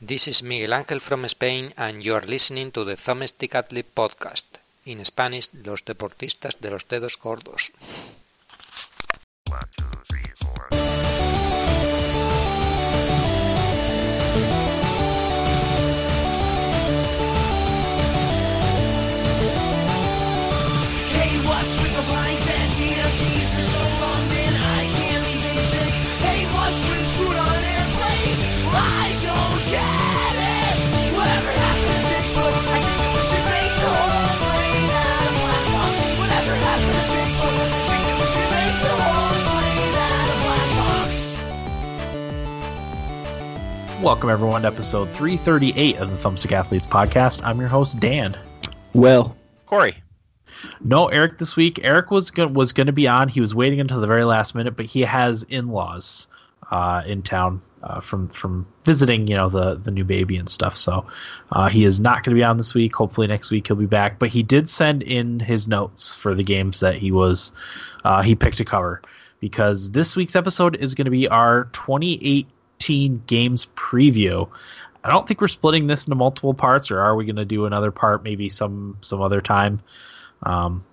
This is Miguel Ángel from Spain and you are listening to the Athlete podcast. In Spanish, los deportistas de los dedos gordos. Welcome, everyone, to episode 338 of the Thumbstick Athletes podcast. I'm your host, Dan. Well, Corey. No Eric this week. Eric was go- was going to be on. He was waiting until the very last minute, but he has in-laws uh, in town uh, from from visiting, you know, the the new baby and stuff. So uh, he is not going to be on this week. Hopefully next week he'll be back. But he did send in his notes for the games that he was uh, he picked to cover because this week's episode is going to be our 2018 games preview. I don't think we're splitting this into multiple parts, or are we going to do another part maybe some some other time? Um,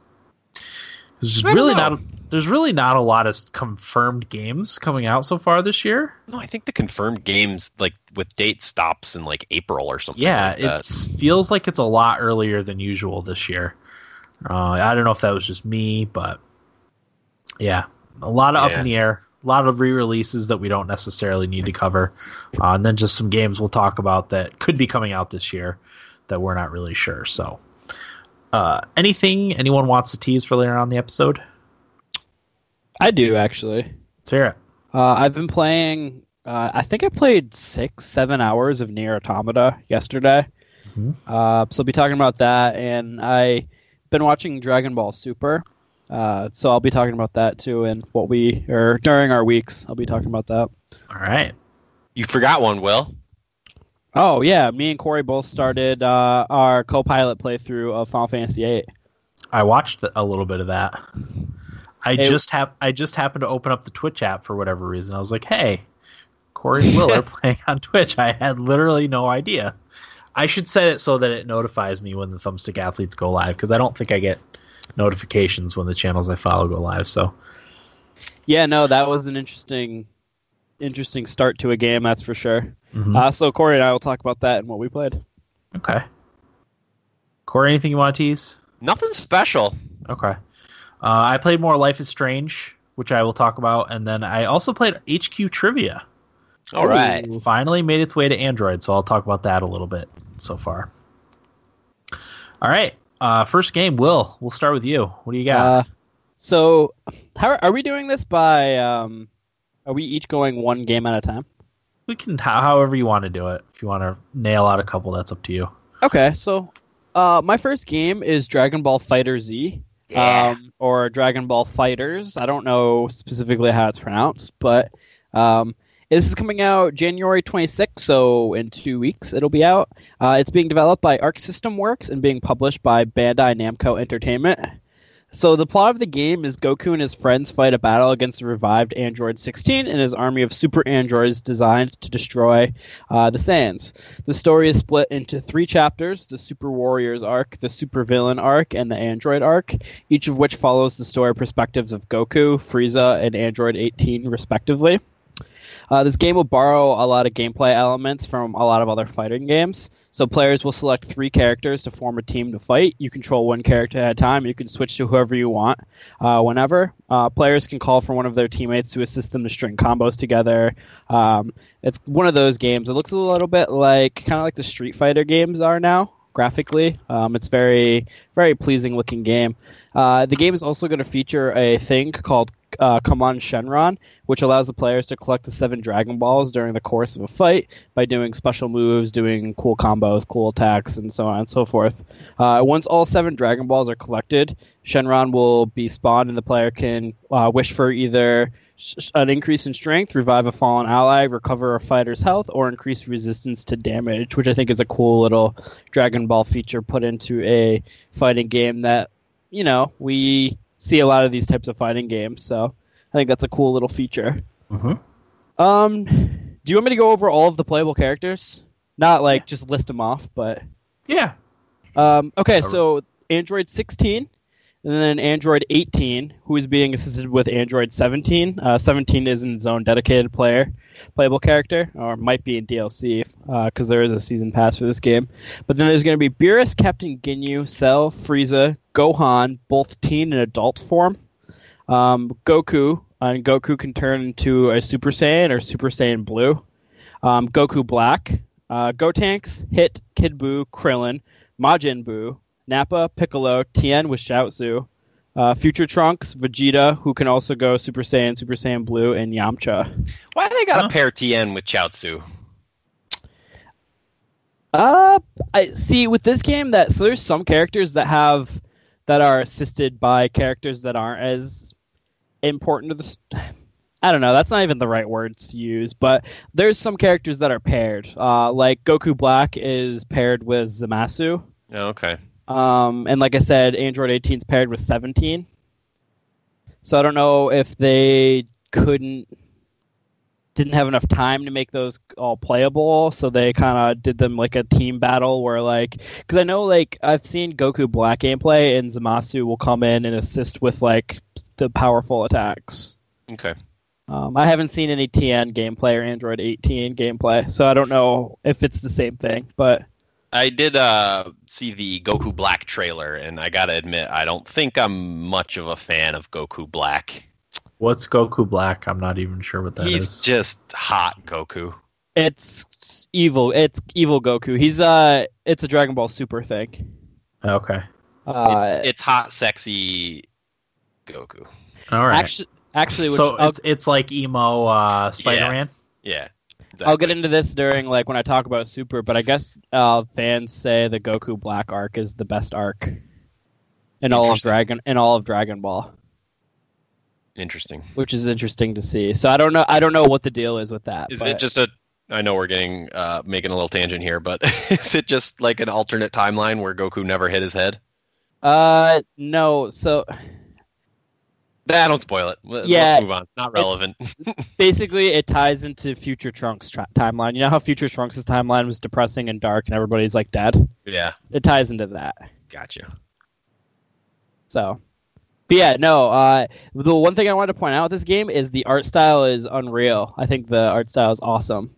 there's really know. not there's really not a lot of confirmed games coming out so far this year. No, I think the confirmed games like with date stops in like April or something. Yeah, like it feels like it's a lot earlier than usual this year. Uh, I don't know if that was just me, but yeah, a lot of up in the air. A lot of re-releases that we don't necessarily need to cover, uh, and then just some games we'll talk about that could be coming out this year that we're not really sure. So, uh, anything anyone wants to tease for later on in the episode? I do actually. Let's hear it. Uh, I've been playing. Uh, I think I played six, seven hours of NieR Automata yesterday. Mhm. Uh, so I'll be talking about that, and I've been watching Dragon Ball Super. Uh, so I'll be talking about that too, and what we or during our weeks, I'll be talking about that. All right. You forgot one, Will. Oh yeah, me and Corey both started uh, our co-pilot playthrough of Final Fantasy VIII. I watched a little bit of that. I It- just hap- I just happened to open up the Twitch app for whatever reason. I was like, "Hey, Corey and Will are playing on Twitch." I had literally no idea. I should set it so that it notifies me when the Thumbstick athletes go live because I don't think I get notifications when the channels I follow go live. So Yeah, no, that was an interesting, interesting start to a game. That's for sure. mhm. Uh, so Corey and I will talk about that and what we played. okay. Corey, anything you want to tease? Nothing special. Okay. Uh, I played more Life is Strange, which I will talk about, and then I also played HQ Trivia. All right. Finally made its way to Android, so I'll talk about that a little bit so far. All right. Uh, first game, Will. We'll start with you. What do you got? Uh, so, how are we doing this by? Um, are we each going one game at a time? we can, how, however you want to do it. If you want to nail out a couple, that's up to you. Okay, so uh, my first game is Dragon Ball FighterZ, um, or Dragon Ball Fighters. I don't know specifically how it's pronounced, but um, this is coming out January 26th, so in two weeks it'll be out. Uh, it's being developed by Arc System Works and being published by Bandai Namco Entertainment. So the plot of the game is Goku and his friends fight a battle against the revived Android 16 and his army of super androids designed to destroy uh, the Saiyans. The story is split into three chapters: the Super Warriors arc, the Super Villain arc, and the Android arc. Each of which follows the story perspectives of Goku, Frieza, and Android 18, respectively. Uh, this game will borrow a lot of gameplay elements from a lot of other fighting games. So players will select three characters to form a team to fight. You control one character at a time. You can switch to whoever you want uh, whenever. Uh, players can call for one of their teammates to assist them to string combos together. Um, it's one of those games. It looks a little bit like kind of like the Street Fighter games are now graphically. Um, it's very very pleasing looking game. Uh, the game is also going to feature a thing called uh, Command Shenron, which allows the players to collect the seven Dragon Balls during the course of a fight by doing special moves, doing cool combos, cool attacks, and so on and so forth. Uh, once all seven Dragon Balls are collected, Shenron will be spawned, and the player can uh, wish for either sh- an increase in strength, revive a fallen ally, recover a fighter's health, or increase resistance to damage, which I think is a cool little Dragon Ball feature put into a fighting game that, you know, we see a lot of these types of fighting games. So I think that's a cool little feature. Mhm. Um, do you want me to go over all of the playable characters? Not like just list them off, but Yeah. um, okay. So Android 16, and then Android 18, who is being assisted with Android 17. Uh, 17 is in its own dedicated player playable character, or might be in DLC because there is a season pass for this game. But then there's going to be Beerus, Captain Ginyu, Cell, Frieza, Gohan, both teen and adult form. Um, Goku, and Goku can turn into a Super Saiyan or Super Saiyan Blue. Um, Goku Black, uh, Gotenks, Hit, Kid Buu, Krillin, Majin Buu, Nappa, Piccolo, Tien with Chiaotzu, uh, Future Trunks, Vegeta, who can also go Super Saiyan, Super Saiyan Blue, and Yamcha. Why they got Huh? to pair Tien with Chiaotzu? Uh, I see with this game that so there's some characters that have that are assisted by characters that aren't as important to the. St- I don't know. That's not even the right words to use, but there's some characters that are paired. Uh, like Goku Black is paired with Zamasu. Oh, okay. Um, and like I said, Android 18 is paired with 17. So I don't know if they couldn't didn't have enough time to make those all playable, so they kind of did them like a team battle where like because I know like I've seen Goku Black gameplay and Zamasu will come in and assist with like the powerful attacks. Okay. Um, I haven't seen any Tien gameplay or Android 18 gameplay, so I don't know if it's the same thing. But I did uh, see the Goku Black trailer, and I gotta admit, I don't think I'm much of a fan of Goku Black. What's Goku Black? I'm not even sure what that is. He's just hot Goku. It's evil. It's evil Goku. He's uh, it's a Dragon Ball Super thing. okay. Uh, it's, it's hot, sexy Goku. All right. actually, actually, which so I'll, it's it's like emo uh, Spider-Man. Yeah. I'll get into this during like when I talk about Super, but I guess uh, fans say the Goku Black arc is the best arc in all of Dragon in all of Dragon Ball, Interesting. which is interesting to see. So I don't know. I don't know what the deal is with that. Is but- it just a? I know we're getting uh, making a little tangent here, but is it just like an alternate timeline where Goku never hit his head? Uh, no. So Nah, don't spoil it. Let's Yeah, move on. Not relevant. basically, it ties into Future Trunks' tra- timeline. You know how Future Trunks' timeline was depressing and dark, and everybody's like dead. yeah, It ties into that. gotcha. So, but yeah, no. Uh, the one thing I wanted to point out with this game is the art style is unreal. I think the art style is awesome,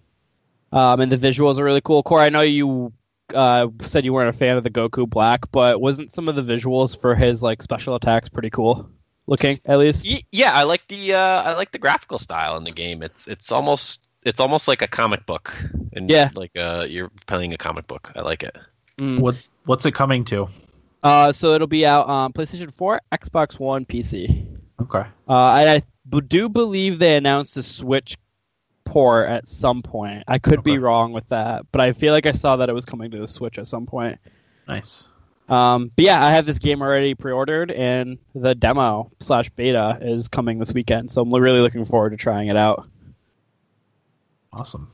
um, and the visuals are really cool. Core, I know you uh, said you weren't a fan of the Goku Black, but wasn't some of the visuals for his like special attacks pretty cool looking? At least, yeah, I like the uh, I like the graphical style in the game. It's it's almost it's almost like a comic book, and Yeah. like uh, you're playing a comic book. I like it. Mm. What what's it coming to? Uh, so it'll be out on PlayStation 4, Xbox One, PC. Okay. Uh, I, I b- do believe they announced a Switch port at some point. I could be wrong with that, but I feel like I saw that it was coming to the Switch at some point. Nice. Um, but yeah, I have this game already pre-ordered, and the demo slash beta is coming this weekend. So I'm really looking forward to trying it out. Awesome.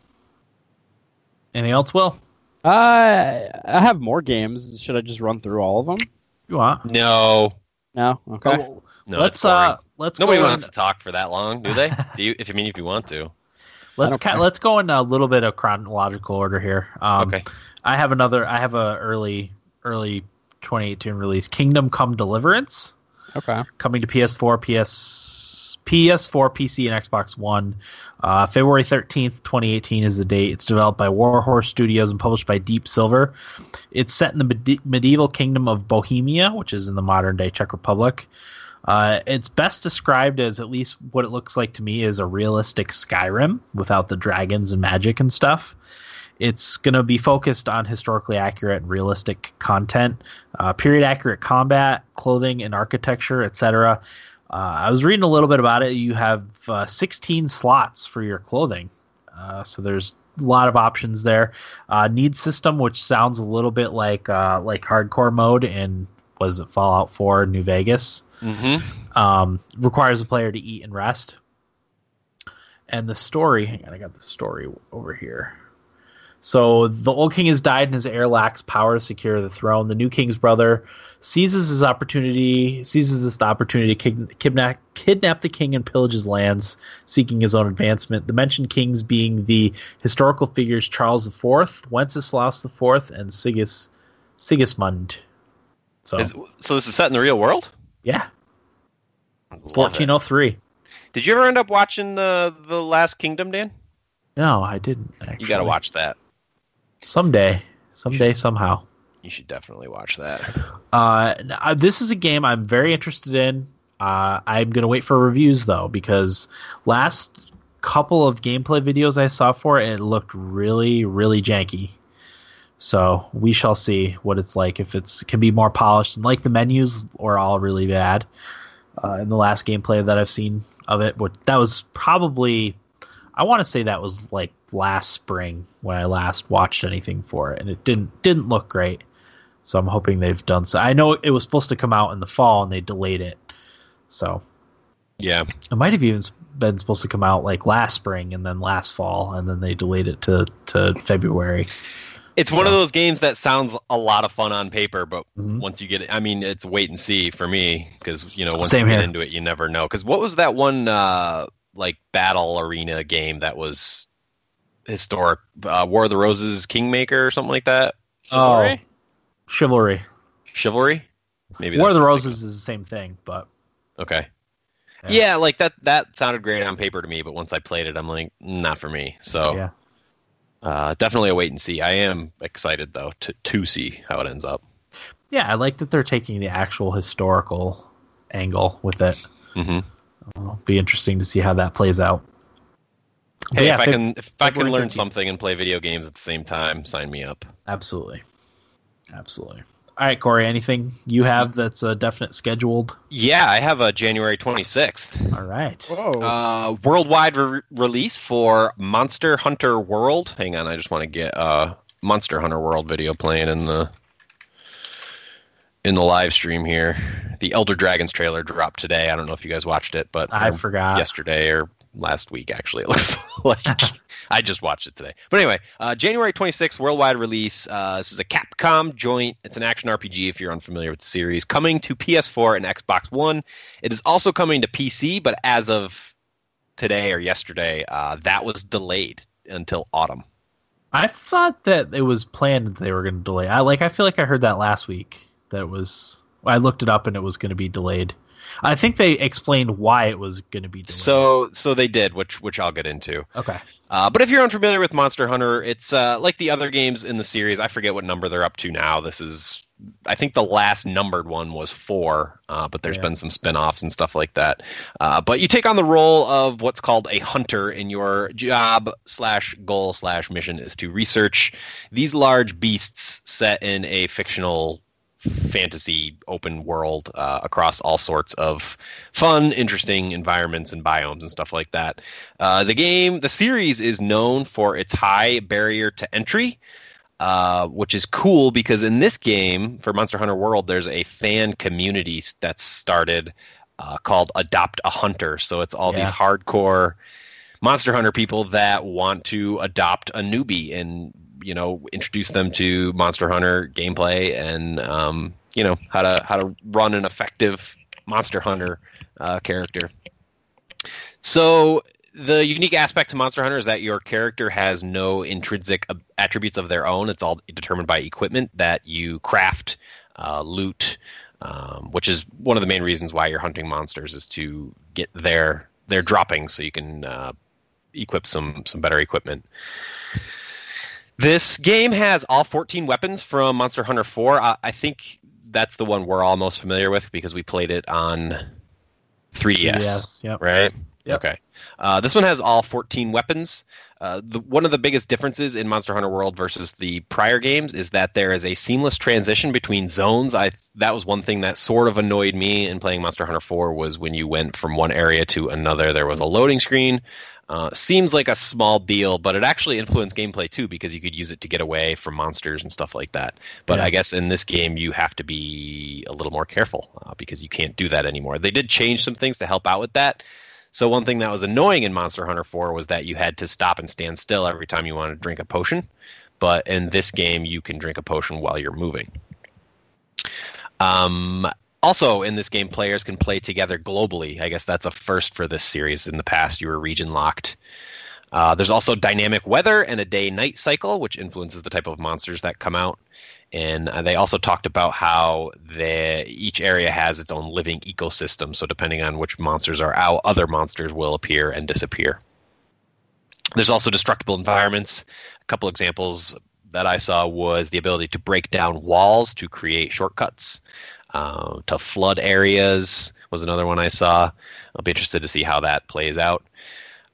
Anything else, Will? Uh, I have more games. Should I just run through all of them? You want? No, No. Okay. Oh, no, let's uh let's Nobody go wants in, to talk for that long, do they? do you? If you mean if you want to. let's ca- let's go in a little bit of chronological order here. Um, okay. I have another. I have a early early 2018 release, Kingdom Come Deliverance. Okay. coming to PS4, PS, PS4, PC, and Xbox One. Uh, February 13th, 2018 is the date. It's developed by Warhorse Studios and published by Deep Silver. It's set in the medi- medieval kingdom of Bohemia, which is in the modern day Czech Republic. Uh, it's best described as at least what it looks like to me is a realistic Skyrim without the dragons and magic and stuff. It's going to be focused on historically accurate and realistic content, uh, period accurate combat, clothing and architecture, etc. Uh, I was reading a little bit about it. You have uh, 16 slots for your clothing, uh, so there's a lot of options there. Uh, need system, which sounds a little bit like uh, like hardcore mode in was it Fallout 4 New Vegas Mm-hmm. um, requires the player to eat and rest. And the story, hang on, I got the story over here. So the old king has died and his heir lacks power to secure the throne. The new king's brother seizes his opportunity, seizes this opportunity to kidnap, kidnap the king and pillage his lands, seeking his own advancement. The mentioned kings being the historical figures Charles IV, Wenceslaus IV, and Sigis, Sigismund. So Is- so this is set in the real world. yeah, fourteen oh three. Did you ever end up watching the the Last Kingdom, Dan? No, I didn't. Actually. You got to watch that. Someday, someday, somehow. You should definitely watch that. Uh, uh, this is a game I'm very interested in. Uh, I'm gonna wait for reviews though because last couple of gameplay videos I saw for it, it looked really, really janky. So we shall see what it's like if it's can be more polished and like the menus were all really bad uh, in the last gameplay that I've seen of it. But that was probably I want to say that was like last spring when I last watched anything for it, and it didn't didn't look great. So I'm hoping they've done so. I know it was supposed to come out in the fall and they delayed it. So Yeah, it might have even been supposed to come out like last spring and then last fall and then they delayed it to to February. it's one of those games that sounds a lot of fun on paper, but Mhm. once you get it, I mean, it's wait and see for me because you know once Same you get here. into it, you never know. Because what was that one uh, like battle arena game that was historic? Uh, War of the Roses, Kingmaker, or something like that. Oh, Chivalry. Chivalry. Maybe War of the Roses is the same thing, but. Okay. Yeah. Yeah. like that. That sounded great on paper to me, but once I played it, I'm like, not for me. So yeah. uh, definitely a wait and see. I am excited though to to see how it ends up. Yeah, I like that they're taking the actual historical angle with it. hmm It'll be interesting to see how that plays out. Hey, yeah, if I can if I can learn 13th. something and play video games at the same time, sign me up. Absolutely. Absolutely. All right, Corey, anything you have that's a definite scheduled? Yeah, I have a January 26th All right. Whoa. uh, worldwide re- release for Monster Hunter World. Hang on, I just want to get uh, Monster Hunter World video playing in the in the live stream here. The Elder Dragons trailer dropped today. I don't know if you guys watched it, but I forgot. yesterday or last week actually. It looks like I just watched it today. But anyway, uh, January 26th, worldwide release. Uh, this is a Capcom joint. It's an action RPG if you're unfamiliar with the series. Coming to PS4 and Xbox One. It is also coming to PC, but as of today or yesterday, uh, that was delayed until autumn. I thought that it was planned that they were going to delay. I like. I feel like I heard that last week. That was. I looked it up and it was going to be delayed. I think they explained why it was going to be delayed. So, so they did, which which I'll get into. okay. Uh, but if you're unfamiliar with Monster Hunter, it's uh, like the other games in the series. I forget what number they're up to now. This is, I think, the last numbered one was four, uh, but there's Yeah. been some spin offs and stuff like that. Uh, but you take on the role of what's called a hunter, and your job slash goal slash mission is to research these large beasts set in a fictional fantasy open world uh, across all sorts of fun, interesting environments and biomes and stuff like that. Uh, the game, the series is known for its high barrier to entry, uh, which is cool because in this game, for Monster Hunter World, there's a fan community that's started uh, called Adopt a Hunter. So it's all these hardcore Monster Hunter people that want to adopt a newbie and you know introduce them to Monster Hunter gameplay and um, you know how to how to run an effective Monster Hunter uh, character. So the unique aspect to Monster Hunter is that your character has no intrinsic attributes of their own. It's all determined by equipment that you craft, uh, loot, um, which is one of the main reasons why you're hunting monsters is to get their their droppings so you can uh, equip some some better equipment. This game has all 14 weapons from Monster Hunter 4. I, I think that's the one we're all most familiar with because we played it on 3DS Yes. Yep. right? Yep. Okay. Uh, this one has all 14 weapons. Uh, the, one of the biggest differences in Monster Hunter World versus the prior games is that there is a seamless transition between zones. I that was one thing that sort of annoyed me in playing Monster Hunter 4 was when you went from one area to another, there was a loading screen. Uh, seems like a small deal, but it actually influenced gameplay too because you could use it to get away from monsters and stuff like that. But Yeah. I guess in this game you have to be a little more careful uh, because you can't do that anymore. They did change some things to help out with that. So one thing that was annoying in Monster Hunter 4 was that you had to stop and stand still every time you wanted to drink a potion. but in this game, you can drink a potion while you're moving. Um, also, in this game, players can play together globally. I guess that's a first for this series. In the past, you were region locked. Uh, there's also dynamic weather and a day night cycle, which influences the type of monsters that come out. And uh, they also talked about how the, each area has its own living ecosystem. So, depending on which monsters are out, other monsters will appear and disappear. There's also destructible environments. A couple examples that I saw was the ability to break down walls to create shortcuts. Uh, to flood areas was another one I saw. I'll be interested to see how that plays out.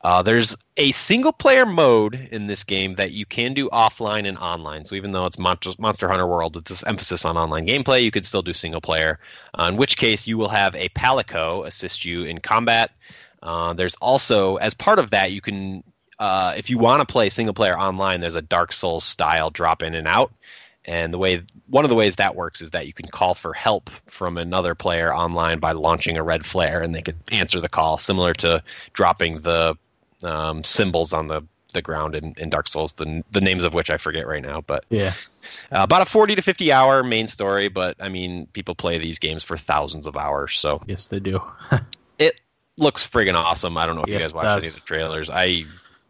Uh, there's a single player mode in this game that you can do offline and online. So even though it's Monster, Hunter World with this emphasis on online gameplay, you could still do single player. Uh, in which case, you will have a Palico assist you in combat. Uh, there's also, as part of that, you can, uh, if you want to play single player online, there's a Dark Souls style drop in and out. And the way one of the ways that works is that you can call for help from another player online by launching a red flare, and they could answer the call, similar to dropping the um, symbols on the, the ground in, in Dark Souls, the the names of which I forget right now. But Yeah. uh, about a forty to fifty hour main story. But I mean, people play these games for thousands of hours, so Yes, they do. it looks friggin' awesome. I don't know if you guys watched any of the trailers. I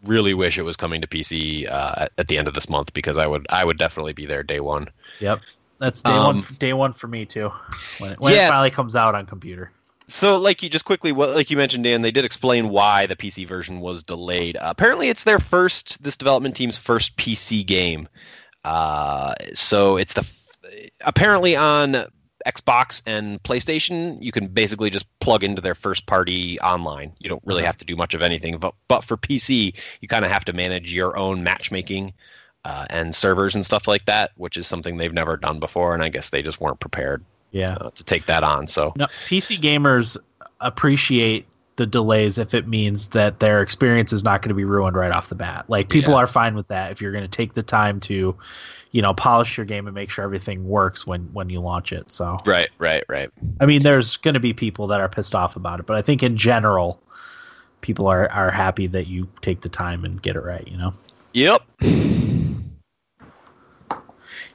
really wish it was coming to PC uh, at, the end of this month because I would I would definitely be there day one. Yep. That's day Um, one. Day one for me too. When, it, when Yes. it finally comes out on computer. So, like you just quickly, what like you mentioned, Dan, they did explain why the PC version was delayed. Uh, apparently, it's their first, this development team's first PC game. Uh, so it's the apparently on Xbox and PlayStation, you can basically just plug into their first party online. You don't really have to do much of anything. But but for PC, you kind of have to manage your own matchmaking. Uh, and servers and stuff like that, which is something they've never done before, and I guess they just weren't prepared Yeah. uh, to take that on. So No, PC gamers appreciate the delays if it means that their experience is not going to be ruined right off the bat. Like people Yeah. are fine with that if you're going to take the time to, you know, polish your game and make sure everything works when when you launch it. So, right, right, right. I mean, there's going to be people that are pissed off about it, but I think in general, people are are happy that you take the time and get it right. You know. Yep.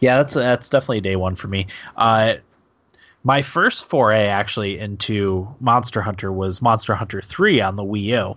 Yeah, that's that's definitely day one for me. Uh, my first foray actually into Monster Hunter was Monster Hunter Three on the Wii U,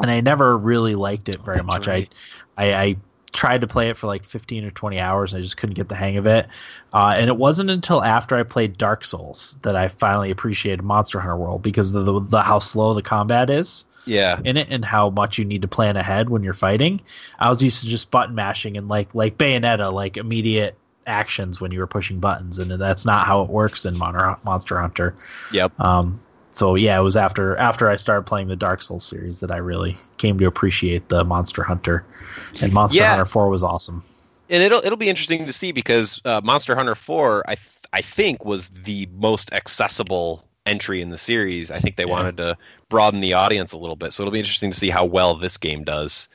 and I never really liked it very That's much. right. I, I I tried to play it for like fifteen or twenty hours, and I just couldn't get the hang of it. Uh, and it wasn't until after I played Dark Souls that I finally appreciated Monster Hunter World because of the, the how slow the combat is Yeah. in it and how much you need to plan ahead when you're fighting. I was used to just button mashing and like like Bayonetta, like immediate actions when you were pushing buttons, and that's not how it works in Mon- Monster Hunter. Yep. Um, so yeah, it was after after I started playing the Dark Souls series that I really came to appreciate the Monster Hunter, and Monster Yeah. Hunter Four was awesome. And it'll it'll be interesting to see because uh, Monster Hunter 4 I th- I think was the most accessible entry in the series. I think they Yeah. wanted to broaden the audience a little bit. So it'll be interesting to see how well this game does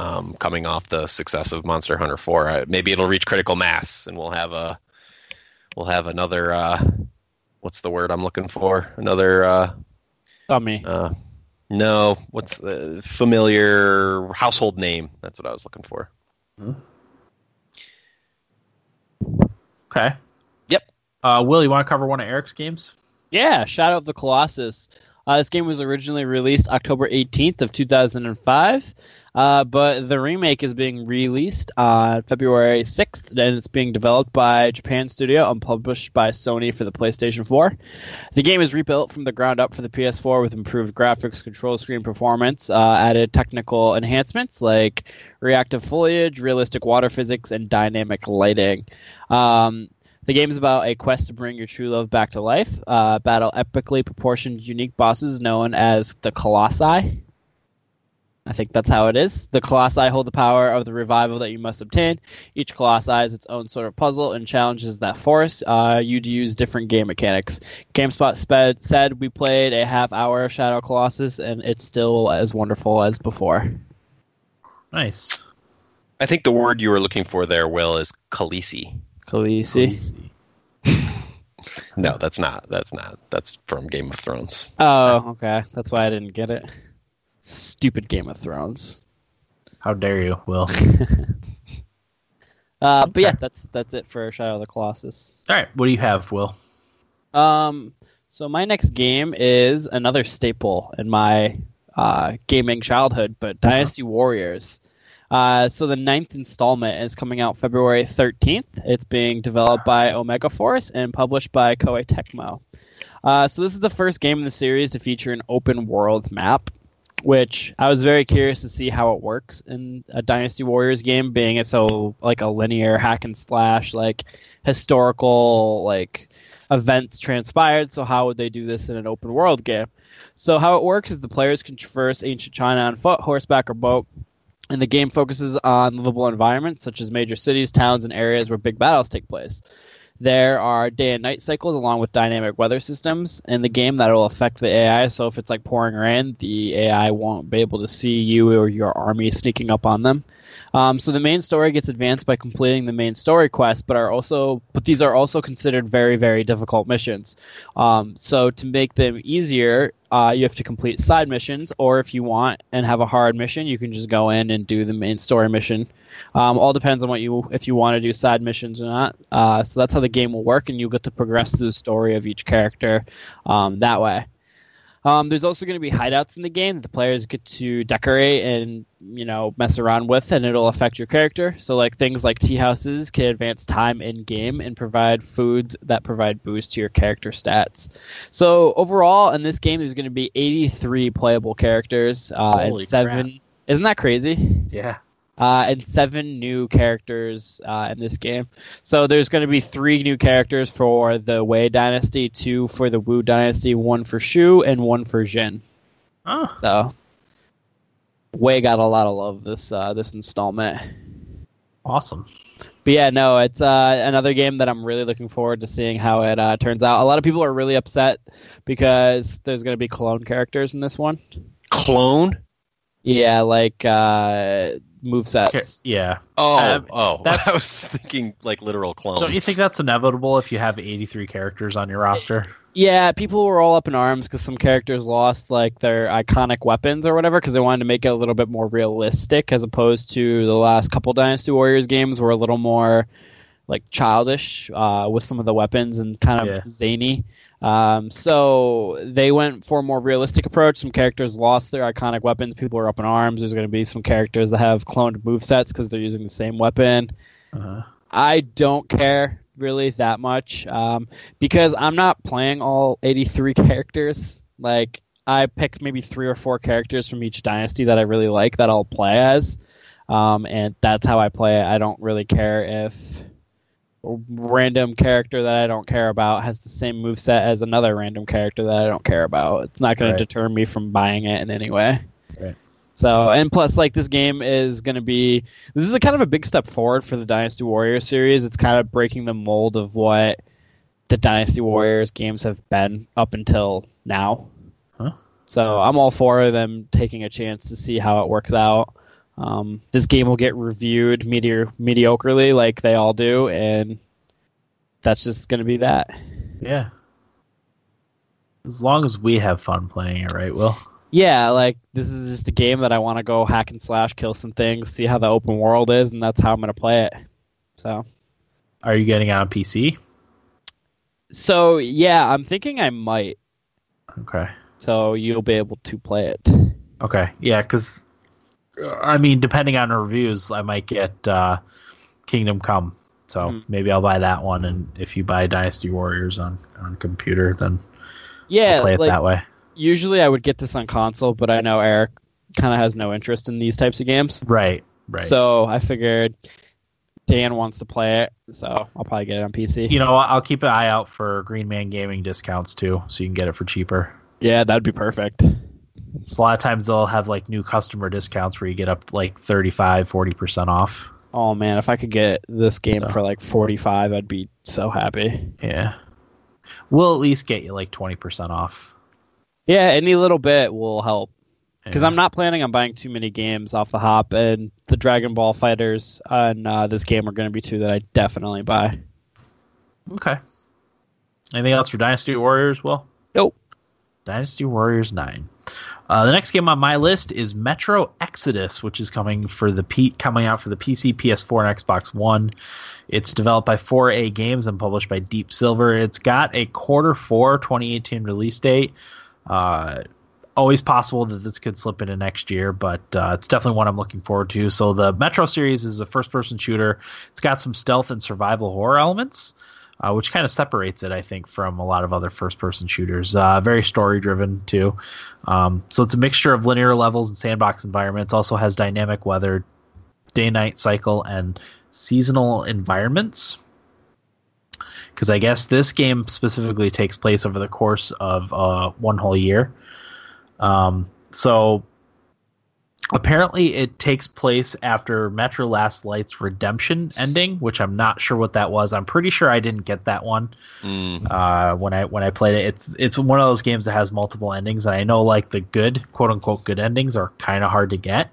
um, coming off the success of Monster Hunter 4. Uh, maybe it'll reach critical mass and we'll have a we'll have another uh, what's the word I'm looking for? Another uh, Dummy. uh, no, what's the familiar household name? That's what I was looking for. Okay. Yep. Uh, Will, you want to cover one of Eric's games? Yeah, Shadow of the Colossus. Uh, this game was originally released October 18th of 2005, uh, but the remake is being released on February 6th, and it's being developed by Japan Studio and published by Sony for the PlayStation 4. The game is rebuilt from the ground up for the PS4 with improved graphics, control screen performance, uh, added technical enhancements like reactive foliage, realistic water physics, and dynamic lighting. Um, the game is about a quest to bring your true love back to life. Uh, battle epically proportioned, unique bosses known as the Colossi. I think that's how it is. The Colossi hold the power of the revival that you must obtain. Each Colossi is its own sort of puzzle and challenges that force uh, you to use different game mechanics. GameSpot sped, said we played a half hour of Shadow Colossus, and it's still as wonderful as before. Nice. I think the word you were looking for there, Will, is Khaleesi. Khaleesi. No, that's not. That's not. That's from Game of Thrones. Oh, okay. That's why I didn't get it. Stupid Game of Thrones. How dare you, Will? Uh, But yeah, that's that's it for Shadow of the Colossus. All right, what do you have, Will? Um, so my next game is another staple in my uh, gaming childhood, but Dynasty Warriors. Uh, so the ninth installment is coming out February 13th. It's being developed by Omega Force and published by Koei Tecmo. Uh, so this is the first game in the series to feature an open world map, which I was very curious to see how it works in a Dynasty Warriors game, being it so like a linear hack and slash, like historical like events transpired. So how would they do this in an open world game? So how it works is the players can traverse ancient China on foot, horseback, or boat. And the game focuses on livable environments such as major cities, towns, and areas where big battles take place. There are day and night cycles along with dynamic weather systems in the game that will affect the AI. So if it's like pouring rain, the AI won't be able to see you or your army sneaking up on them. Um, so the main story gets advanced by completing the main story quest, but are also but these are also considered very very difficult missions. Um, so to make them easier, uh, you have to complete side missions, or if you want and have a hard mission, you can just go in and do the main story mission. Um, all depends on what you if you want to do side missions or not. Uh, so that's how the game will work, and you'll get to progress through the story of each character um, that way. Um, there's also going to be hideouts in the game that the players get to decorate and you know mess around with, and it'll affect your character. So like things like tea houses can advance time in game and provide foods that provide boost to your character stats. So overall, in this game, there's going to be 83 playable characters uh, and seven. Isn't that crazy? Yeah. Uh, and seven new characters uh, in this game. So there's going to be three new characters for the Wei Dynasty, two for the Wu Dynasty, one for Shu, and one for Jin. Oh, So Wei got a lot of love this uh, this installment. awesome. But yeah, no, it's uh, another game that I'm really looking forward to seeing how it uh, turns out. A lot of people are really upset because there's going to be clone characters in this one. Clone? Yeah, like uh, move Okay, sets. Yeah. Oh, Uh, oh. that's- I was thinking like literal clones. Don't you think that's inevitable if you have 83 characters on your roster? Yeah, people were all up in arms because some characters lost like their iconic weapons or whatever because they wanted to make it a little bit more realistic as opposed to the last couple Dynasty Warriors games were a little more like childish uh, with some of the weapons and kind of Yeah. zany. Um, so they went for a more realistic approach. Some characters lost their iconic weapons. People were up in arms. There's going to be some characters that have cloned move sets because they're using the same weapon. Uh, I don't care really that much um, because I'm not playing all 83 characters. Like I pick maybe three or four characters from each dynasty that I really like that I'll play as, um, and that's how I play it. I don't really care if random character that I don't care about has the same move set as another random character that I don't care about. It's not going Right. to deter me from buying it in any way. Right. So, and plus, like this game is going to be this is a kind of a big step forward for the Dynasty Warriors series. It's kind of breaking the mold of what the Dynasty Warriors games have been up until now. Huh. So I'm all for them taking a chance to see how it works out. Um, this game will get reviewed mediocrely, like they all do, and that's just going to be that. yeah. As long as we have fun playing it, right, Will? Yeah, like this is just a game that I want to go hack and slash, kill some things, see how the open world is, and that's how I'm going to play it. So. Are you getting it on PC? So yeah, I'm thinking I might. Okay. So you'll be able to play it. Okay. Yeah, because, I mean, depending on reviews, I might get uh, Kingdom Come. So Mhm. maybe I'll buy that one. And if you buy Dynasty Warriors on, on computer, then Yeah, I'll play it like that way. usually I would get this on console, but I know Eric kind of has no interest in these types of games. Right. Right. So I figured Dan wants to play it, so I'll probably get it on PC. you know, I'll keep an eye out for Green Man Gaming discounts too, so you can get it for cheaper. yeah, that'd be perfect. So a lot of times they'll have like new customer discounts where you get up like 35, 40% off. Oh man, if I could get this game So. for like 45, I'd be so happy. Yeah. We'll at least get you like 20% off. Yeah, any little bit will help. because Yeah. I'm not planning on buying too many games off the hop, and the Dragon Ball Fighters and uh, this game are going to be two that I definitely buy. Okay. Anything else for Dynasty Warriors, Will? Nope. Dynasty Warriors 9. Uh, the next game on my list is Metro Exodus, which is coming for the P- coming out for the PC, PS4, and Xbox One. It's developed by 4A Games and published by Deep Silver. It's got a quarter four 2018 release date. Uh, always possible that this could slip into next year, but uh, it's definitely one I'm looking forward to. So the Metro series is a first-person shooter. It's got some stealth and survival horror elements, uh, which kind of separates it, I think, from a lot of other first-person shooters. Uh, very story-driven too. Um, so it's a mixture of linear levels and sandbox environments. Also has dynamic weather, day-night cycle, and seasonal environments because I guess this game specifically takes place over the course of uh, one whole year. Um, so apparently, it takes place after Metro Last Light's redemption ending, which I'm not sure what that was. I'm pretty sure I didn't get that one Mm. uh, when I when I played it. It's it's one of those games that has multiple endings, and I know like the good quote unquote good endings are kind of hard to get.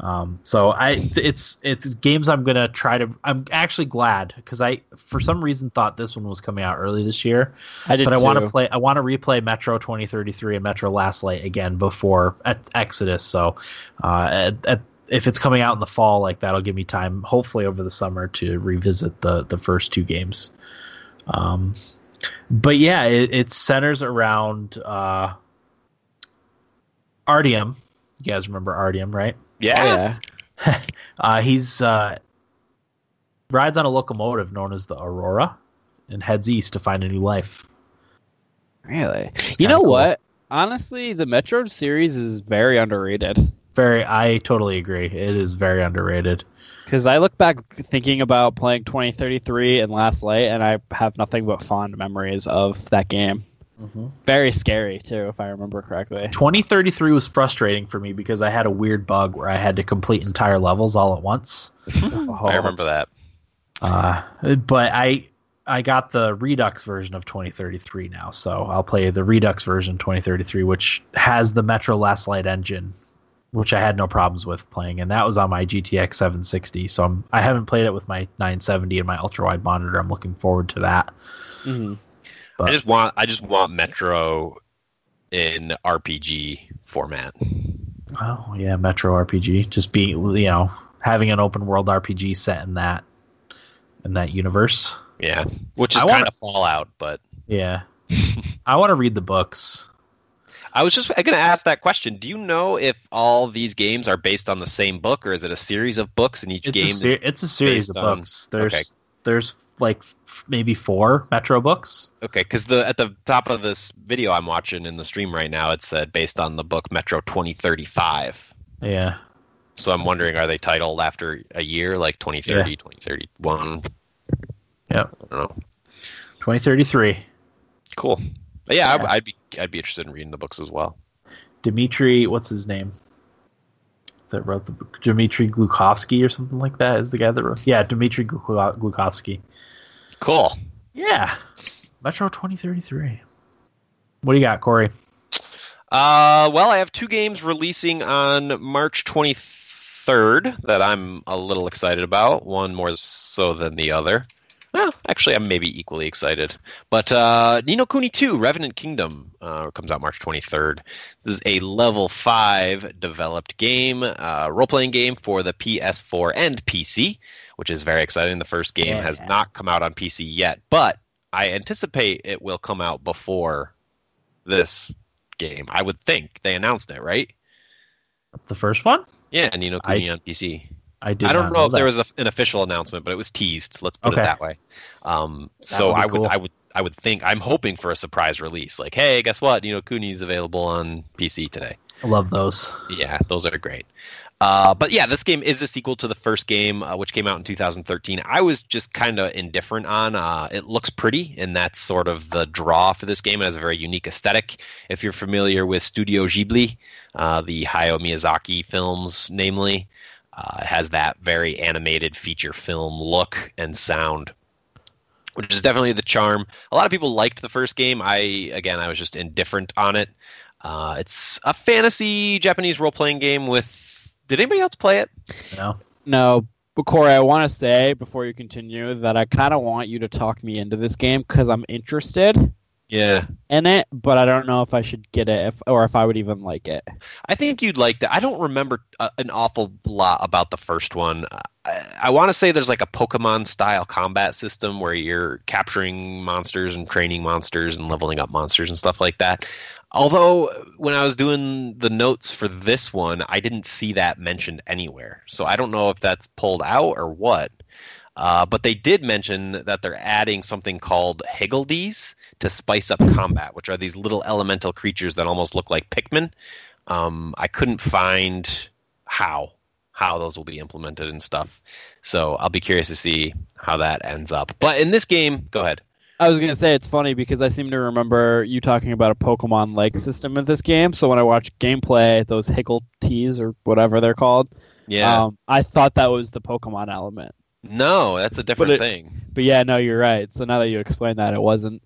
Um, so I it's it's games I'm gonna try to. I'm actually glad because I for some reason thought this one was coming out early this year, I did but I want to play. I want to replay Metro 2033 and Metro Last Light again before at Exodus. So uh, at, at, if it's coming out in the fall, like that'll give me time, hopefully over the summer, to revisit the the first two games. Um, but yeah, it, it centers around uh, Artyom. You guys remember Artyom, right? Yeah. Oh, yeah. Uh, he's uh, rides on a locomotive known as the Aurora and heads east to find a new life. Really? You know cool. what? Honestly, the Metro series is very underrated. Very, I totally agree. It is very underrated. Because I look back thinking about playing 2033 and Last Light, and I have nothing but fond memories of that game. Very scary too, if I remember correctly. 2033 was frustrating for me because I had a weird bug where I had to complete entire levels all at once. I remember that. Uh, but I I got the Redux version of 2033 now, so I'll play the Redux version 2033, which has the Metro Last Light engine, which I had no problems with playing, and that was on my GTX 760. So I'm I haven't played it with my 970 and my ultra wide monitor. I'm looking forward to that. hmm But- I just want I just want Metro in RPG format. Oh yeah, Metro RPG, just be you know having an open world RPG set in that in that universe. Yeah, which is kind of Fallout, but Yeah, I want to read the books. I was just going to ask that question. Do you know if all these games are based on the same book, or is it a series of books and each It's game? a ser- it's a series of on- books. There's okay. there's like maybe four Metro books. Okay, because the at the top of this video I'm watching in the stream right now, it said based on the book Metro 2035. Yeah, So I'm wondering, are they titled after a year, like 2030, 2031? Yeah. I don't know. 2033. Cool. But yeah, Yeah. I, I'd be I'd be interested in reading the books as well. Dmitry, what's his name? That wrote the book. Dmitry Glukhovsky or something like that is the guy that wrote. Yeah, Dmitry Gluk- Glukhovsky. Cool. Yeah, Metro 2033. What do you got, Corey? Uh, well, I have two games releasing on March 23rd that I'm a little excited about. One more so than the other. Well, actually, I'm maybe equally excited. But uh, Ni no Kuni 2, Revenant Kingdom, uh, comes out March 23rd. This is a level 5 developed game, uh, role playing game for the PS4 and PC, which is very exciting. The first game Yeah. has not come out on PC yet, but I anticipate it will come out before this game. I would think they announced it, right? The first one? Yeah, Ni no Kuni on PC. I did. I don't know if that. there was a, an official announcement, but it was teased. Let's put Okay. it that way. Um, so would I would, cool. I would, I would think. I'm hoping for a surprise release. Like, hey, guess what? Ni no Kuni's available on PC today. I love those. Yeah, those are great. Uh, but yeah, this game is a sequel to the first game, uh, which came out in 2013. I was just kind of indifferent on. Uh, it looks pretty, and that's sort of the draw for this game. It has a very unique aesthetic. If you're familiar with Studio Ghibli, uh, the Hayao Miyazaki films, namely, uh, it has that very animated feature film look and sound. Which is definitely the charm. A lot of people liked the first game. I again, I was just indifferent on it. Uh, it's a fantasy Japanese role playing game with. Did anybody else play it? No. No, but Corey, I want to say before you continue that I kind of want you to talk me into this game because I'm interested. Yeah. in it, but I don't know if I should get it if, or if I would even like it. I think you'd like that. I don't remember uh, an awful lot about the first one. I, I want to say there's like a Pokemon style combat system where you're capturing monsters and training monsters and leveling up monsters and stuff like that. Although when I was doing the notes for this one, I didn't see that mentioned anywhere. So I don't know if that's pulled out or what. Uh, but they did mention that they're adding something called Higgledies to spice up combat, which are these little elemental creatures that almost look like Pikmin. Um, I couldn't find how how those will be implemented and stuff. So I'll be curious to see how that ends up. But in this game, go ahead. I was gonna say it's funny because I seem to remember you talking about a Pokemon like system in this game. So when I watch gameplay, those Hickle Tees or whatever they're called, Yeah. um, I thought that was the Pokemon element. no, that's a different it- thing. But yeah, no, you're right. So now that you explain that, it wasn't.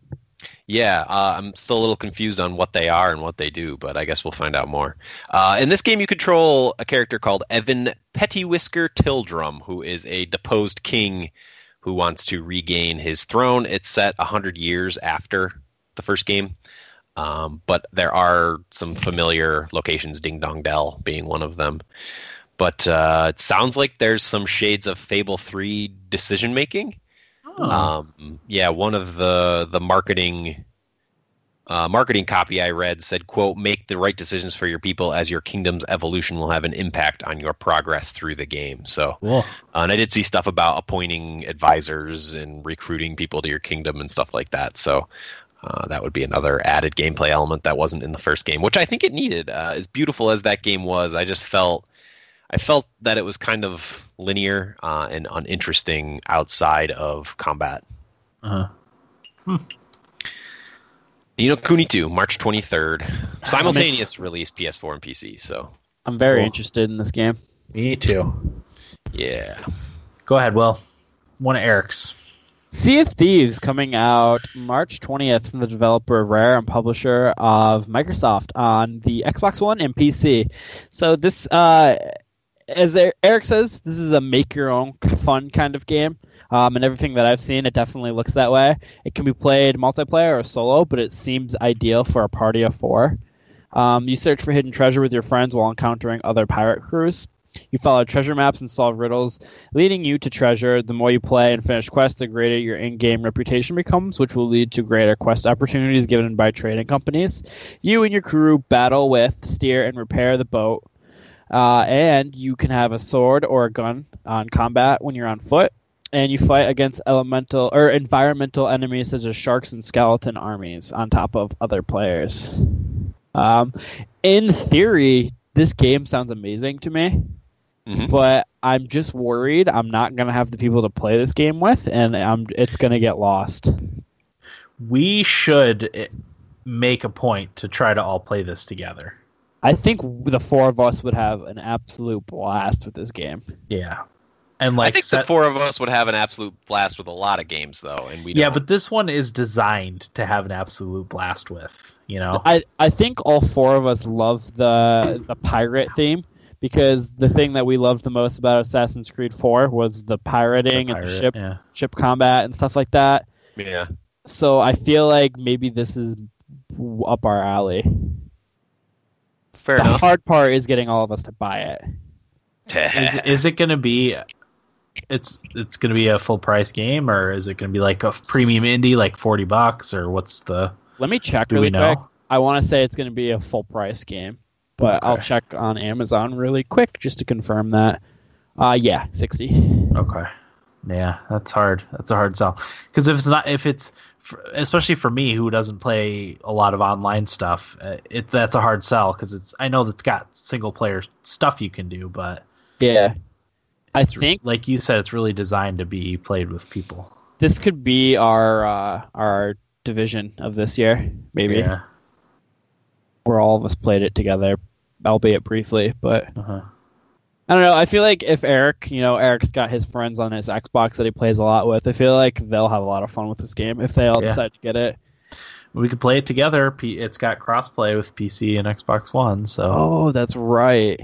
Yeah, uh, I'm still a little confused on what they are and what they do, but I guess we'll find out more. Uh, in this game, you control a character called Evan Pettiwhisker Tildrum, who is a deposed king who wants to regain his throne. It's set 100 years after the first game, um, but there are some familiar locations, Ding Dong Dell being one of them. But uh, it sounds like there's some shades of Fable 3 decision making. Oh. Um, yeah, one of the the marketing uh, marketing copy I read said, "quote Make the right decisions for your people, as your kingdom's evolution will have an impact on your progress through the game." So, cool. uh, and I did see stuff about appointing advisors and recruiting people to your kingdom and stuff like that. So. Uh, that would be another added gameplay element that wasn't in the first game, which I think it needed. Uh, as beautiful as that game was, I just felt I felt that it was kind of linear uh, and uninteresting outside of combat. Uh-huh. Ni no Kuni 2, March 23rd. Simultaneous release PS4 and PC. So, I'm very Cool. interested in this game. Me too. yeah. Go ahead, Will. One of Eric's. Sea of Thieves coming out March 20th from the developer of Rare and publisher of Microsoft on the Xbox One and PC. So this, uh, as Eric says, this is a make your own fun kind of game. Um, and everything that I've seen, it definitely looks that way. It can be played multiplayer or solo, but it seems ideal for a party of four. Um, you search for hidden treasure with your friends while encountering other pirate crews. You follow treasure maps and solve riddles leading you to treasure. The more you play and finish quests, the greater your in-game reputation becomes, which will lead to greater quest opportunities given by trading companies. You and your crew battle with, steer, and repair the boat. Uh, and you can have a sword or a gun on combat when you're on foot. And you fight against elemental or environmental enemies such as sharks and skeleton armies on top of other players. Um, in theory, this game sounds amazing to me Mhm. but I'm just worried I'm not gonna have the people to play this game with, and I'm it's gonna get lost. We should eh, make a point to try to all play this together. I think the four of us would have an absolute blast with this game. Yeah. And like I think set- the four of us would have an absolute blast with a lot of games, though, and we Yeah, don't. but this one is designed to have an absolute blast with, you know. I, I think all four of us love the the pirate theme because the thing that we loved the most about Assassin's Creed 4 was the pirating The and the ship yeah. ship combat and stuff like that. yeah, So I feel like maybe this is up our alley. Fair the enough. hard part is getting all of us to buy it. Is is it going to be it's it's going to be a full price game or is it going to be like a premium indie like 40 bucks or what's the Let me check do really we know? quick. I want to say it's going to be a full price game, but I'll check on Amazon really quick just to confirm that. Uh, yeah, sixty. Okay. Yeah, that's hard. That's a hard sell. Because if it's not, if it's, for, especially for me who doesn't play a lot of online stuff, uh, it that's a hard sell because it's. I know that's got single player stuff you can do, but Yeah, I think like you said, it's really designed to be played with people. this could be our uh, our division of this year. Maybe Yeah. where all of us played it together, albeit briefly. But Uh-huh. I don't know. I feel like if Eric, you know, Eric's got his friends on his Xbox that he plays a lot with. I feel like they'll have a lot of fun with this game if they all Yeah. decide to get it. We could play it together. It's got crossplay with PC and Xbox One, so Oh, that's right.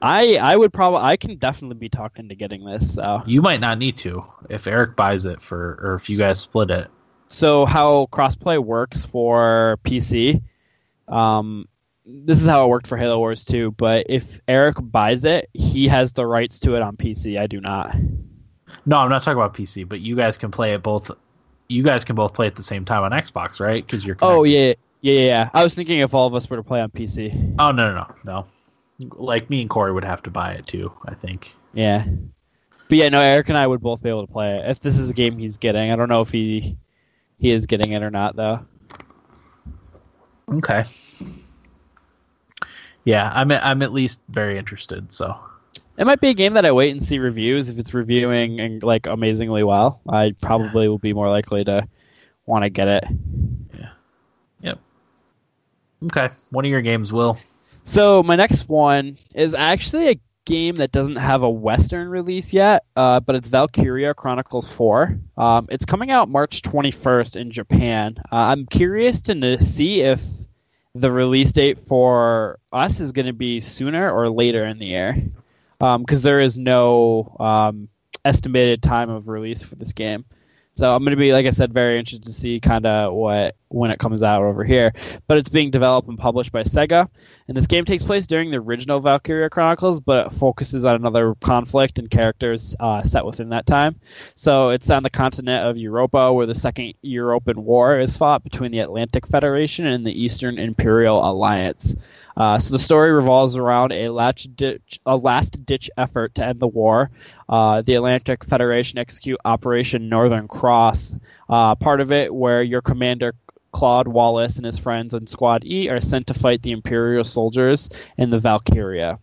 I I would probably I can definitely be talking to getting this. So you might not need to if Eric buys it for, or if you guys split it. So how crossplay works for PC, um, this is how it worked for Halo Wars 2. But if Eric buys it, he has the rights to it on PC. I do not. No, I'm not talking about PC, but you guys can play it both. You guys can both play at the same time on Xbox, right? Because you're. Oh connected. yeah, yeah, yeah, yeah. I was thinking if all of us were to play on PC. Oh no, no, no, no. Like me and Corey would have to buy it too. I think. Yeah. But yeah, no, Eric and I would both be able to play it if this is a game he's getting. I don't know if he he is getting it or not though. Okay. Yeah, I'm. I'm at least very interested. So. It might be a game that I wait and see reviews. If it's reviewing and like amazingly well, I probably will be more likely to want to get it. Yeah. Yep. Okay, one of your games will. So my next one is actually a game that doesn't have a Western release yet, uh, but it's Valkyria Chronicles 4. Um, it's coming out March 21st in Japan. Uh, I'm curious to see if the release date for us is going to be sooner or later in the year, because there is no um, estimated time of release for this game. So I'm going to be, like I said, very interested to see kind of what when it comes out over here. But it's being developed and published by Sega, and this game takes place during the original Valkyria Chronicles, but focuses on another conflict and characters uh, set within that time. So it's on the continent of Europa, where the Second European War is fought between the Atlantic Federation and the Eastern Imperial Alliance. Uh, so the story revolves around a last ditch, a last ditch effort to end the war. Uh, the Atlantic Federation execute Operation Northern Cross, uh, part of it where your commander Claude Wallace and his friends in Squad E are sent to fight the Imperial soldiers in the Valkyria.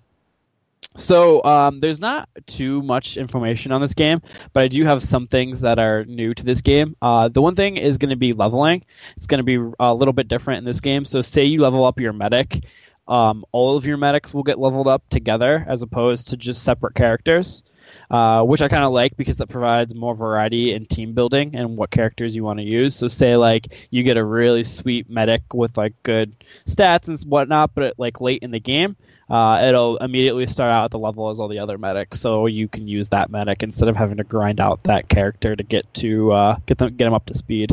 So um, there's not too much information on this game, but I do have some things that are new to this game. Uh, the one thing is going to be leveling. It's going to be a little bit different in this game. So say you level up your medic, um, all of your medics will get leveled up together as opposed to just separate characters. Uh, which I kind of like because that provides more variety in team building and what characters you want to use. So, say like you get a really sweet medic with like good stats and whatnot, but like late in the game, uh, it'll immediately start out at the level as all the other medics, so you can use that medic instead of having to grind out that character to get to uh, get them get them up to speed.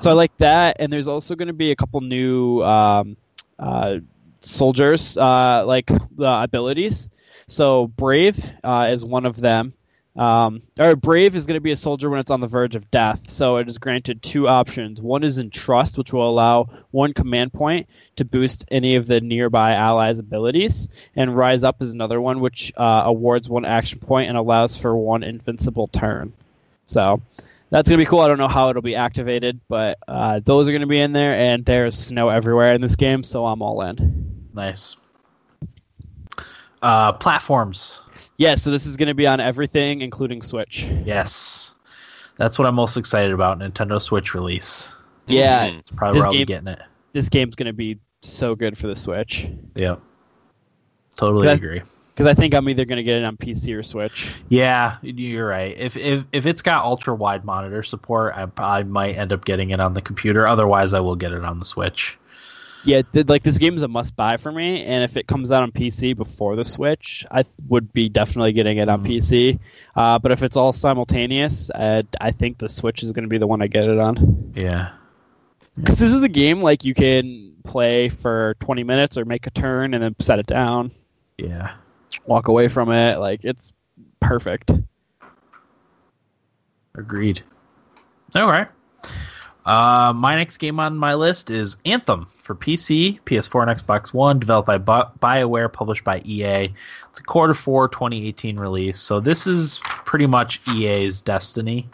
So I like that, and there's also going to be a couple new um, uh, soldiers uh, like abilities. So Brave uh, is one of them. Um, or Brave is going to be a soldier when it's on the verge of death. So it is granted two options. One is Entrust, which will allow one command point to boost any of the nearby allies' abilities, and Rise Up is another one, which uh, awards one action point and allows for one invincible turn. So that's going to be cool. I don't know how it'll be activated, but uh, those are going to be in there, and there's snow everywhere in this game, so I'm all in. Nice. Uh, platforms. Yeah, so this is going to be on everything, including Switch. Yes, that's what I'm most excited about. Nintendo Switch release. Yeah, Mhm. It's probably This where I'll be getting it. this game's going to be so good for the Switch. Yep. Totally agree. Because I think I'm either going to get it on PC or Switch. Yeah, you're right. If if if it's got ultra wide monitor support, I probably might end up getting it on the computer. Otherwise, I will get it on the Switch. Yeah, like this game is a must buy for me, and if it comes out on PC before the Switch, I would be definitely getting it on Mhm. PC. Uh, but if it's all simultaneous, uh, I think the Switch is going to be the one I get it on. Yeah. Because this is a game like you can play for 20 minutes or make a turn and then set it down, Yeah. Walk away from it. Like it's perfect. Agreed. All right. Uh, my next game on my list is Anthem for PC, PS4, and Xbox One, developed by Bi- BioWare, published by EA. It's a quarter four 2018 release, so this is pretty much EA's Destiny.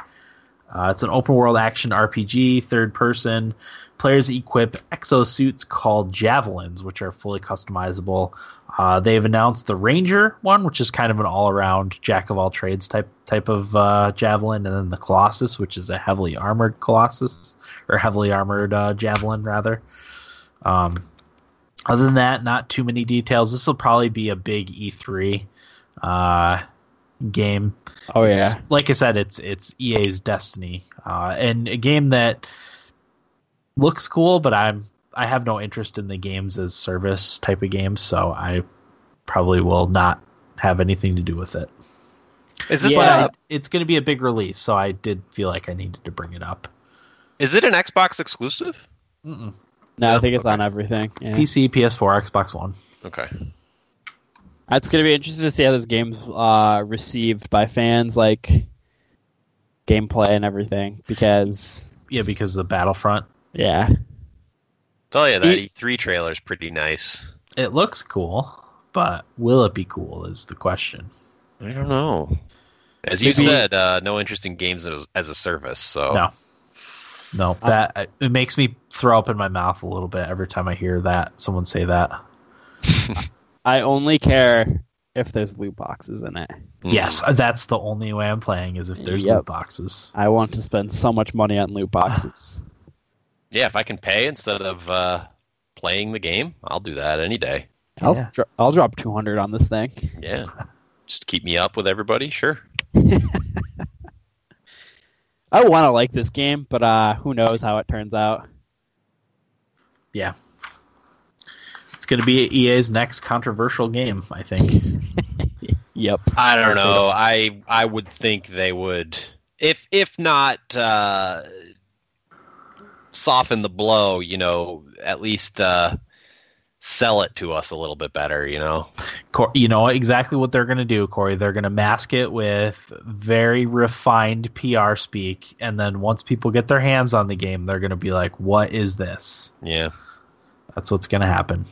Uh, it's an open world action RPG, third person. Players equip exosuits called Javelins, which are fully customizable. Uh, they've announced the Ranger one, which is kind of an all around jack of all trades type type of uh, javelin, and then the Colossus, which is a heavily armored Colossus or heavily armored uh, javelin rather. Um, other than that, not too many details. This will probably be a big E3 uh, game. Oh It's- like I said, it's it's EA's Destiny, uh, and a game that looks cool, but I'm I have no interest in the games as service type of games, so I probably will not have anything to do with it. Is this Yeah. It's going to be a big release, so I did feel like I needed to bring it up. Is it an Xbox exclusive? Mm-mm. No, I think it's on everything. Yeah. PC, PS4, Xbox One. Okay. It's gonna be interesting to see how this game's uh, received by fans, like gameplay and everything. Because Yeah, because of the Battlefront. Yeah, Tell you that E- E3 is pretty nice. It looks cool, but will it be cool is the question. I don't know. As you Maybe- said, uh, no interest in games as, as a service. So No. No, that it makes me throw up in my mouth a little bit every time I hear that someone say that. I only care if there's loot boxes in it. Mm. Yes, that's the only way I'm playing is if there's Yep. loot boxes. I want to spend so much money on loot boxes. Yeah, if I can pay instead of uh, playing the game, I'll do that any day. I'll Yeah. dro- I'll drop two hundred on this thing. Yeah. Just keep me up with everybody, sure. I want to like this game, but uh, who knows how it turns out. Yeah. It's going to be EA's next controversial game, I think. Yep. I don't know. I I would think they would, if if not uh, soften the blow, you know, at least uh, sell it to us a little bit better. You know. Cor- you know exactly what they're going to do, Corey. They're going to mask it with very refined PR speak, and then once people get their hands on the game, they're going to be like, "What is this?" Yeah. That's what's going to happen.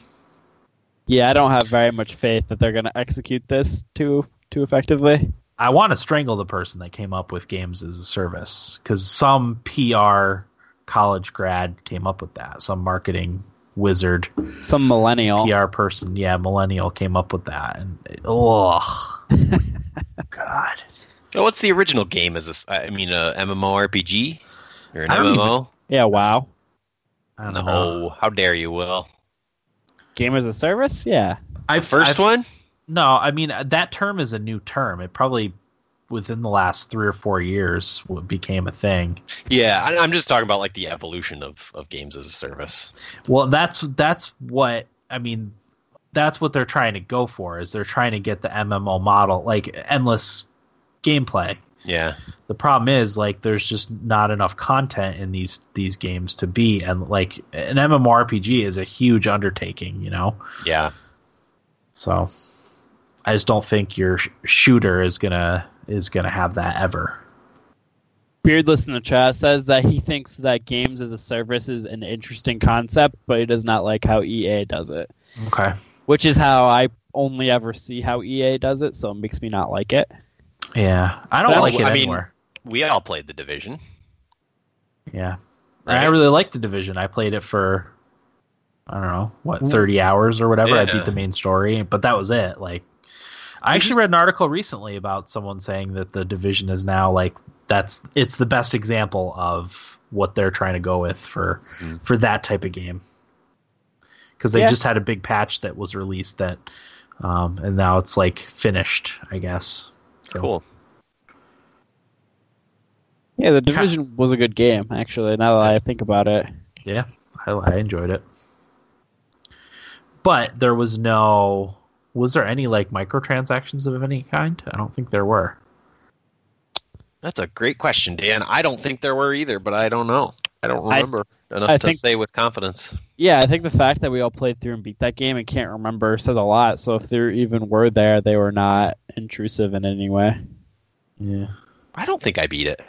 Yeah, I don't have very much faith that they're going to execute this too too effectively. I want to strangle the person that came up with games as a service because some PR college grad came up with that. Some marketing wizard, Some millennial. PR person, yeah, millennial came up with that, and oh, God, what's the original game? Is this? I mean, a MMORPG or an I don't MMO? Yeah, wow. I don't No, know. how dare you, Will? Game as a service? Yeah. I 1st one? No, I mean that term is a new term. It probably within the last three or four years became a thing. Yeah, I, I'm just talking about like the evolution of, of games as a service. Well, that's that's what I mean. That's what they're trying to go for. Is they're trying to get the MMO model, like endless gameplay. Yeah, The problem is like there's just not enough content in these these games to be and like an MMORPG is a huge undertaking, you know. yeah. So I just don't think your sh- shooter is gonna is gonna have that ever. Beardless in the chat says that he thinks that games as a service is an interesting concept, but he does not like how EA does it. Okay. Which is how I only ever see how EA does it, so it makes me not like it. Yeah, I don't Well, like it I mean- We all played the division. Yeah, Right? I really liked the division. I played it for I don't know what mm. thirty hours or whatever. I beat the main story, but that was it. Like, I actually just- read an article recently about someone saying that the division is now like that's it's the best example of what they're trying to go with for Mm. for that type of game because they Yeah. just had a big patch that was released that um, and now it's like finished i guess so Cool. Yeah, the division was a good game, actually, now that I think about it. yeah I, I enjoyed it but there was no was there any like microtransactions of any kind i don't think there were That's a great question, Dan. I don't think there were either, but I don't know. I don't I- remember enough I to think- say with confidence. Yeah, I think the fact that we all played through and beat that game and can't remember says a lot. So if there even were there, they were not intrusive in any way. yeah I don't think I beat it.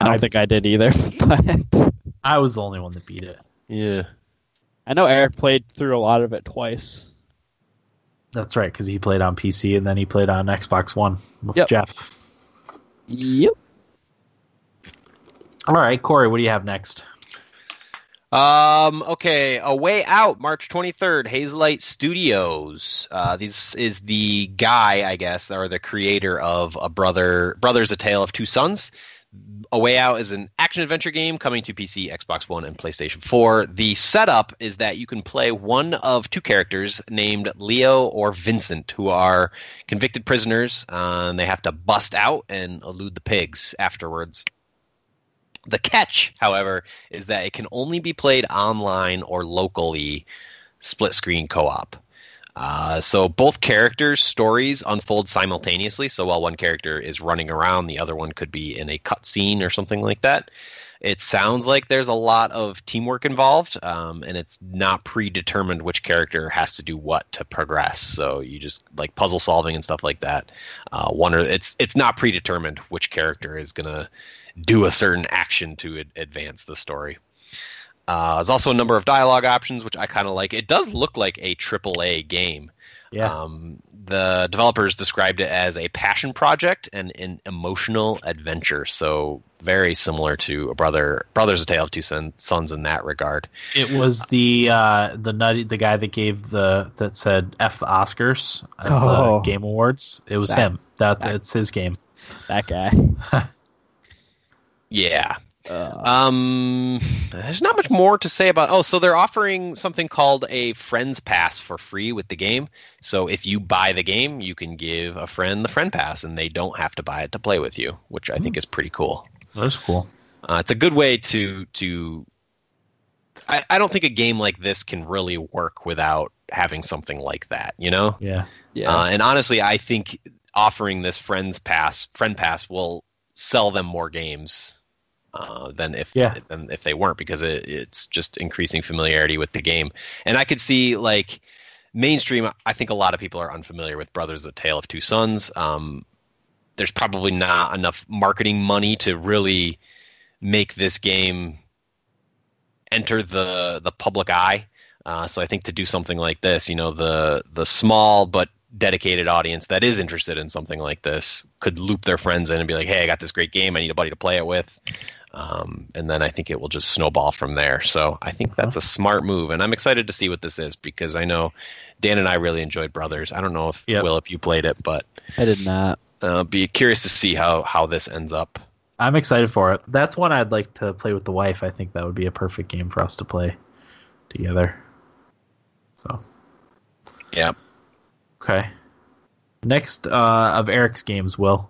I don't I- think I did either. But i was the only one that beat it Yeah. I know Eric played through a lot of it twice. that's right because he played on pc and then he played on xbox one with Yep. jeff Yep. all right corey what do you have next Um. Okay. A Way Out, March twenty third, Hazelight Studios. Uh, this is the guy, I guess, or the creator of a brother, Brothers: A Tale of Two Sons. A Way Out is an action adventure game coming to PC, Xbox One, and PlayStation 4. The setup is that you can play one of two characters named Leo or Vincent, who are convicted prisoners, uh, and they have to bust out and elude the pigs afterwards. The catch, however, is that it can only be played online or locally split screen co op. Uh, so both characters' stories unfold simultaneously. So while one character is running around, the other one could be in a cutscene or something like that. It sounds like there's a lot of teamwork involved, um, and it's not predetermined which character has to do what to progress. So you just like puzzle solving and stuff like that. Uh, one or it's it's not predetermined which character is gonna do a certain action to ad- advance the story. Uh, there's also a number of dialogue options, which I kind of like. It does look like a AAA game. Yeah. Um, the developers described it as a passion project and an emotional adventure. So very similar to a brother, Brothers: A Tale of Two Son, Sons in that regard. It was the uh, the nutty the guy that gave the that said "f the Oscars" at Oh. the Game Awards. It was That- him. That that- it's his game. That guy. Yeah. Uh, Um, there's not much more to say about. Oh, so they're offering something called a Friends Pass for free with the game. So if you buy the game, you can give a friend the Friend Pass, and they don't have to buy it to play with you, which I think is pretty cool. That's cool. Uh, it's a good way to to. I, I don't think a game like this can really work without having something like that. You know. Yeah. yeah. Uh, and honestly, I think offering this Friends Pass, Friend Pass, will sell them more games uh, than if Yeah. than if they weren't, because it, it's just increasing familiarity with the game. And I could see like mainstream. I think a lot of people are unfamiliar with Brothers: The Tale of Two Sons. Um, there's probably not enough marketing money to really make this game enter the the public eye. Uh, so I think to do something like this, you know, the the small but dedicated audience that is interested in something like this could loop their friends in and be like, "Hey, I got this great game. I need a buddy to play it with." Um, and then I think it will just snowball from there. So I think that's a smart move, and I'm excited to see what this is because I know Dan and I really enjoyed Brothers. I don't know if Yep. Will if you played it, but I did not. uh, be curious to see how how this ends up. I'm excited for it. That's one I'd like to play with the wife. I think that would be a perfect game for us to play together. So Yeah. okay. Next uh, of Eric's games, Will.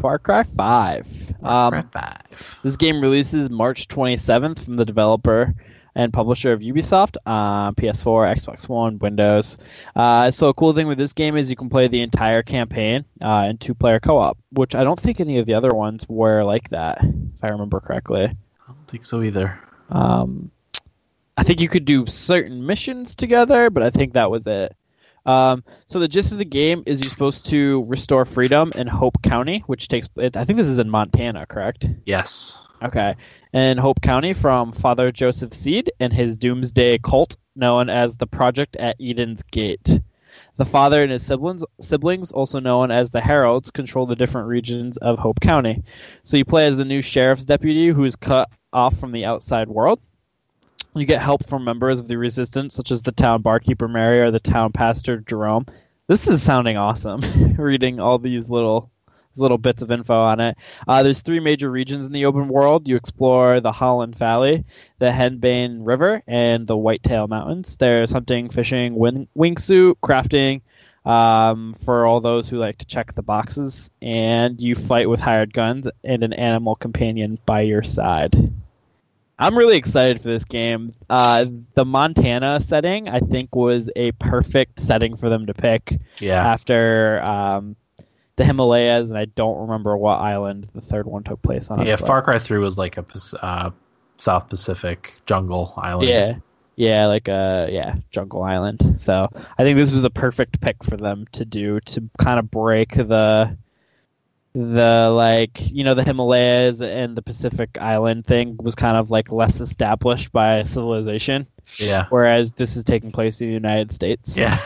Far Cry 5. Um, Cry Five. This game releases March 27th from the developer and publisher of Ubisoft on PS4, Xbox One, Windows. Uh, so a cool thing with this game is you can play the entire campaign uh, in two-player co-op, which I don't think any of the other ones were like that, if I remember correctly. I don't think so either. Um, I think you could do certain missions together, but I think that was it. Um, so the gist of the game is you're supposed to restore freedom in Hope County, which takes. I think this is in Montana, correct? Yes. Okay. In Hope County from Father Joseph Seed and his doomsday cult known as the Project at Eden's Gate. The father and his siblings, siblings, also known as the Heralds, control the different regions of Hope County. So you play as the new sheriff's deputy who is cut off from the outside world. You get help from members of the resistance, such as the town barkeeper Mary or the town pastor Jerome. This is sounding awesome. Reading all these little little bits of info on it. Uh, there's three major regions in the open world. You explore the Holland Valley, the Henbane River, and the Whitetail Mountains. There's hunting, fishing, wing- wingsuit, crafting, um, for all those who like to check the boxes. And you fight with hired guns and an animal companion by your side. I'm really excited for this game. Uh, the Montana setting, I think, was a perfect setting for them to pick Yeah. after um, the Himalayas, and I don't remember what island the third one took place on. Yeah. but- Far Cry Three was like a uh, South Pacific jungle island. Yeah, yeah, like a yeah jungle island. So I think this was a perfect pick for them to do to kind of break the the like you know the Himalayas and the Pacific island thing was kind of like less established by civilization, Yeah. whereas this is taking place in the United States. Yeah.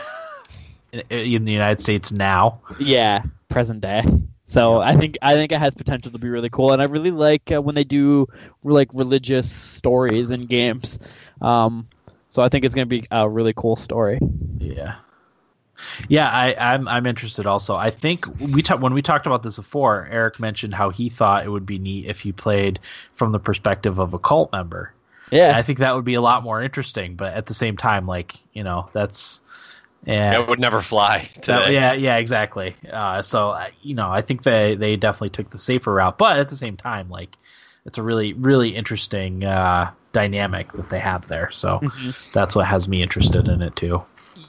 in, in the United States now. yeah, present day. So I think I think it has potential to be really cool, and I really like uh, when they do like religious stories in games. Um, so I think it's going to be a really cool story. Yeah. Yeah, I, I'm I'm interested also. I think we ta- when we talked about this before, Eric mentioned how he thought it would be neat if you played from the perspective of a cult member. Yeah, I think that would be a lot more interesting, but at the same time, like, you know, that's yeah. It would never fly today. That- yeah, yeah, exactly. Uh, so uh, you know, I think they they definitely took the safer route, but at the same time, like, it's a really really interesting uh, dynamic that they have there. So Mhm. that's what has me interested in it too.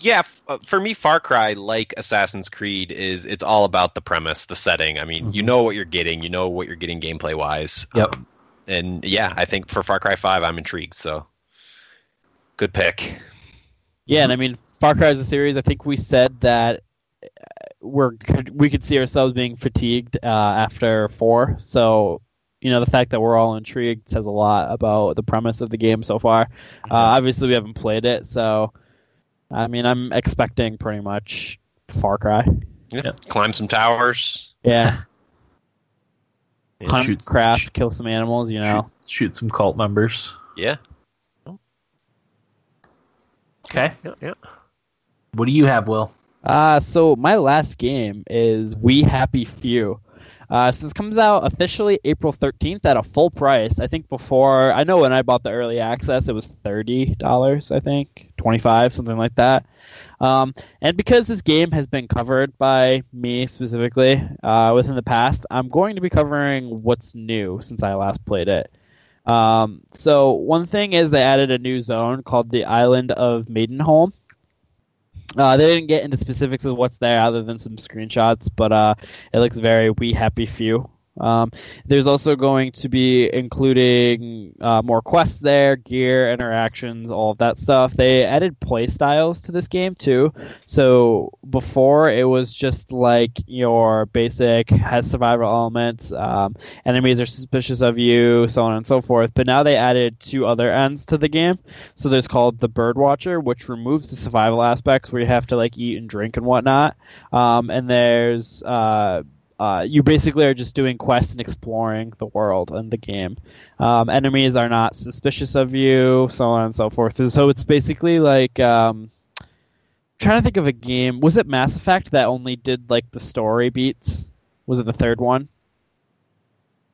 Yeah, f- uh, for me, Far Cry, like Assassin's Creed, is it's all about the premise, the setting. I mean, you know what you're getting, you know what you're getting gameplay wise. Yep. Um, and yeah, I think for Far Cry Five, I'm intrigued. So, good pick. Yeah, and I mean, Far Cry is a series. I think we said that uh, we're we could see ourselves being fatigued uh, after four. So, you know, the fact that we're all intrigued says a lot about the premise of the game so far. Uh, obviously, we haven't played it, so I mean, I'm expecting pretty much Far Cry. Yeah. Yep. Climb some towers. Yeah, Yeah. hunt, shoot- craft, shoot- kill some animals. You know. Shoot, shoot some cult members. Yeah. Okay. Yeah. yeah. What do you have, Will? Uh, so my last game is We Happy Few. Uh, so this comes out officially April 13th at a full price. I think before, I know when I bought the early access, it was $30, I think, 25 something like that. Um, and because this game has been covered by me specifically uh, within the past, I'm going to be covering what's new since I last played it. Um, so one thing is they added a new zone called the Island of Maidenholm. Uh, they didn't get into specifics of what's there other than some screenshots, but uh, it looks very we happy few. Um, there's also going to be including uh, more quests there, gear, interactions, all of that stuff. They added play styles to this game too. So before it was just like your basic has survival elements, um, enemies are suspicious of you, so on and so forth. But now they added two other ends to the game. So there's called the Bird Watcher, which removes the survival aspects where you have to like eat and drink and whatnot. Um, and there's uh, uh, you basically are just doing quests and exploring the world and the game. Um, enemies are not suspicious of you, so on and so forth. So it's basically like um, trying to think of a game. Was it Mass Effect that only did like the story beats? Was it the third one?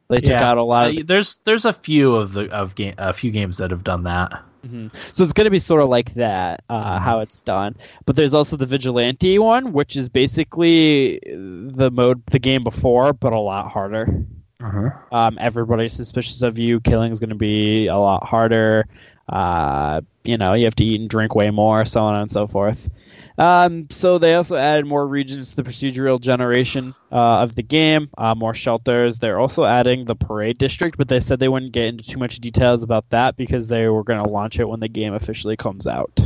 They took Yeah. out a lot of Uh, there's there's a few of the of game a few games that have done that. Hmm So it's going to be sort of like that, uh, how it's done. But there's also the vigilante one, which is basically the mode, the game before, but a lot harder. Um, everybody's suspicious of you. Killing is going to be a lot harder. Uh, you know, you have to eat and drink way more, so on and so forth. Um, so they also added more regions to the procedural generation uh, of the game, uh, more shelters. They're also adding the parade district, but they said they wouldn't get into too much details about that because they were going to launch it when the game officially comes out.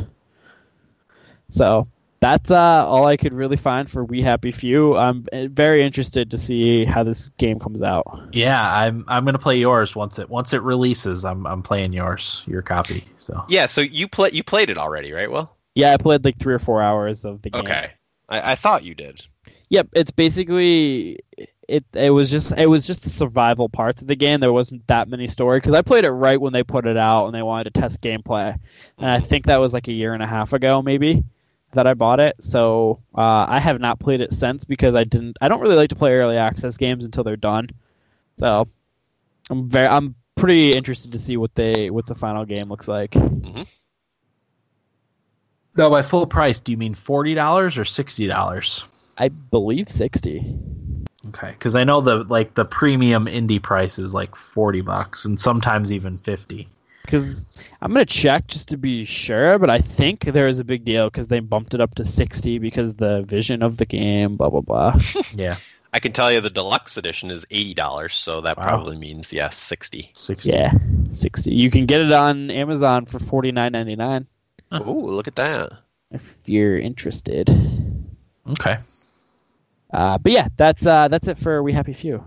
So that's uh, all I could really find for We Happy Few. I'm uh, very interested to see how this game comes out. Yeah, I'm I'm gonna play yours once it once it releases. I'm I'm playing yours, your copy. So Yeah. So you play you played it already, right? Well. Yeah, I played like three or four hours of the game. Okay. I, I thought you did. Yep, it's basically it. It was just it was just the survival parts of the game. There wasn't that many story because I played it right when they put it out and they wanted to test gameplay, and I think that was like a year and a half ago maybe that I bought it. So uh, I have not played it since because I didn't. I don't really like to play early access games until they're done. So I'm very I'm pretty interested to see what they what the final game looks like. No, by full price, do you mean forty dollars or sixty dollars? I believe sixty. Okay, because I know the like the premium indie price is like forty bucks and sometimes even fifty. Because I'm gonna check just to be sure, but I think there is a big deal because they bumped it up to 60 because the vision of the game, blah blah blah. Yeah, I can tell you the deluxe edition is eighty dollars, so that Wow. probably means yes, sixty. sixty. yeah, 60. You can get it on Amazon for 49.99 Huh. Oh, look at that. if you're interested. Okay. Uh, but yeah, that's uh, that's it for We Happy Few.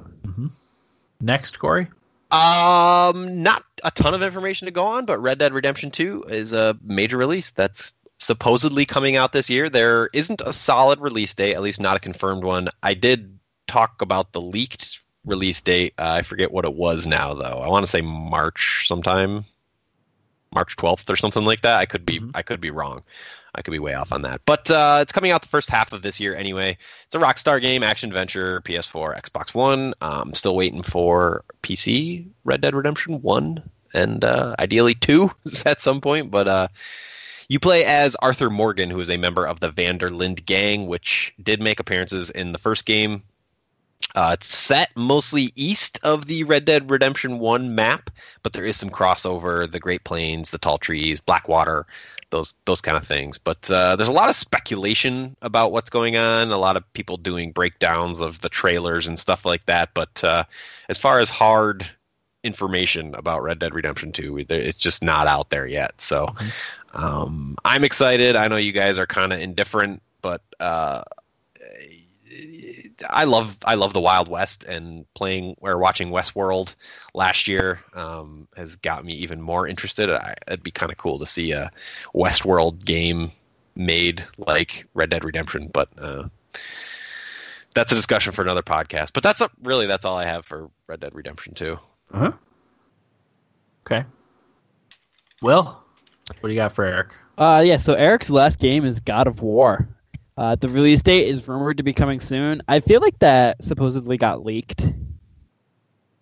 Next, Corey. Um, not a ton of information to go on, but Red Dead Redemption 2 is a major release that's supposedly coming out this year. There isn't a solid release date, at least not a confirmed one. I did talk about the leaked release date. Uh, I forget what it was now, though. I want to say March sometime, March 12th or something like that. I could be, I could be wrong. I could be way off on that. But uh, it's coming out the first half of this year anyway. It's a Rockstar game, action adventure, PS4, Xbox One. Um, I'm still waiting for PC Red Dead Redemption 1 and uh, ideally 2 at some point. But uh, you play as Arthur Morgan, who is a member of the Van der Linde gang, which did make appearances in the first game. Uh, it's set mostly east of the Red Dead Redemption 1 map, but there is some crossover the Great Plains, the tall trees, Blackwater, those those kind of things. But uh, there's a lot of speculation about what's going on. A lot of people doing breakdowns of the trailers and stuff like that. But uh, as far as hard information about Red Dead Redemption 2, it's just not out there yet. So um, I'm excited. I know you guys are kind of indifferent, but uh, I love I love the Wild West and playing or watching Westworld last year um, has got me even more interested. I, it'd be kind of cool to see a Westworld game made like Red Dead Redemption, but uh, that's a discussion for another podcast. But that's a, really that's all I have for Red Dead Redemption 2. Uh-huh. Okay. Well, what do you got for Eric? Uh, yeah, so Eric's last game is God of War. Uh, the release date is rumored to be coming soon. I feel like that supposedly got leaked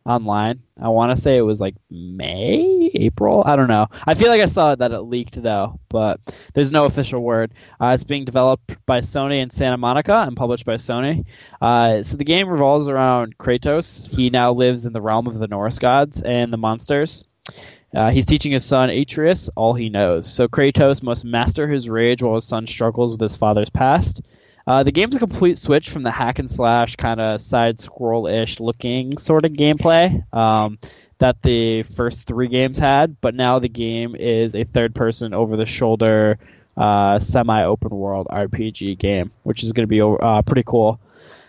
online. I want to say it was like May, April. I don't know. I feel like I saw that it leaked though, but there's no official word. Uh, it's being developed by Sony in Santa Monica and published by Sony. Uh, so the game revolves around Kratos. He now lives in the realm of the Norse gods and the monsters. Uh, he's teaching his son Atreus all he knows. So Kratos must master his rage while his son struggles with his father's past. Uh, the game's a complete switch from the hack and slash kind of side scroll ish looking sort of gameplay um, that the first three games had, but now the game is a third person over the shoulder uh, semi open world RPG game, which is going to be uh, pretty cool.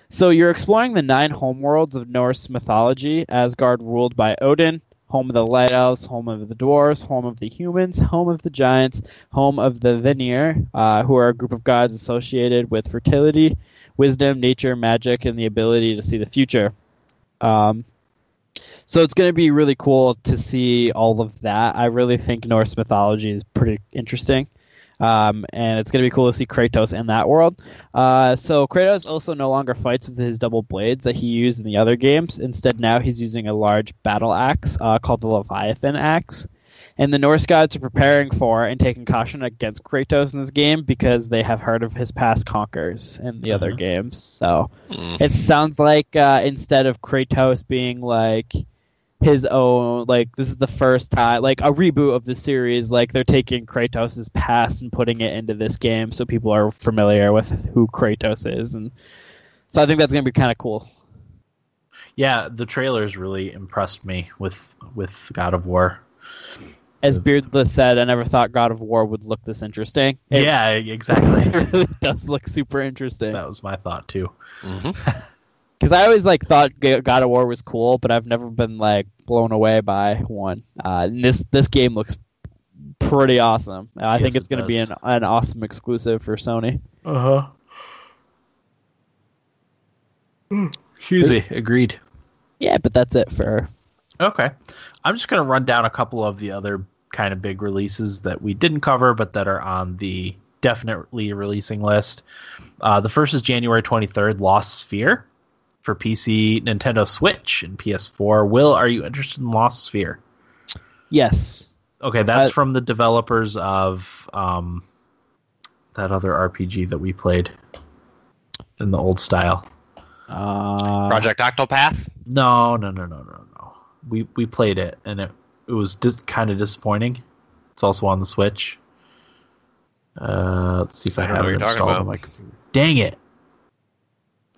So you're exploring the nine homeworlds of Norse mythology, Asgard ruled by Odin, home of the light elves, home of the dwarves, home of the humans, home of the giants, home of the Vanir, uh, who are a group of gods associated with fertility, wisdom, nature, magic, and the ability to see the future. Um, so it's going to be really cool to see all of that. I really think Norse mythology is pretty interesting. Um, and it's going to be cool to see Kratos in that world. Uh, so Kratos also no longer fights with his double blades that he used in the other games. Instead, now he's using a large battle axe uh, called the Leviathan axe. And the Norse gods are preparing for and taking caution against Kratos in this game because they have heard of his past conquers in the other games. So Mm. it sounds like uh, instead of Kratos being like his own, like this is the first time, like a reboot of the series, like they're taking Kratos' past and putting it into this game, so people are familiar with who Kratos is, and so I think that's gonna be kind of cool. Yeah, the trailers really impressed me with with God of War. As Beardless said, I never thought God of War would look this interesting. It yeah, exactly. really does look super interesting. that was my thought too. hmm Because I always like thought God of War was cool, but I've never been like blown away by one. Uh, and this this game looks pretty awesome. I Yes, think it's it going to be an an awesome exclusive for Sony. Uh huh. Excuse me. Agreed. Yeah, but that's it for. Okay. I'm just going to run down a couple of the other kind of big releases that we didn't cover, but that are on the definitely releasing list. Uh, the first is January 23rd, Lost Sphear for PC, Nintendo Switch, and PS4. Will, are you interested in Lost Sphear? Yes. Okay, that's Uh, from the developers of um, that other RPG that we played in the old style. Uh, Project Octopath. No, no, no, no, no, no. We we played it and it it was dis- kind of disappointing. It's also on the Switch. Uh, let's see if I, I have it what you're talking installed on about. my computer. Dang it!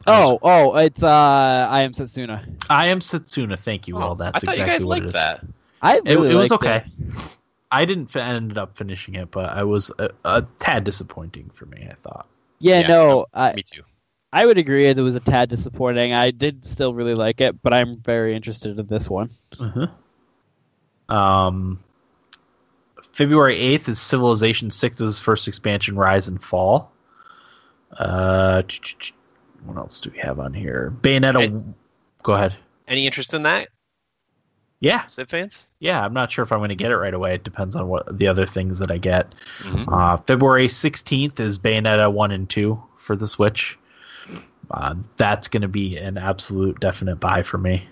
Oh, oh, it's uh, I am Setsuna. I am Setsuna. Thank you, Will. Oh, That's I thought exactly you guys what it liked that. I It, really it was liked okay. I didn't f- ended up finishing it, but I was a, a tad disappointing for me. I thought. Yeah, Yeah, no, I Me too. I would agree. It was a tad disappointing. I did still really like it, but I'm very interested in this one. Uh-huh. Um, February 8th is Civilization 6's first expansion, Rise and Fall. Uh, ch- ch- ch- what else do we have on here? Bayonetta. Go ahead. Any interest in that, Yeah, Civ fans? yeah. I'm not sure if I'm going to get it right away. It depends on what the other things that I get. Mhm. Uh, February 16th is Bayonetta 1 and 2 for the Switch. Uh, that's going to be an absolute definite buy for me.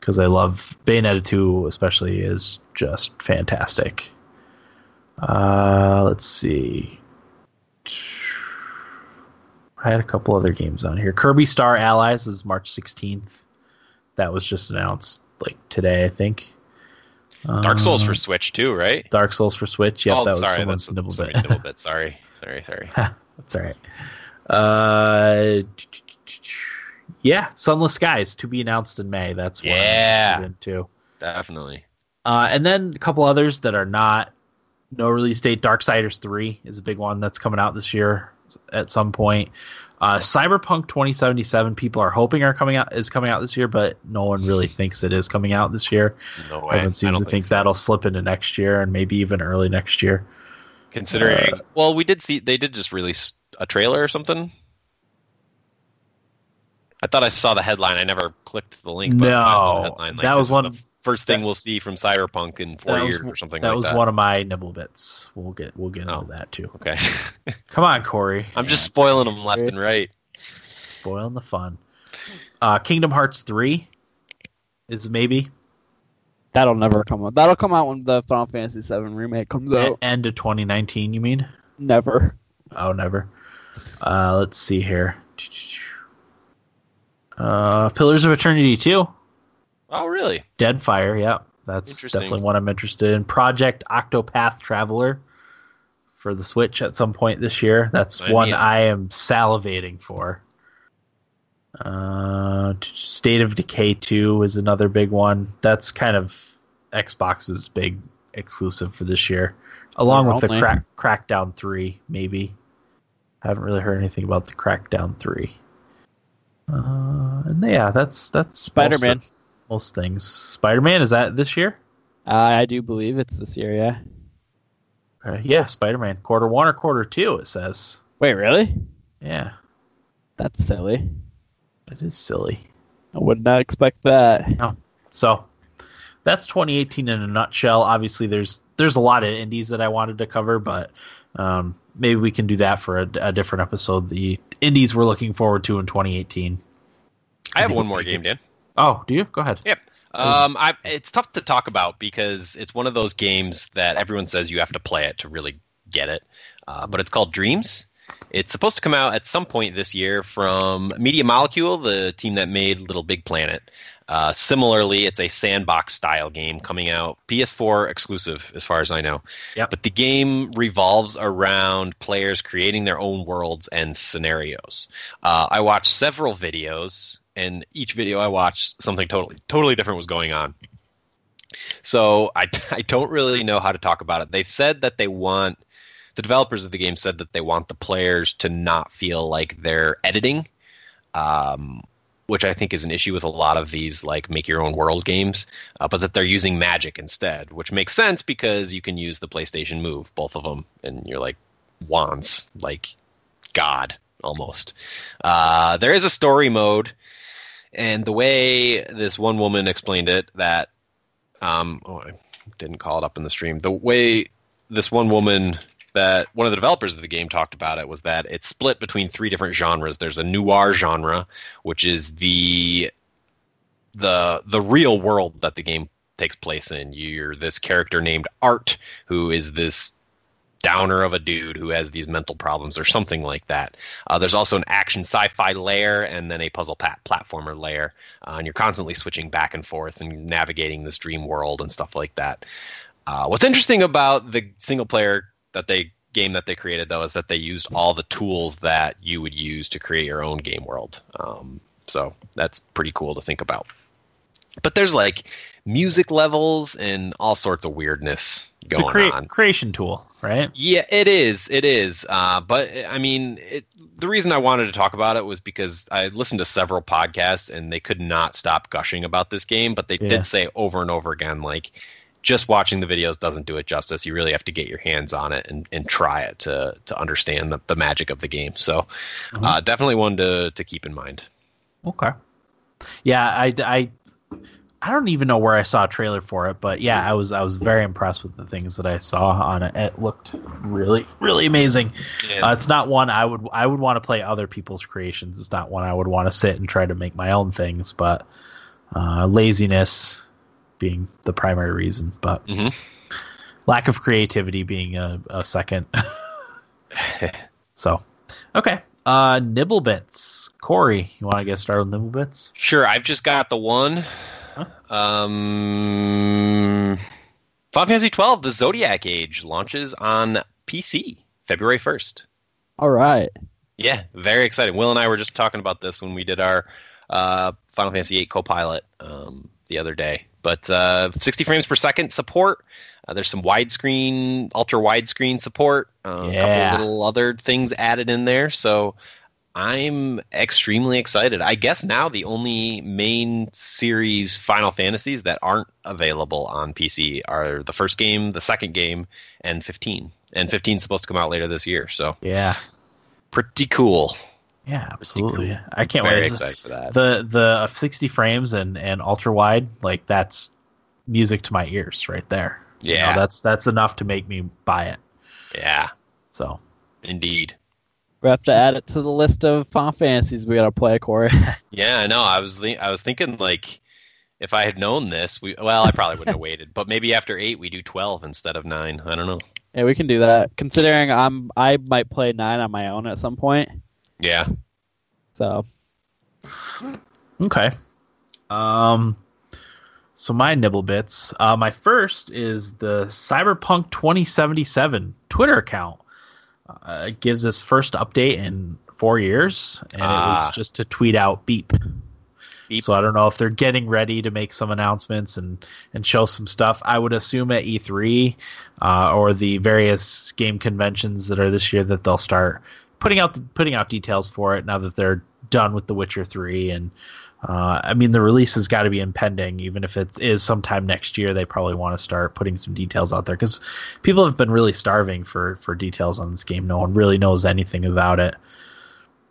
Because I love Bayonetta 2, especially, is just fantastic. Uh, let's see. I had a couple other games on here. Kirby Star Allies is March 16th. That was just announced like today, I think. Dark Souls Uh, for Switch too, right? Dark Souls for Switch. Yep, oh, that was sorry, someone's that's nibble sorry, bit. Nibblebit. Sorry, sorry, sorry. That's all right. Uh, yeah, Sunless Skies to be announced in May. That's I'm Yeah. too. Definitely. Uh, and then a couple others that are not no release date. Darksiders three is a big one that's coming out this year at some point. Uh, Cyberpunk 2077 people are hoping are coming out is coming out this year, but no one really thinks it is coming out this year. No way. Everyone I seems don't to think so. that'll slip into next year and maybe even early next year. Considering, Uh, well, we did see they did just release a trailer or something. I thought I saw the headline. I never clicked the link. But I saw the No, headline. Like, that was one- the first thing we'll see from Cyberpunk in four was- years or something that like was that. one of my nibble bits. We'll get we'll get into Oh. that too. Okay, Come on, Corey. I'm just spoiling them left and right. spoiling the fun. Uh, Kingdom Hearts three is maybe That'll never come out. That'll come out when the Final Fantasy VII remake comes out. end of 2019. You mean? Never. Oh, never. Uh, let's see here. Uh, Pillars of Eternity two, Oh, really? Deadfire. Yeah, that's definitely one I'm interested in. Project Octopath Traveler for the Switch at some point this year. That's Sign one me up. I am salivating for. Uh, State of Decay 2 is another big one. That's kind of Xbox's big exclusive for this year, along Or with the crack, Crackdown 3, maybe. Haven't really heard anything about the Crackdown 3. Uh, and yeah, that's that's Spider Man. Most, things. Spider Man is that this year? Uh, I do believe it's this year. Yeah. Uh, yeah, Spider Man quarter one or quarter two. It says. Wait, really? Yeah, That's silly. it is silly. I would not expect that. No. So that's 2018 in a nutshell. Obviously, there's there's a lot of indies that I wanted to cover, but um, maybe we can do that for a, a different episode. The indies we're looking forward to in 2018. I have one more game, Dan. Oh, do you? Go ahead. Yep. Um, I, it's tough to talk about because it's one of those games that everyone says you have to play it to really get it. Uh, but it's called Dreams. It's supposed to come out at some point this year from Media Molecule, the team that made Little Big Planet. Uh, similarly, it's a sandbox style game coming out PS4 exclusive, as far as I know. Yep. But the game revolves around players creating their own worlds and scenarios. Uh, I watched several videos, and each video I watched, something totally totally different was going on. So I, I don't really know how to talk about it. They've said that they want the developers of the game said that they want the players to not feel like they're editing, um, which I think is an issue with a lot of these like make your own world games, uh, but that they're using magic instead, which makes sense because you can use the PlayStation Move, both of them, and you're like wands, like God almost. Uh, there is a story mode, and the way this one woman explained it, that um, oh, I didn't call it up in the stream. The way this one woman that one of the developers of the game talked about it was that it's split between three different genres. There's a noir genre, which is the the the real world that the game takes place in. You're this character named Art, who is this downer of a dude who has these mental problems or something like that. Uh, there's also an action sci-fi layer and then a puzzle pat- platformer layer, uh, and you're constantly switching back and forth and navigating this dream world and stuff like that. Uh, what's interesting about the single player that they game that they created though is that they used all the tools that you would use to create your own game world. Um, so that's pretty cool to think about. But there's like music levels and all sorts of weirdness going crea- on. creation tool, right? Yeah, it is. It is. Uh, but I mean, it, the reason I wanted to talk about it was because I listened to several podcasts and they could not stop gushing about this game. But they Yeah. did say over and over again, like, just watching the videos doesn't do it justice. You really have to get your hands on it and, and try it to to understand the, the magic of the game. So, uh, definitely one to to keep in mind. Okay. Yeah, I, I, I don't even know where I saw a trailer for it, but yeah, I was I was very impressed with the things that I saw on it. It looked really really amazing. And- Uh, it's not one I would I would want to play other people's creations. It's not one I would want to sit and try to make my own things, but uh, laziness being the primary reason, but Mhm. lack of creativity being a, a second. so, okay. Uh, Nibblebits. Corey, you want to get started with Nibblebits? Sure, I've just got the one. Huh? Um, Final Fantasy 12, the Zodiac Age, launches on PC February 1st. All right. Yeah, very exciting. Will and I were just talking about this when we did our uh, Final Fantasy VIII co-pilot um, the other day. But uh, 60 frames per second support. Uh, there's some widescreen, ultra widescreen support. Uh, A Yeah. couple little other things added in there. So I'm extremely excited. I guess now the only main series Final Fantasies that aren't available on PC are the first game, the second game, and 15. And 15 is supposed to come out later this year. So Yeah. pretty cool. Yeah, absolutely. cool. I can't Very wait. excited for that. The the 60 frames and and ultra wide, like that's music to my ears right there. You know, Yeah. that's that's enough to make me buy it. Yeah, So indeed. We have to add it to the list of Final Fantasies we gotta play, Corey. Yeah, I know. I was thi- I was thinking like if I had known this, we well, I probably wouldn't have waited. But maybe after eight, we do twelve instead of nine. I don't know. yeah, we can do that. Considering I'm, I might play nine on my own at some point. Yeah. So Okay. Um so my nibble bits. Uh my first is the Cyberpunk 2077 Twitter account. Uh, it gives its first update in 4 years and it Ah. was just to tweet out beep. Beep. So I don't know if they're getting ready to make some announcements and and show some stuff. I would assume at E3 uh, or the various game conventions that are this year that they'll start putting out putting out details for it now that they're done with The Witcher 3 and uh, I mean the release has got to be impending even if it is sometime next year they probably want to start putting some details out there cuz people have been really starving for for details on this game no one really knows anything about it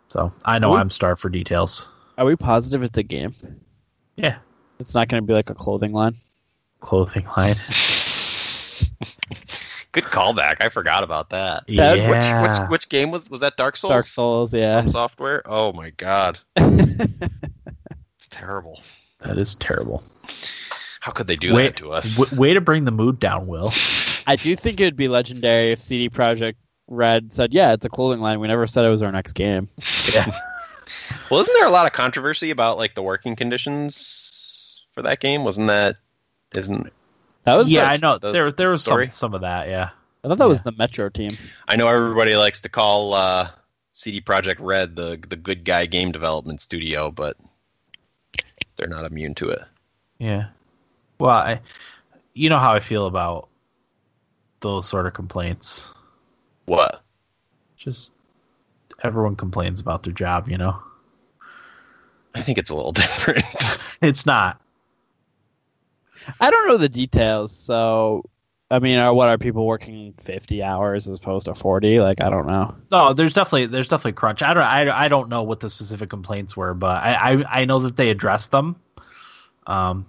so I know Ooh. I'm starved for details are we positive it's a game? yeah It's not gonna be like a clothing line. clothing line Good callback. I forgot about that. That- yeah Which, which which game was was that? Dark Souls. Dark Souls, yeah. From software. Oh my god, it's terrible. that is terrible How could they do Wait- that to us? W- way to bring the mood down will I do think it would be legendary if CD Projekt Red said, "Yeah, it's a clothing line. We never said it was our next game." Yeah. well, isn't there a lot of controversy about like the working conditions for that game? Wasn't that? Isn't That was yeah the- I know the there there was story? some some of that yeah I thought that was the Metro team. I know everybody likes to call uh, CD Projekt Red the the good guy game development studio, but they're not immune to it. Yeah. Well, I, you know how I feel about those sort of complaints. What? Just everyone complains about their job, you know. I think it's a little different. It's not. I don't know the details, so I mean, are, what are people working fifty hours as opposed to forty? Like, I don't know. No, there's definitely there's definitely crunch. I don't I, I don't know what the specific complaints were, but I I, I know that they addressed them. Um,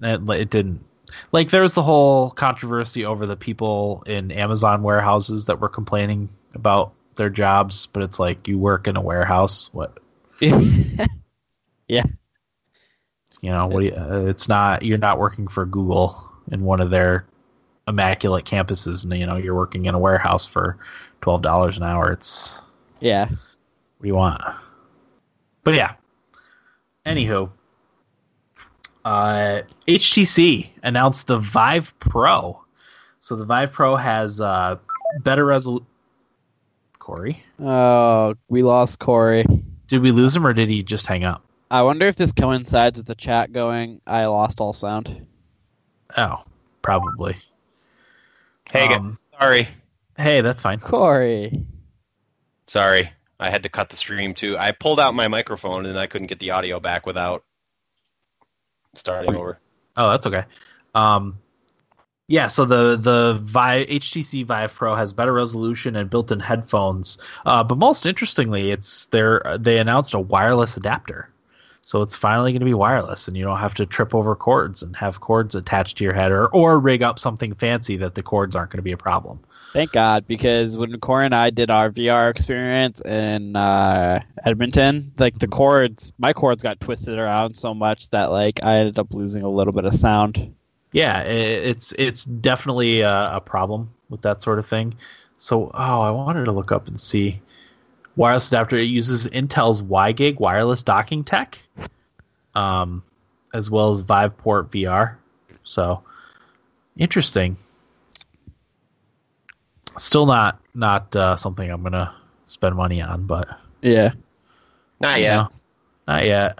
it, it didn't like there was the whole controversy over the people in Amazon warehouses that were complaining about their jobs, but it's like you work in a warehouse. What yeah, You know, what you, uh, it's not you're not working for Google in one of their immaculate campuses, and you know you're working in a warehouse for twelve dollars an hour. It's yeah. what do you want? But yeah. Anywho, uh, HTC announced the Vive Pro. So the Vive Pro has uh, better resolution. Corey, Oh, we lost Corey. did we lose him or did he just hang up? I wonder if this coincides with the chat going. I lost all sound. Oh, probably. Hey, Um, sorry, hey, that's fine. Corey. sorry. I had to cut the stream too. I pulled out my microphone and I couldn't get the audio back without starting over. Oh, that's okay. Um, yeah, so the the Vive HTC Vive Pro has better resolution and built-in headphones. Uh, but most interestingly, it's they're they announced a wireless adapter. So it's finally going to be wireless, and you don't have to trip over cords and have cords attached to your head, or or rig up something fancy that the cords aren't going to be a problem. Thank God, because when Corey and I did our VR experience in uh, Edmonton, like the cords, my cords got twisted around so much that like I ended up losing a little bit of sound. Yeah, it's it's definitely a, a problem with that sort of thing. So, oh, I wanted to look up and see wireless adapter. It uses Intel's WiGig wireless docking tech, um, as well as VivePort VR. So, interesting. Still not not uh, something I'm gonna spend money on, but Yeah. Not yet. know, not yet.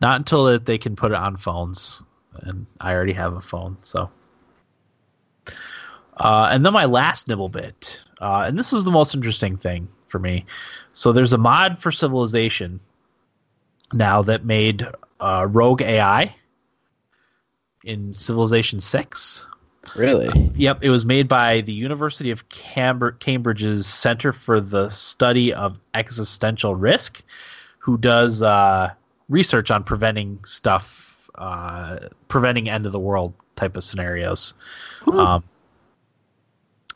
Not until that they can put it on phones, and I already have a phone, so. Uh, and then my last nibble bit, uh, and this was the most interesting thing for me. So there's a mod for Civilization now that made uh, Rogue AI in Civilization Six. Really? Yep, it was made by the University of Cambr- Cambridge's Center for the Study of Existential Risk, who does uh, research on preventing stuff, uh, preventing end of the world type of scenarios. Um,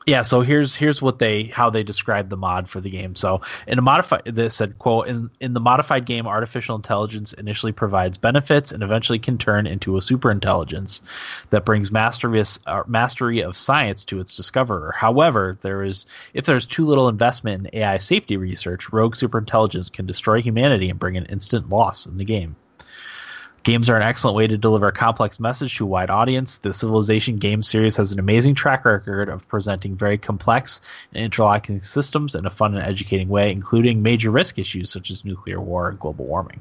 yeah, so here's here's what they how they describe the mod for the game. So in a modified, they said, "quote in in the modified game, artificial intelligence initially provides benefits and eventually can turn into a super intelligence that brings mastery uh, mastery of science to its discoverer. However, there is if there's too little investment in AI safety research, rogue superintelligence can destroy humanity and bring an instant loss in the game." Games are an excellent way to deliver a complex message to a wide audience. The Civilization game series has an amazing track record of presenting very complex and interlocking systems in a fun and educating way, including major risk issues such as nuclear war and global warming.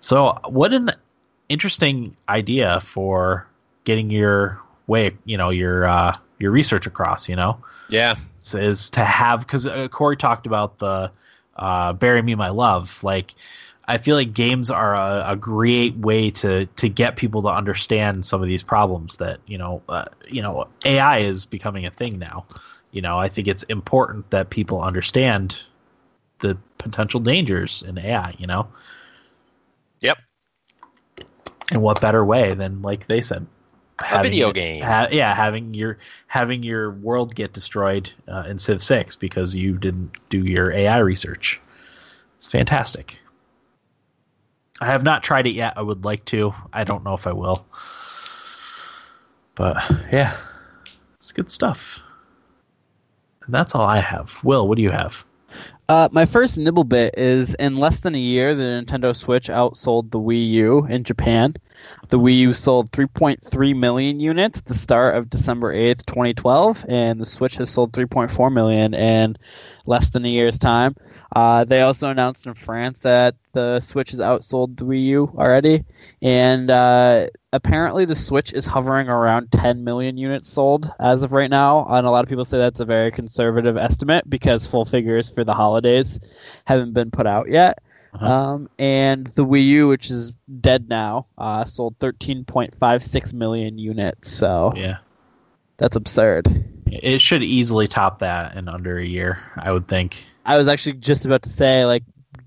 So, what an interesting idea for getting your way, you know, your uh, your research across. You know, Yeah. is- is to have because uh, Corey talked about the uh, "Bury Me My Love." Like, I feel like games are a, a great way to to get people to understand some of these problems that you know, uh, you know, AI is becoming a thing now. You know, I think it's important that people understand the potential dangers in AI. You know, Yep. and what better way than like they said A video game. ha- yeah, having your having your world get destroyed uh, in Civ Six because you didn't do your AI research. It's fantastic. I have not tried it yet. I would like to. I don't know if I will. But yeah, it's good stuff. And that's all I have. Will, what do you have? Uh, my first nibble bit is in less than a year, the Nintendo Switch outsold the Wii U in Japan. The Wii U sold 3.3 million units at the start of December 8th, 2012, and the Switch has sold 3.4 million in less than a year's time. Uh, they also announced in France that the Switch has outsold the Wii U already, and uh, apparently the Switch is hovering around 10 million units sold as of right now. And a lot of people say that's a very conservative estimate because full figures for the holidays haven't been put out yet. Uh-huh. Um, and the Wii U, which is dead now, uh, sold 13.56 million units. So Yeah. that's absurd. It should easily top that in under a year, I would think. I was actually just about to say, like,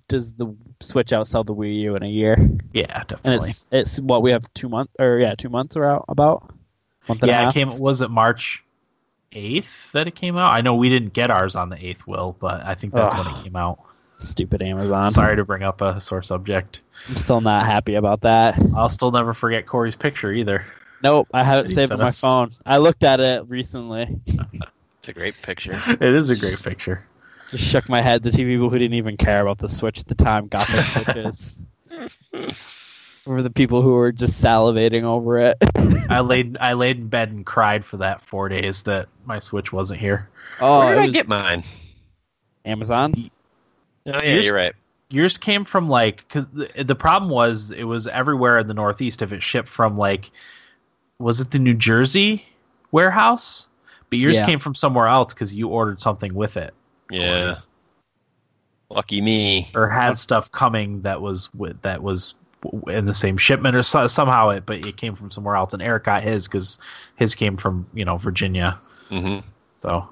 does the Switch outsell the Wii U in a year? Yeah, And definitely. it's it's what we have two months or yeah, two months are out about. Month and yeah, it came. Was it March eighth that it came out? I know we didn't get ours on the eighth, Will, but I think that's when it came out. Stupid Amazon. Sorry to bring up a sore subject. I'm still not happy about that. I'll still never forget Corey's picture either. Nope, I have it saved sent on my us. phone. I looked at it recently. It's a great picture. It is a great picture. Just shook my head. The two people who didn't even care about the Switch at the time got their Switches. Or the people who were just salivating over it. I laid I laid in bed and cried for that four days that my Switch wasn't here. Oh, Where did it I was get mine? Amazon? Oh yeah, Yours- you're right. Yours came from like because the, the problem was it was everywhere in the Northeast if it shipped from like was it the New Jersey warehouse? But yours Yeah. came from somewhere else because you ordered something with it. Yeah. Lucky me. or had stuff coming that was with that was in the same shipment or so, somehow it but it came from somewhere else and Eric got his because his came from you know Virginia hmm so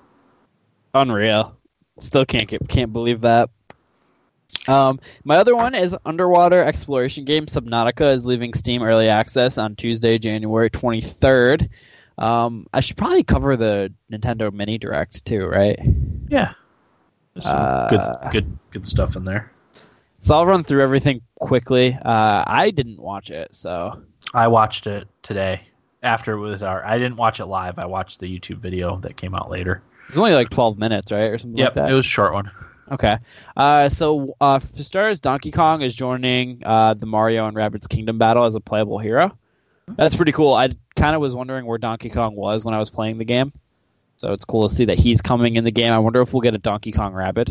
Unreal. Still can't get can't believe that. Um, my other one is underwater exploration game Subnautica is leaving Steam early access on Tuesday, January twenty third. Um, I should probably cover the Nintendo Mini Direct too, right? yeah there's some Uh, good good good stuff in there So I'll run through everything quickly. Uh, I didn't watch it, so I watched it today after it was our I didn't watch it live I watched the YouTube video that came out later it's only like twelve minutes, right, or something yep like that. it was a short one Okay. Uh, so uh, for starters, Donkey Kong is joining uh, the Mario and Rabbids Kingdom battle as a playable hero. That's pretty cool. I kind of was wondering where Donkey Kong was when I was playing the game. So it's cool to see that he's coming in the game. I wonder if we'll get a Donkey Kong Rabbid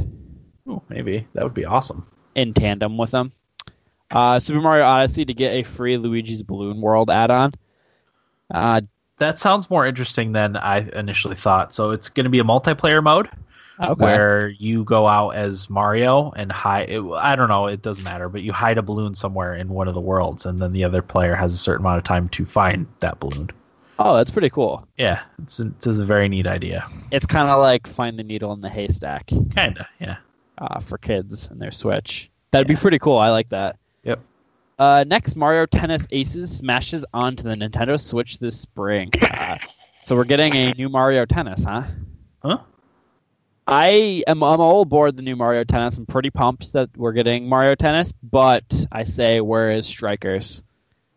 Ooh, maybe that would be awesome. in tandem with him. Uh, Super Mario Odyssey to get a free Luigi's Balloon World add-on. Uh, That sounds more interesting than I initially thought. So it's going to be a multiplayer mode okay. where you go out as Mario and hide. It, I don't know. It doesn't matter, but you hide a balloon somewhere in one of the worlds, and then the other player has a certain amount of time to find that balloon. Oh, that's pretty cool. Yeah, it's it's a very neat idea. It's kind of like find the needle in the haystack Kinda, yeah. uh, for kids and their Switch. That'd be pretty cool. I like that. Yep. Uh, next, Mario Tennis Aces smashes onto the Nintendo Switch this spring. Uh, so we're getting a new Mario Tennis, huh? Huh? I am I'm all aboard the new Mario Tennis. I'm pretty pumped that we're getting Mario Tennis, but I say where is Strikers?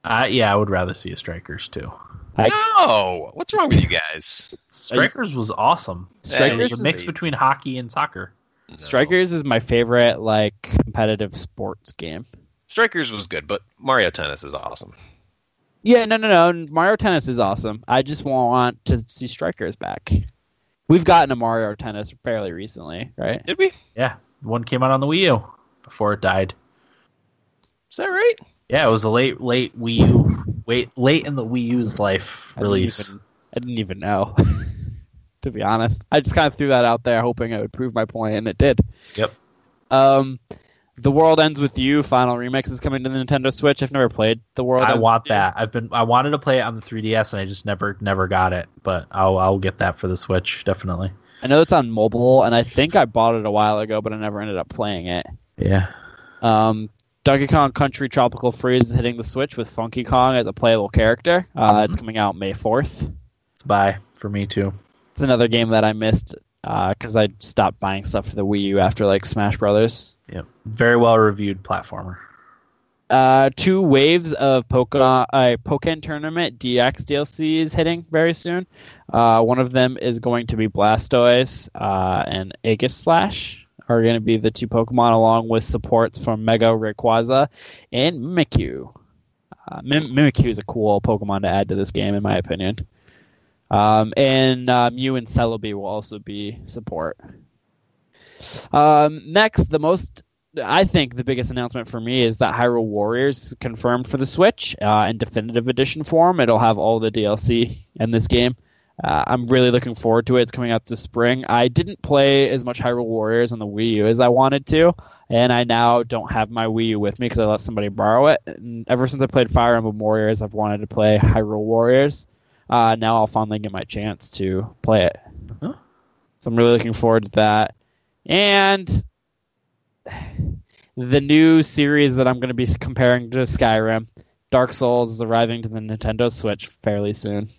Uh, yeah, I would rather see a Strikers too. I- no, what's wrong with you guys? Strikers was awesome. Strikers it was a mix a- between hockey and soccer. No. Strikers is my favorite like competitive sports game. Strikers was good, but Mario Tennis is awesome. Yeah, no, no, no. Mario Tennis is awesome. I just want to see Strikers back. We've gotten a Mario Tennis fairly recently, right? Did we? Yeah, one came out on the Wii U before it died. Is that right? Yeah, it was a late, late Wii U, wait, late in the Wii U's life I didn't release. even- I didn't even know, to be honest. I just kind of threw that out there, hoping it would prove my point, and it did. Yep. Um, the World Ends with You final remix is coming to the Nintendo Switch. I've never played the World. I Ends want with You. that. I've been, I wanted to play it on the 3DS, and I just never, never got it. But I'll, I'll get that for the Switch definitely. I know it's on mobile, and I think I bought it a while ago, but I never ended up playing it. Yeah. Um, Donkey Kong Country Tropical Freeze is hitting the Switch with Funky Kong as a playable character. Uh, It's coming out May 4th. Bye for me too. It's another game that I missed because I stopped buying stuff for the Wii U after like Smash Brothers. Yep. Very well reviewed platformer. Uh, two waves of Pokemon, uh, Tournament DX DLC is hitting very soon. Uh, one of them is going to be Blastoise uh, and Aegislash are going to be the two Pokemon along with supports from Mega Rayquaza and Mimikyu. Uh, Mim- Mimikyu is a cool Pokemon to add to this game, in my opinion. Um, and uh, Mew and Celebi will also be support. Um, next, the most I think the biggest announcement for me is that Hyrule Warriors is confirmed for the Switch uh, in definitive edition form. It'll have all the DLC in this game. Uh, I'm really looking forward to it. It's coming out this spring. I didn't play as much Hyrule Warriors on the Wii U as I wanted to, and I now don't have my Wii U with me because I let somebody borrow it. And ever since I played Fire Emblem Warriors, I've wanted to play Hyrule Warriors. Uh, now I'll finally get my chance to play it. Huh. So I'm really looking forward to that. And the new series that I'm going to be comparing to Skyrim, Dark Souls, is arriving to the Nintendo Switch fairly soon.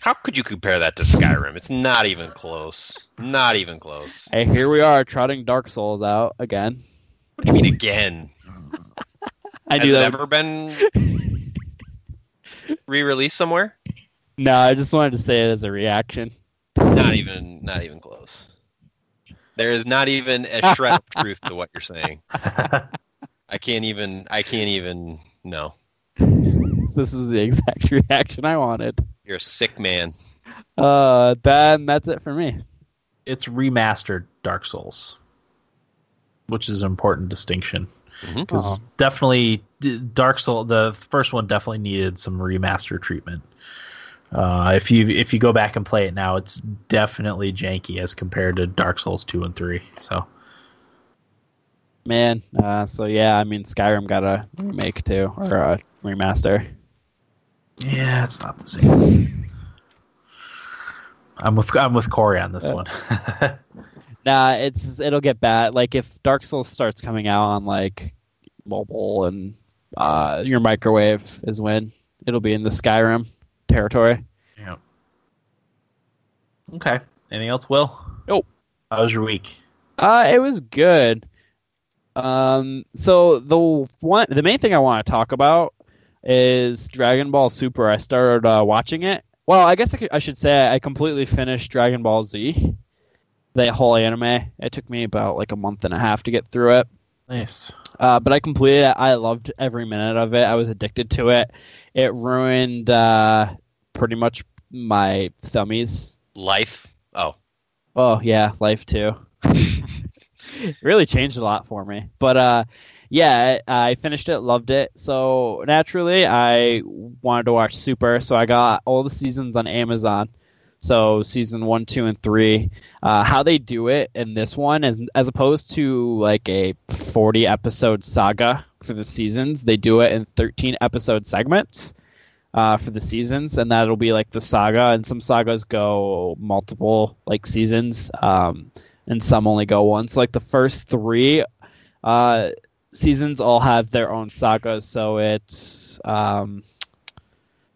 How could you compare that to Skyrim? It's not even close. Not even close. Hey, here we are trotting Dark Souls out again. What do you mean again? I Has knew it that. ever been re-released somewhere? No, I just wanted to say it as a reaction. Not even. Not even close. There is not even a shred of truth to what you're saying. I can't even. I can't even. No, This was the exact reaction I wanted. you're a sick man. Uh, then that's it for me. it's remastered Dark Souls, which is an important distinction because definitely Dark Soul, the first one definitely needed some remaster treatment. Uh, if you if you go back and play it now, it's definitely janky as compared to Dark Souls two and three. So Man, uh, so yeah, I mean, Skyrim got a remake too, or a remaster. yeah, it's not the same. I'm with I'm with Corey on this Uh, one. Nah, it's it'll get bad. Like if Dark Souls starts coming out on like mobile and uh, your microwave is when it'll be in the Skyrim territory. yeah. Okay. Anything else, Will? Nope. How was your week? Uh, it was good. Um, so the one, the main thing I want to talk about is Dragon Ball Super. I started uh, watching it. Well, I guess I, could, I should say I completely finished Dragon Ball Z, the whole anime. It took me about like a month and a half to get through it. Nice. Uh, but I completed it. I loved every minute of it. I was addicted to it. It ruined uh, pretty much my thummies. Life. Oh, Oh yeah, life too. really changed a lot for me. But uh, yeah, I finished it, loved it. So naturally, I wanted to watch Super. So I got all the seasons on Amazon. So season one, two, and three. Uh, how they do it in this one, as as opposed to like a forty episode saga for the seasons, they do it in thirteen episode segments uh, for the seasons, and that'll be like the saga. And some sagas go multiple like seasons, um, and some only go once. Like the first three uh, seasons all have their own sagas. So it's um,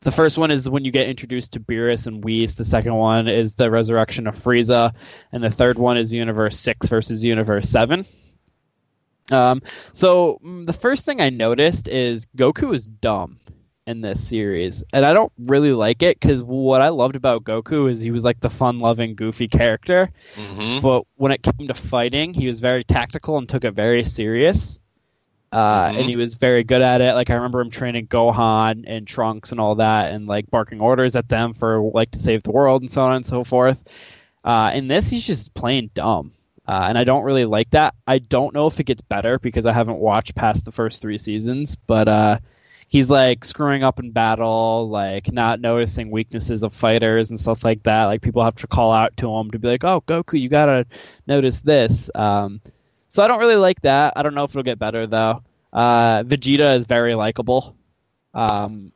the first one is when you get introduced to Beerus and Whis. The second one is the resurrection of Frieza, and the third one is Universe Six versus Universe Seven. Um, so mm, the first thing I noticed is Goku is dumb in this series, and I don't really like it because what I loved about Goku is he was like the fun-loving, goofy character, hmm but when it came to fighting, he was very tactical and took it very serious. Uh, Mhm. And he was very good at it. Like I remember him training Gohan and Trunks and all that, and like barking orders at them for like to save the world and so on and so forth. Uh, in this, he's just plain dumb, uh, and I don't really like that. I don't know if it gets better because I haven't watched past the first three seasons, but uh, he's like screwing up in battle, like not noticing weaknesses of fighters and stuff like that. Like people have to call out to him to be like, "Oh, Goku, you gotta notice this." Um, so I don't really like that. I don't know if it'll get better though. Uh, Vegeta is very likable. Um,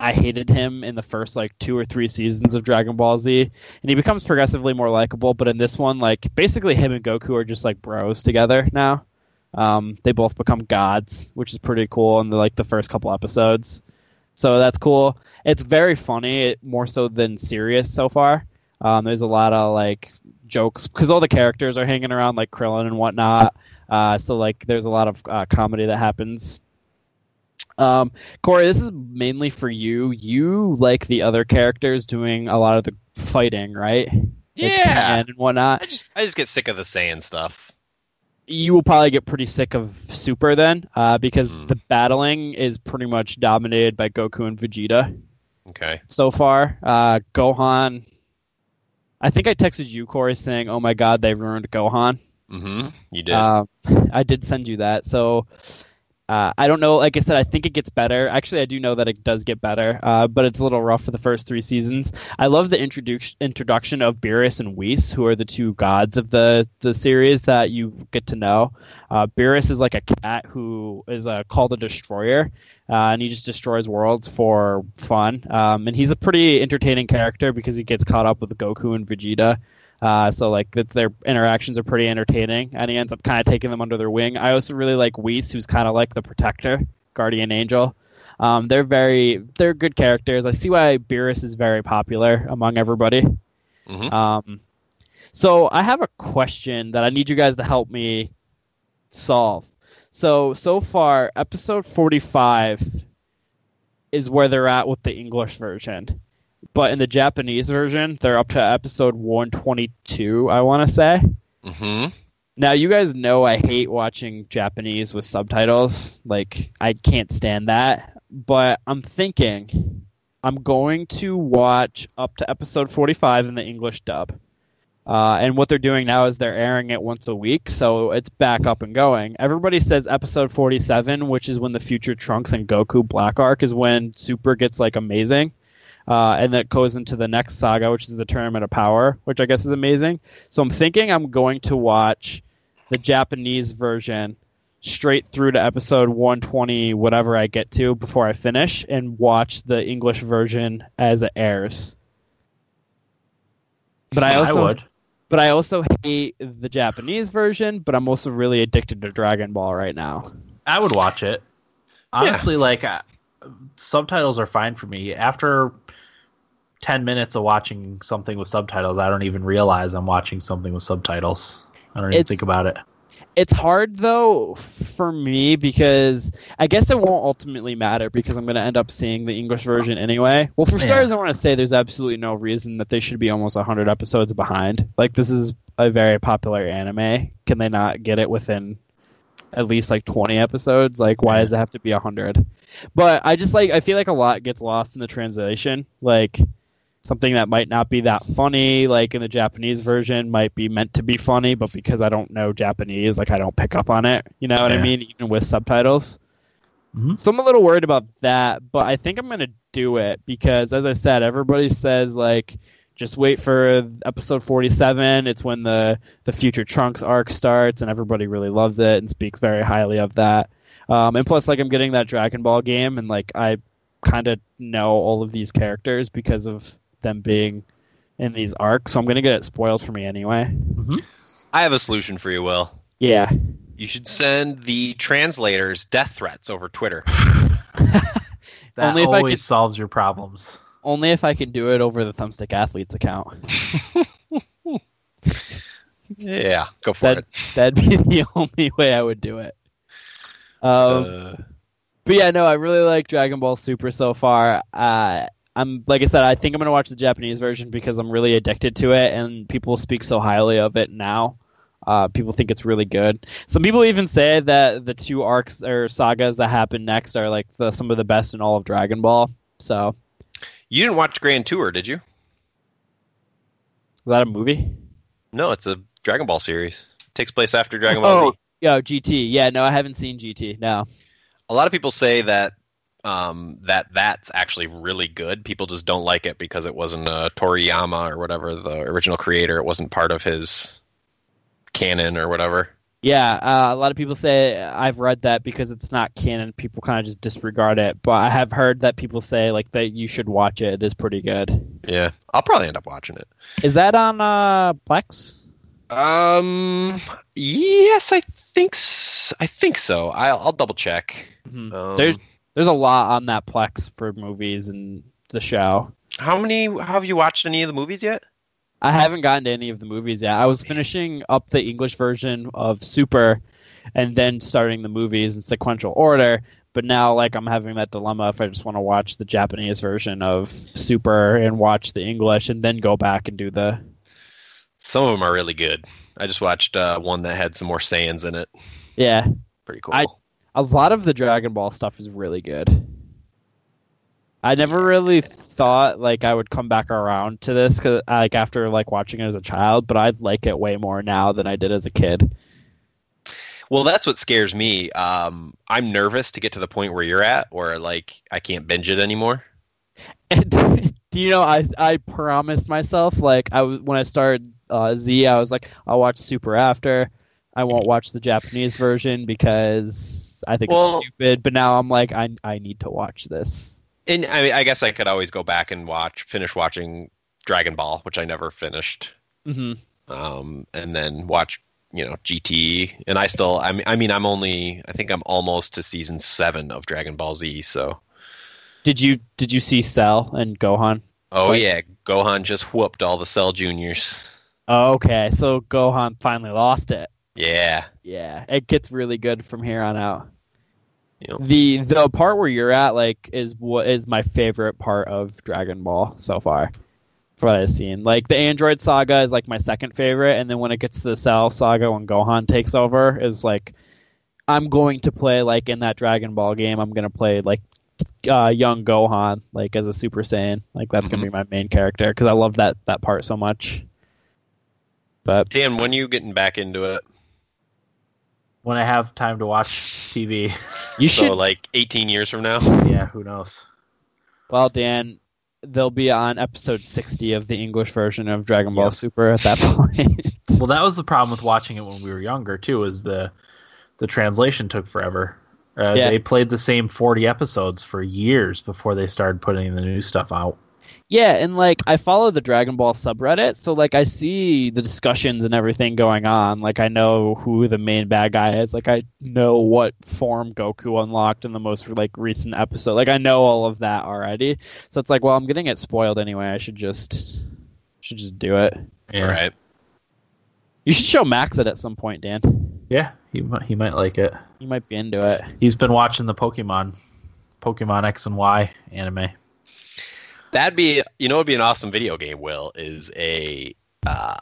I hated him in the first like two or three seasons of Dragon Ball Z, and he becomes progressively more likable. But in this one, like basically him and Goku are just like bros together now. Um, they both become gods, which is pretty cool in the, like the first couple episodes. So that's cool. It's very funny, more so than serious so far. Um, there's a lot of like jokes because all the characters are hanging around like Krillin and whatnot. Uh, so like there's a lot of uh, comedy that happens. Um, Corey, this is mainly for you. You like the other characters doing a lot of the fighting, right? Yeah. Tien and whatnot. I just I just get sick of the saying stuff. You will probably get pretty sick of Super then, uh, because Mhm. the battling is pretty much dominated by Goku and Vegeta Okay. so far. Uh, Gohan, I think I texted you, Corey, saying, "Oh my God, they ruined Gohan." hmm You did. Um, I did send you that. So uh, I don't know. Like I said, I think it gets better. Actually, I do know that it does get better, uh, but it's a little rough for the first three seasons. I love the introduction introduction of Beerus and Whis, who are the two gods of the the series that you get to know. Uh, Beerus is like a cat who is uh, called a destroyer, uh, and he just destroys worlds for fun. Um, and he's a pretty entertaining character because he gets caught up with Goku and Vegeta. Uh, so like that their interactions are pretty entertaining, and he ends up kind of taking them under their wing. I also really like Whis, who's kind of like the protector, guardian angel. Um, they're very they're good characters. I see why Beerus is very popular among everybody. Mhm. Um, so I have a question that I need you guys to help me solve. So so far, episode forty five is where they're at with the English version. But in the Japanese version, they're up to episode 122, I want to say. hmm Now, you guys know I hate watching Japanese with subtitles. Like, I can't stand that. But I'm thinking I'm going to watch up to episode 45 in the English dub. Uh, and what they're doing now is they're airing it once a week, so it's back up and going. Everybody says episode 47, which is when the future Trunks and Goku Black Arc is when Super gets like amazing. Uh, and that goes into the next saga, which is the Tournament of Power, which I guess is amazing. So I'm thinking I'm going to watch the Japanese version straight through to episode 120, whatever I get to before I finish, and watch the English version as it airs. But I also, would. but I also hate the Japanese version. But I'm also really addicted to Dragon Ball right now. I would watch it. Honestly, like uh, subtitles are fine for me. After ten minutes of watching something with subtitles, I don't even realize I'm watching something with subtitles. I don't even It's- think about it. It's hard though for me because I guess it won't ultimately matter because I'm going to end up seeing the English version anyway. Well, for Yeah. starters, I want to say there's absolutely no reason that they should be almost 100 episodes behind. Like this is a very popular anime. Can they not get it within at least like 20 episodes? Like why does it have to be 100? But I just like I feel like a lot gets lost in the translation. Like something that might not be that funny, like in the Japanese version, might be meant to be funny, but because I don't know Japanese, like I don't pick up on it. You know what I mean? Even with subtitles. Mhm. So I'm a little worried about that, but I think I'm gonna do it because, as I said, everybody says like just wait for episode 47. It's when the the future Trunks arc starts, and everybody really loves it and speaks very highly of that. Um, and plus, like I'm getting that Dragon Ball game, and like I kind of know all of these characters because of them being in these arcs, so I'm gonna get it spoiled for me anyway. I have a solution for you, Will. Yeah. You should send the translators death threats over Twitter. That Only if I always could- solves your problems. Only if I can do it over the Thumbstick Athletes account. Yeah, go for That it. that'd be the only way I would do it. Um, Uh, But yeah, no, I really like Dragon Ball Super so far. Uh, I'm like I said, I think I'm gonna watch the Japanese version because I'm really addicted to it, and people speak so highly of it now. Uh, people think it's really good. Some people even say that the two arcs or sagas that happen next are like the, some of the best in all of Dragon Ball. So, you didn't watch Grand Tour, did you? is that a movie? No, it's a Dragon Ball series. takes place after Dragon Ball Oh, Z. yeah, GT. Yeah, no, I haven't seen GT. No. A lot of people say that um, that that's actually really good. People just don't like it because it wasn't uh, Toriyama or whatever the original creator. It wasn't part of his canon or whatever. Yeah, uh, a lot of people say I've read that because it's not canon. People kind of just disregard it. But I have heard that people say like that you should watch it. It is pretty good. Yeah, I'll probably end up watching it. Is that on uh, Plex? Um, yes, I think I think so. I'll, I'll double check. Mhm. Um, There's there's a lot on that Plex for movies and the show. how many? How have you watched any of the movies yet? I haven't gotten to any of the movies yet. I was finishing up the English version of Super, and then starting the movies in sequential order. But now, like, I'm having that dilemma if I just want to watch the Japanese version of Super and watch the English, and then go back and do the Some of them are really good. I just watched uh, one that had some more Saiyans in it. yeah. Pretty cool. I- A lot of the Dragon Ball stuff is really good. I never really thought like I would come back around to this cause, like after like watching it as a child, but I like it way more now than I did as a kid. Well, that's what scares me. Um, I'm nervous to get to the point where you're at, where like I can't binge it anymore. And do you know I I promised myself like I when I started uh, Z I was like I'll watch Super after. I won't watch the Japanese version because I think Well- it's stupid. But now I'm like I I need to watch this. And I mean, I guess I could always go back and watch, finish watching Dragon Ball, which I never finished, hmm um, and then watch, you know, GT. And I still, I mean, I mean, I'm only, I think I'm almost to season seven of Dragon Ball Z. So, Did you did you see Cell and Gohan? oh Like- yeah, Gohan just whooped all the Cell Juniors. Oh, okay, so Gohan finally lost it. Yeah, Yeah, it gets really good from here on out. The the part where you're at like is what is my favorite part of Dragon Ball so far. For what I've seen, like the Android saga is like my second favorite, and then when it gets to the Cell saga when Gohan takes over is like I'm going to play like in that Dragon Ball game. I'm gonna play like uh, young Gohan like as a Super Saiyan. Like that's gonna be my main character because I love that that part so much. But Dan, when are you getting back into it? When I have time to watch TV, you So should like 18 years from now. yeah, who knows? Well, Dan, they'll be on episode 60 of the English version of Dragon Ball Yeah. Super at that point. Well, that was the problem with watching it when we were younger too. Is the the translation took forever. Uh, Yeah. They played the same forty episodes for years before they started putting the new stuff out. Yeah, and like I follow the Dragon Ball subreddit, so like I see the discussions and everything going on. Like I know who the main bad guy is. Like I know what form Goku unlocked in the most like recent episode. Like I know all of that already. So it's like, well, I'm getting it spoiled anyway. I should just should just do it. Yeah. All right. You should show Max it at some point, Dan. Yeah, he might, he might like it. He might be into it. He's been watching the Pokemon, Pokemon X and Y anime. That'd be, you know, it'd be an awesome video game. Will is a uh,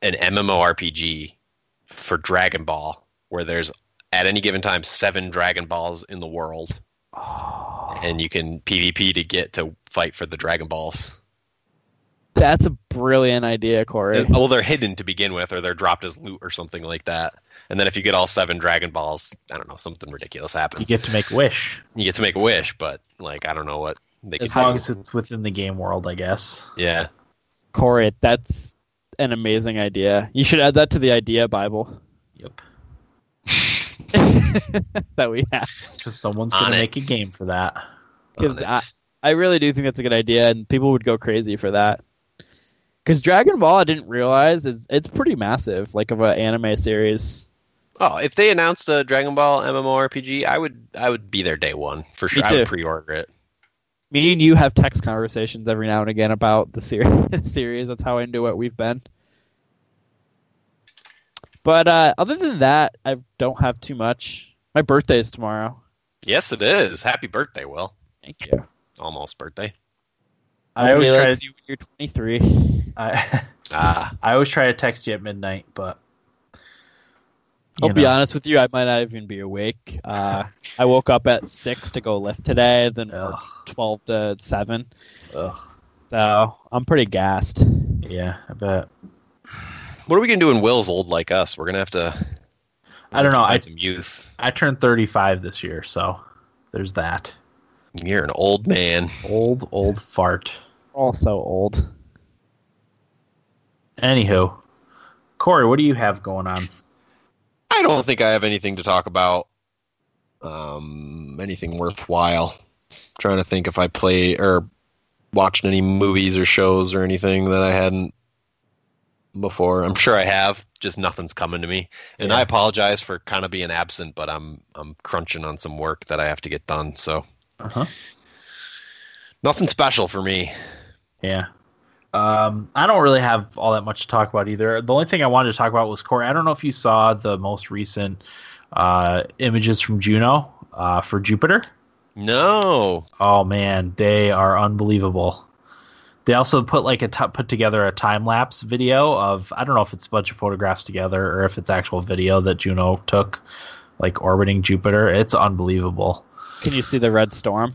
an MMORPG for Dragon Ball, where there's at any given time seven Dragon Balls in the world, and you can PvP to get to fight for the Dragon Balls. That's a brilliant idea, Corey. well, they're hidden to begin with, or they're dropped as loot or something like that. And then if you get all seven Dragon Balls, I don't know, something ridiculous happens. You get to make a wish You get to make a wish, but like I don't know what they as long as it's within the game world, I guess. Yeah. Corey, that's an amazing idea. You should add that to the idea Bible Yep. that we have. Because someone's gonna it. make a game for that. Because I, I really do think that's a good idea, and people would go crazy for that. Because Dragon Ball, I didn't realize is it's pretty massive, like of an anime series. Oh, if they announced a Dragon Ball MMORPG, I would I would be there day one for sure. I too. would pre-order it. Me and you have text conversations every now and again about the series. series. That's how into it we've been. But uh, other than that, I don't have too much. My birthday is tomorrow. Yes, it is. Happy birthday, Will. Thank you. Almost birthday. I always try Nobody likes to. you when you're 23. I, Ah, I always try to text you at midnight, but I'll you be honest with you, I might not even be awake. Uh, I woke up at six to go lift today, then Ugh. twelve to seven. Ugh. So I'm pretty gassed. Yeah, I bet. what are we gonna do when Will's old like us? We're gonna have to. I don't know, Find I- some youth. I turned 35 this year, so there's that. You're an old man. Old, old fart. Also old. Anywho, Corey, what do you have going on? I don't think I have anything to talk about. Um, anything worthwhile. trying to think if I play or watched any movies or shows or anything that I hadn't before. I'm sure I have. Just nothing's coming to me, and Yeah. I apologize for kind of being absent. But I'm I'm crunching on some work that I have to get done. So Uh-huh. nothing special for me. Yeah. Um, I don't really have all that much to talk about either. The only thing I wanted to talk about was Corey. I don't know if you saw the most recent uh, images from Juno uh, for Jupiter. No. Oh man, they are unbelievable. They also put like a t- put together a time lapse video of I don't know if it's a bunch of photographs together or if it's actual video that Juno took, like orbiting Jupiter. It's unbelievable. Can you see the red storm?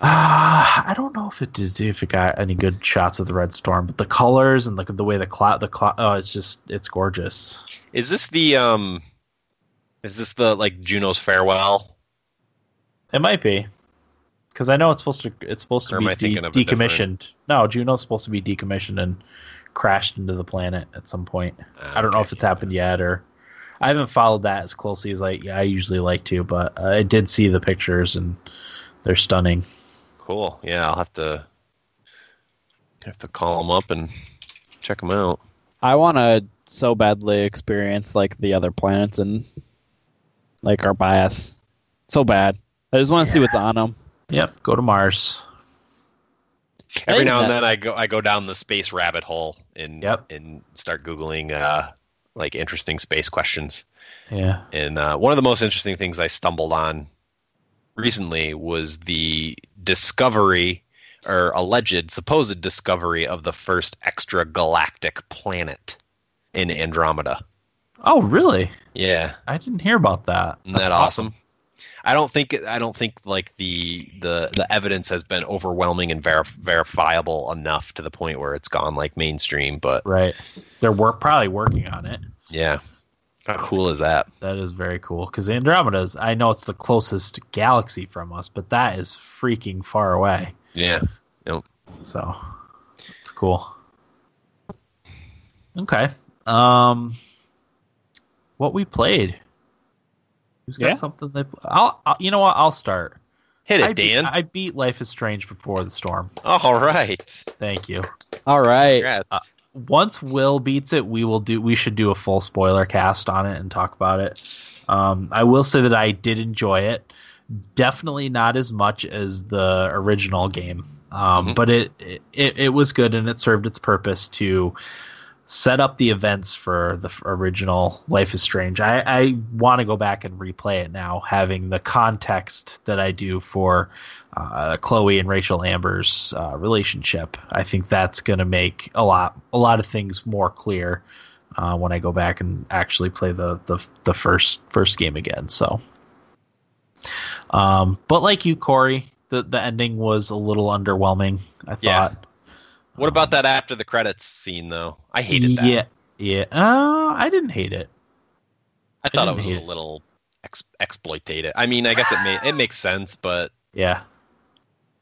Uh, I don't know if it did if it got any good shots of the red storm, but the colors and the the way the cloud the cloud oh it's just it's gorgeous. Is this the um? Is this the like Juno's farewell? It might be because I know it's supposed to it's supposed to Or am be de- thinking of a decommissioned. No, Juno's supposed to be decommissioned and crashed into the planet at some point. I don't know if it's happened yet or I haven't followed that as closely as I I usually like to, but I did see the pictures and they're stunning. Cool. Yeah, I'll have to have to call them up and check them out. I want to so badly experience like the other planets and like our bias. So bad. I just want to see what's on them. Yep, go to Mars. Every Hey, now and that- then, I go I go down the space rabbit hole and Yep. and start googling uh, like interesting space questions. Yeah. And uh, one of the most interesting things I stumbled on recently was the discovery or alleged supposed discovery of the first extragalactic planet in Andromeda. Oh, really? Yeah, I didn't hear about that. isn't that That's awesome? I don't think I don't think like the the the evidence has been overwhelming and verif- verifiable enough to the point where it's gone like mainstream. But Right. They're work probably working on it. yeah, how cool is that? That is very cool because Andromeda's. I know it's the closest galaxy from us, but that is freaking far away. Yeah, So it's cool. Okay. Um, what we played? Who's got Yeah. something that I'll, I'll? You know what? I'll start. hit it, I beat, Dan. I beat Life is Strange before the storm. All right, Thank you. All right. congrats. Uh, once Will beats it, we will do. We should do a full spoiler cast on it and talk about it. Um, I will say that I did enjoy it. Definitely not as much as the original game, um, Mhm. but it, it it was good and it served its purpose to set up the events for the original Life is Strange. I, I want to go back and replay it now, having the context that I do for uh, Chloe and Rachel Amber's uh, relationship. I think that's going to make a lot a lot of things more clear uh, when I go back and actually play the the, the first first game again. So, um, but like you, Corey, the the ending was a little underwhelming. I Yeah. What about that after the credits scene though? I hated that. Yeah, yeah. Uh, I didn't hate it. I thought I it was a it. little ex- exploitative. I mean, I guess it may it makes sense, but Yeah,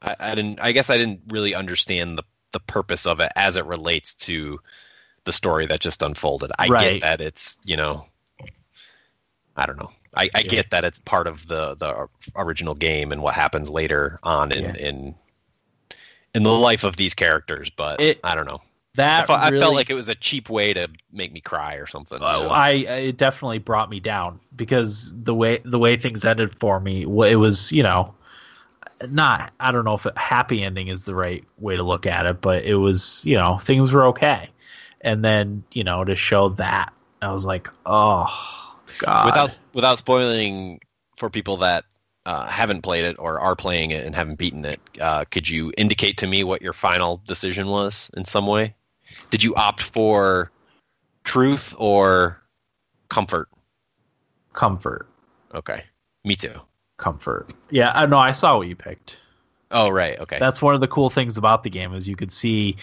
I, I didn't. I guess I didn't really understand the the purpose of it as it relates to the story that just unfolded. I Right. get that it's you know, I don't know. I, I Yeah. get that it's part of the the original game and what happens later on in Yeah. in in the life of these characters, but It- I don't know. I, that felt, I felt like it was a cheap way to make me cry or something. you Oh, know? I it definitely brought me down because the way the way things ended for me, it was you know, not I don't know if a happy ending is the right way to look at it, but it was you know things were okay, and then you know to show that I was like, oh god, without without spoiling for people that uh, haven't played it or are playing it and haven't beaten it, uh, could you indicate to me what your final decision was in some way? Did you opt for truth or comfort? comfort, Okay, me too. comfort. Yeah, I know. I saw what you picked. Oh right, okay. That's one of the cool things about the game is you could see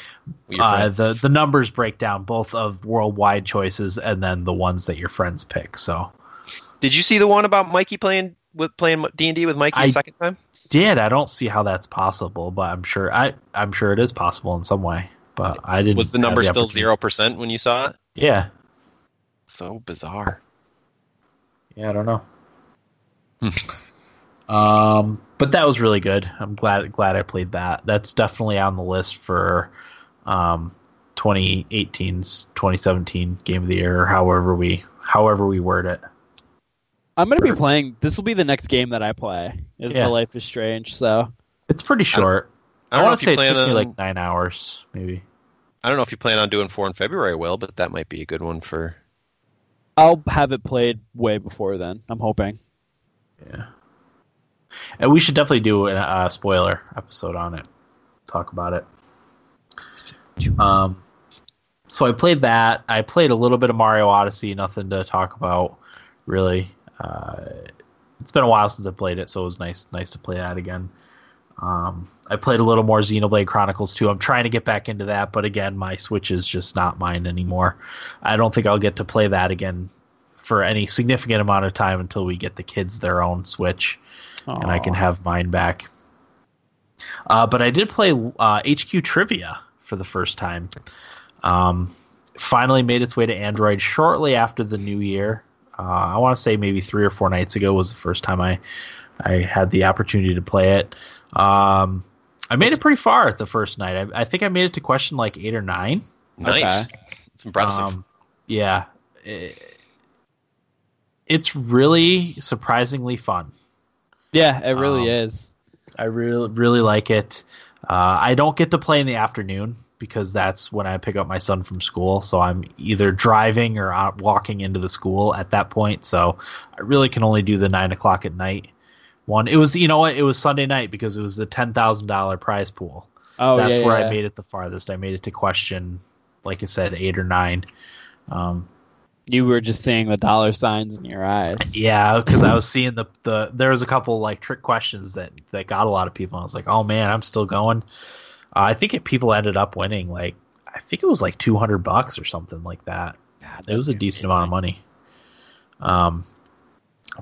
uh, the the numbers break down both of worldwide choices and then the ones that your friends pick. So Did you see the one about Mikey playing with playing D and D with Mikey I- second time? did I don't see how that's possible, but I'm sure I I'm sure it is possible in some way. But I didn't. Was the have number still zero percent when you saw it? Yeah, So bizarre. yeah, I don't know. Hmm. um, but that was really good. I'm glad glad I played that. That's definitely on the list for um 2018's 2017 game of the year, or however we however we word it. I'm gonna be playing. This will be the next game that I play. Is Yeah. The Life is Strange. So It's pretty short. I I, want to say it plan took me like nine hours, maybe. I don't know if you plan on doing four in February, Will, but that might be a good one for. I'll have it played way before then. I'm hoping. Yeah. And we should definitely do a uh, spoiler episode on it. Talk about it. Um, so I played that. I played a little bit of Mario Odyssey. Nothing to talk about, really. Uh, it's been a while since I played it, so it was nice, nice to play that again. Um, I played a little more Xenoblade Chronicles too. I'm trying to get back into that, but again, my Switch is just not mine anymore. I don't think I'll get to play that again for any significant amount of time until we get the kids their own Switch and I can have mine back. Uh, but I did play uh, HQ Trivia for the first time. Um, finally made its way to Android shortly after the new year. Uh, I want to say maybe three or four nights ago was the first time I I had the opportunity to play it. Um, I made it pretty far at the first night. I, I think I made it to question like eight or nine. Nice. Okay. It's impressive. Um, yeah, It- it's really surprisingly fun. Yeah, it really Um, is. I really really like it. Uh, I don't get to play in the afternoon because that's when I pick up my son from school. So I'm either driving or out walking into the school at that point. So I really can only do the nine o'clock at night one. It was you know what? It was Sunday night because it was the ten thousand dollar prize pool. Oh that's yeah, where yeah. I made it the farthest. I made it to question, like I said, eight or nine. Um, You were just seeing the dollar signs in your eyes. Yeah, because I was seeing the the there was a couple like trick questions that that got a lot of people. I was like, oh man, I'm still going. Uh, I think it, people ended up winning like I think it was like 200 bucks or something like that. God, It was a decent amount of money. Um,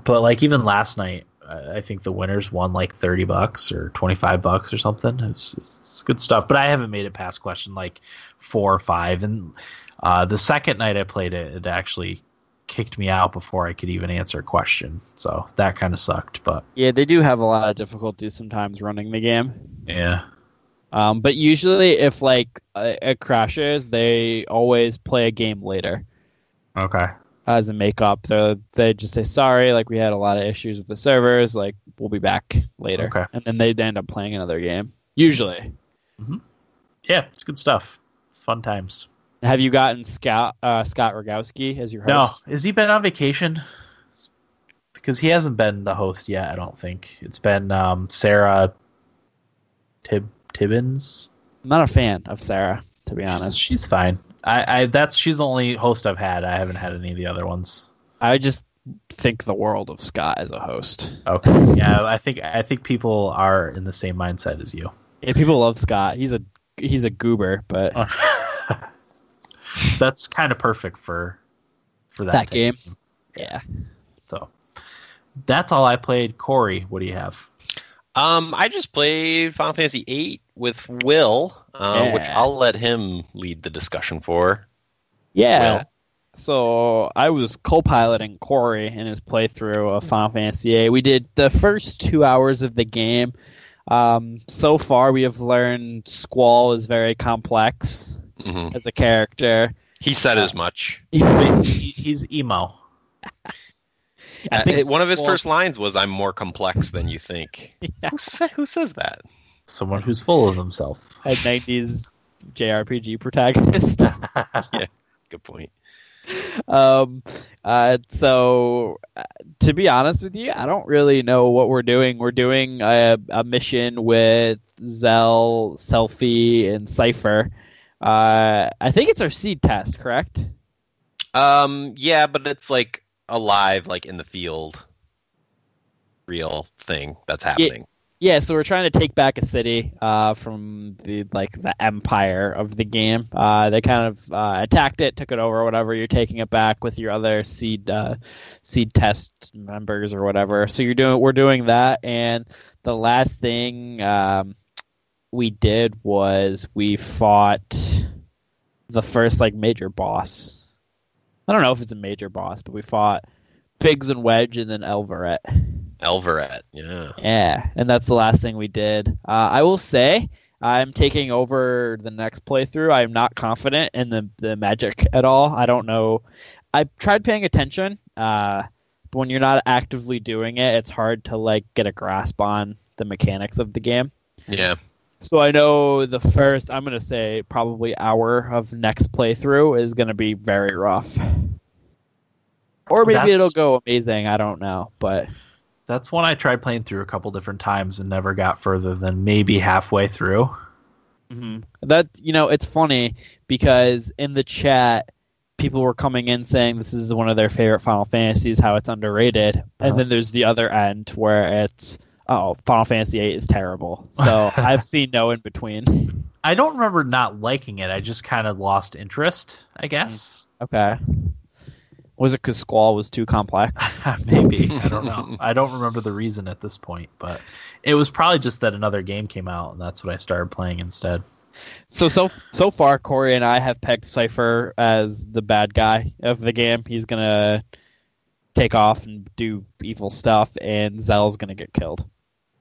but like even last night, I I think the winners won like 30 bucks or 25 bucks or something. It's, it's good stuff. But I haven't made it past question like four or five. And uh, the second night I played it, it actually kicked me out before I could even answer a question. So that kind of sucked. But Yeah, they do have a lot of difficulties sometimes running the game. yeah, Um, but usually, if like uh, it crashes, they always play a game later okay, as a makeup. They they just say sorry, like we had a lot of issues with the servers, like we'll be back later, Okay. and then they end up playing another game. Usually, yeah, it's good stuff. It's fun times. have you gotten Scott uh, Scott Rogowski as your host? No, has he been on vacation? Because he hasn't been the host yet. I don't think it's been um, Sarah Tib Tibbins. I'm not a fan of Sarah, to be honest. She's fine. I, I that's she's the only host I've had. I haven't had any of the other ones. I just think the world of Scott as a host. Okay, yeah, I think I think people are in the same mindset as you. Yeah, people love Scott. He's a he's a goober, but That's kind of perfect for for that, That type game. yeah. So that's all I played. Corey, what do you have? Um, I just played Final Fantasy VIII with Will, uh, which I'll let him lead the discussion for. Yeah. Will. So I was co-piloting Corey in his playthrough of Final Fantasy VIII. We did the first two hours of the game. Um, so far, we have learned Squall is very complex hmm as a character. He said as much. He's He- He's emo. I Uh, think it- one of his first lines was, "I'm more complex than you think." Yeah. Who, sa- who says that? Someone who's full of himself. a 90s JRPG protagonist. yeah, Good point. um, uh, so, uh, to be honest with you, I don't really know what we're doing. We're doing a, a mission with Zell, Selphie, and Seifer. Uh, I think it's our SeeD test, correct? Um, yeah, but it's like alive, like in the field, real thing that's happening. Yeah, so we're trying to take back a city uh, from the like the empire of the game. Uh, they kind of uh, attacked it, took it over, whatever. You're taking it back with your other SeeD uh, SeeD test members or whatever. So you're doing we're doing that, and the last thing um, we did was we fought the first like major boss. I don't know if it's a major boss, but we fought Biggs and Wedge and then Elvoret. Elvoret, yeah. Yeah, and that's the last thing we did. Uh, I will say I'm taking over the next playthrough. I'm not confident in the the magic at all. I don't know. I tried paying attention, uh, but when you're not actively doing it, it's hard to like get a grasp on the mechanics of the game. Yeah. So I know the first, I'm gonna say probably hour of next playthrough is gonna be very rough. Or maybe That's- it'll go amazing. I don't know, but That's one I tried playing through a couple different times and never got further than maybe halfway through. hmm That you know, it's funny because in the chat, people were coming in saying this is one of their favorite Final Fantasies, how it's underrated, Uh-huh. and then there's the other end where it's oh, Final Fantasy VIII is terrible. So I've seen no in between. I don't remember not liking it. I just kind of lost interest, I hmm. guess. Okay. Was it because Squall was too complex? Maybe. I don't know. I don't remember the reason at this point, but it was probably just that another game came out and that's what I started playing instead. So so so far, Corey and I have pegged Seifer as the bad guy of the game. He's gonna take off and do evil stuff, and Zell's gonna get killed.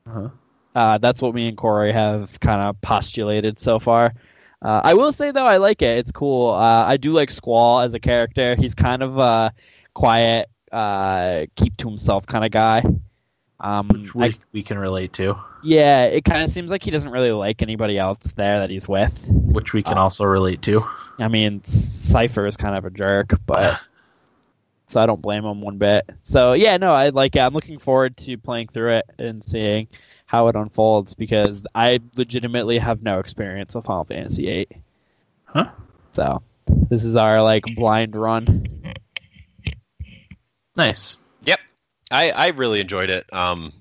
Uh-huh. Uh, that's what me and Corey have kind of postulated so far. Uh, I will say though, I like it. It's cool. Uh, I do like Squall as a character. He's kind of a quiet, uh, keep to himself kind of guy. Um, Which we, I- we can relate to, yeah, it kind of seems like he doesn't really like anybody else there that he's with. which we can Uh, also relate to. I mean, Seifer is kind of a jerk, but so I don't blame him one bit. So yeah, no, I like. I'm looking forward to playing through it and seeing how it unfolds because I legitimately have no experience with Final Fantasy VIII. Huh? So this is our like blind run. Nice. Yep. I, I really enjoyed it. Um,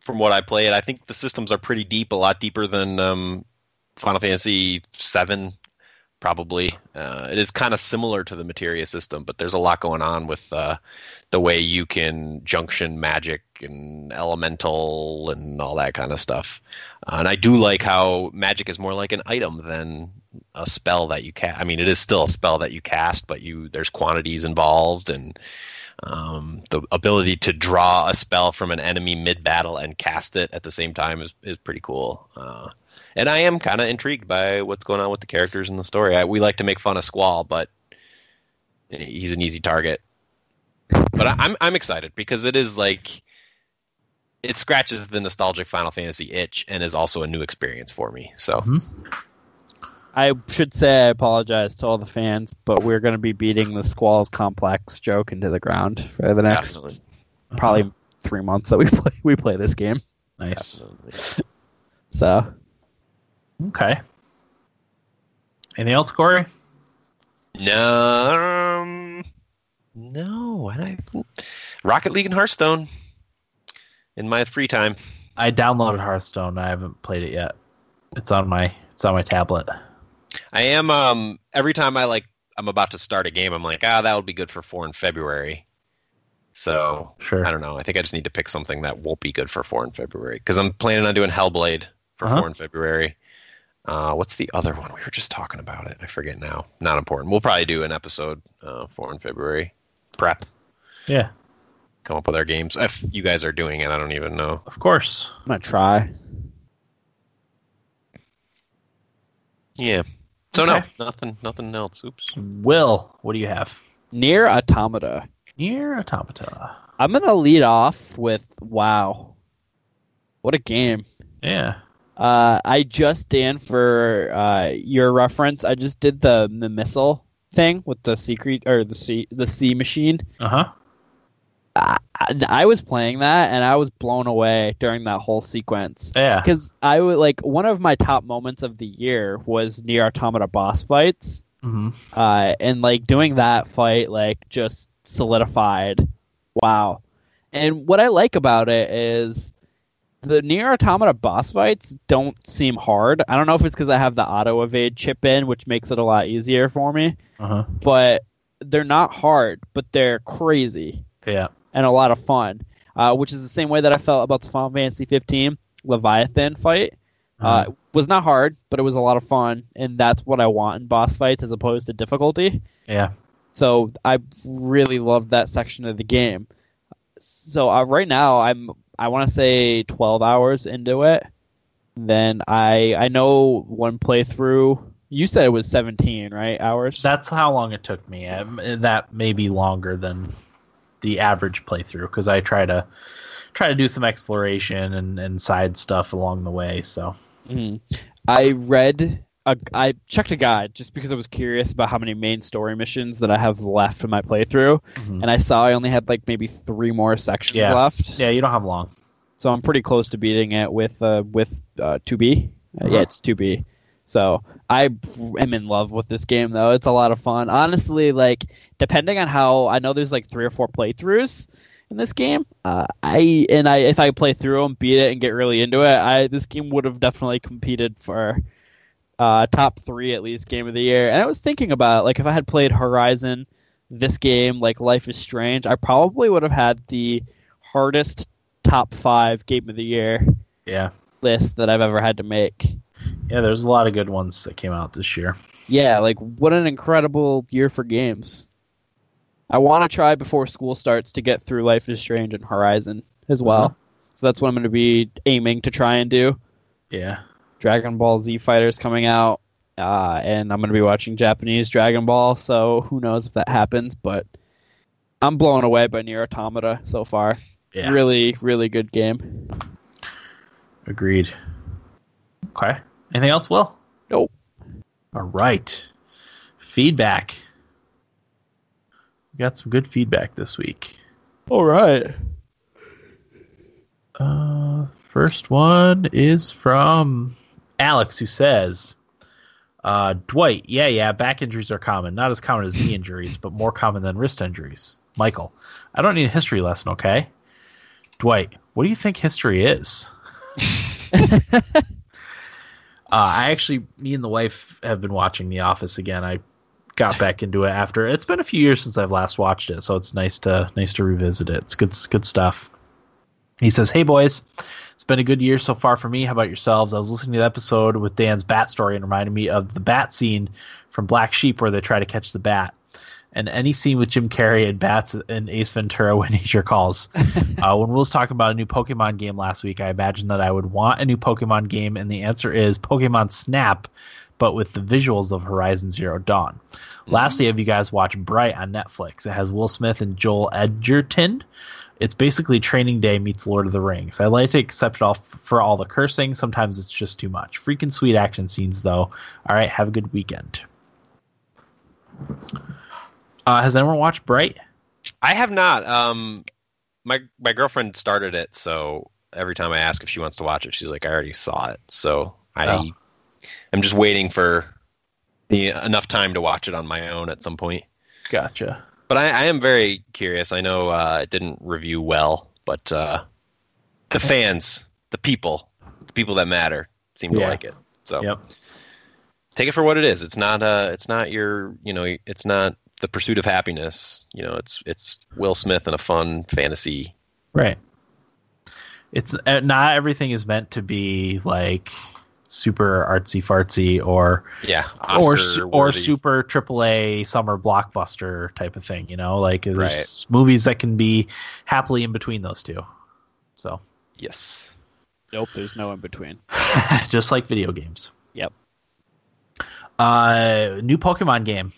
from what I played, I think the systems are pretty deep, a lot deeper than um, Final Fantasy VII, probably. Uh, it is kind of similar to the Materia system, but there's a lot going on with uh, the way you can junction magic and elemental and all that kind of stuff. Uh, and I do like how magic is more like an item than a spell that you cast. I mean, it is still a spell that you cast, but you there's quantities involved and um, the ability to draw a spell from an enemy mid battle and cast it at the same time is, is pretty cool. And I am kind of intrigued by what's going on with the characters in the story. I, we like to make fun of Squall, but he's an easy target. But I, I'm I'm excited because it is like it scratches the nostalgic Final Fantasy itch and is also a new experience for me. So mm-hmm. I should say I apologize to all the fans, but we're going to be beating the Squall's complex joke into the ground for the next definitely, probably uh-huh. three months that we play we play this game. Nice. definitely. So Okay. Anything else, Corey? No, um, no. And I Rocket League and Hearthstone in my free time. I downloaded Hearthstone. I haven't played it yet. It's on my it's on my tablet. I am um every time I like I'm about to start a game, I'm like, ah, that would be good for four in February. So Sure. I don't know. I think I just need to pick something that won't be good for four in February because I'm planning on doing Hellblade for Uh-huh. four in February. Uh, what's the other one? We were just talking about it. I forget now. Not important. We'll probably do an episode uh, four in February. Prep. Yeah, Come up with our games. If you guys are doing it, I don't even know. of course. I'm gonna try. Yeah. So Okay. no, nothing, nothing else. Oops. Will, what do you have? NieR Automata. NieR Automata. I'm gonna lead off with wow. What a game. Yeah. Uh, I just Dan for uh, your reference. I just did the the missile thing with the secret or the sea the sea machine. Uh huh. I, I, was playing that and I was blown away during that whole sequence Yeah. because I would like one of my top moments of the year was NieR Automata boss fights. hmm uh, and like doing that fight like just solidified wow and what i like about it is the NieR Automata boss fights don't seem hard i don't know if it's because i have the auto evade chip in which makes it a lot easier for me Uh huh. but they're not hard but they're crazy Yeah. and a lot of fun uh, which is the same way that i felt about the final fantasy 15 leviathan fight uh, Uh-huh. was not hard, but it was a lot of fun, and that's what I want in boss fights as opposed to difficulty. yeah. So I really loved that section of the game. So uh, right now I'm I want to say 12 hours into it. Then I I know one playthrough. You said it was 17, right? Hours. That's how long it took me. Um, that may be longer than the average playthrough because I try to try to do some exploration and, and side stuff along the way. So Mhm. I read. A, I checked a guide just because I was curious about how many main story missions that I have left in my playthrough, and I saw I only had like maybe three more sections Yeah. left. yeah, you don't have long. so I'm pretty close to beating it with uh, with uh, 2B. Uh, Uh-huh. Yeah, it's 2B. So I am in love with this game though. It's a lot of fun. Honestly, like depending on how I know there's like three or four playthroughs in this game. Uh, I and I if I play through them, beat it, and get really into it, I this game would have definitely competed for uh, top three at least game of the year. And I was thinking about like if I had played Horizon, this game like Life is Strange, I probably would have had the hardest top five game of the year Yeah, list that I've ever had to make. yeah. There's a lot of good ones that came out this year. Yeah, like what an incredible year for games. I want to try before school starts to get through Life is Strange and Horizon as well. Uh-huh. So that's what I'm going to be aiming to try and do. Yeah, Dragon Ball Z Fighters coming out, uh, and I'm going to be watching Japanese Dragon Ball. So who knows if that happens? But I'm blown away by Nier Automata so far. yeah. Really, really good game. Agreed. Okay. Anything else, Will? Nope. All right. Feedback. We got some good feedback this week. All right. Uh, first one is from Alex, who says, uh, Dwight, yeah, yeah, back injuries are common. Not as common as knee injuries, but more common than wrist injuries. Michael, I don't need a history lesson, okay? Dwight, what do you think history is? uh, I actually, me and the wife have been watching The Office again. I got back into it after it's been a few years since I've last watched it, so it's nice to nice to revisit it. It's good, it's good stuff. He says, "Hey boys, it's been a good year so far for me. How about yourselves? I was listening to the episode with Dan's bat story and it reminded me of the bat scene from Black Sheep where they try to catch the bat." And any scene with Jim Carrey and bats and Ace Ventura when nature calls. uh, when we was talking about a new Pokemon game last week, I imagined that I would want a new Pokemon game, and the answer is Pokemon Snap, but with the visuals of Horizon Zero Dawn. Lastly, have you guys watched Bright on Netflix? It has Will Smith and Joel Edgerton. It's basically Training Day meets Lord of the Rings. I like to accept it all f- for all the cursing. Sometimes it's just too much. Freaking sweet action scenes, though. All right, have a good weekend. Uh, has anyone watched Bright? I have not. Um, my my girlfriend started it, so every time I ask if she wants to watch it, she's like, "I already saw it." So I, Oh. I'm just waiting for the enough time to watch it on my own at some point. Gotcha. But I, I am very curious. I know uh, it didn't review well, but uh, the fans, the people, the people that matter, seem to Yeah. like it. So Yep. take it for what it is. It's not uh it's not your you know it's not the pursuit of happiness. You know, it's it's Will Smith and a fun fantasy. Right. It's uh, not everything is meant to be like super artsy fartsy or Yeah, or Oscar or worthy. super AAA summer blockbuster type of thing. You know, like there's Right. movies that can be happily in between those two. So Yes. Nope, there's no in between. just like video games. Yep. Uh, new Pokemon game.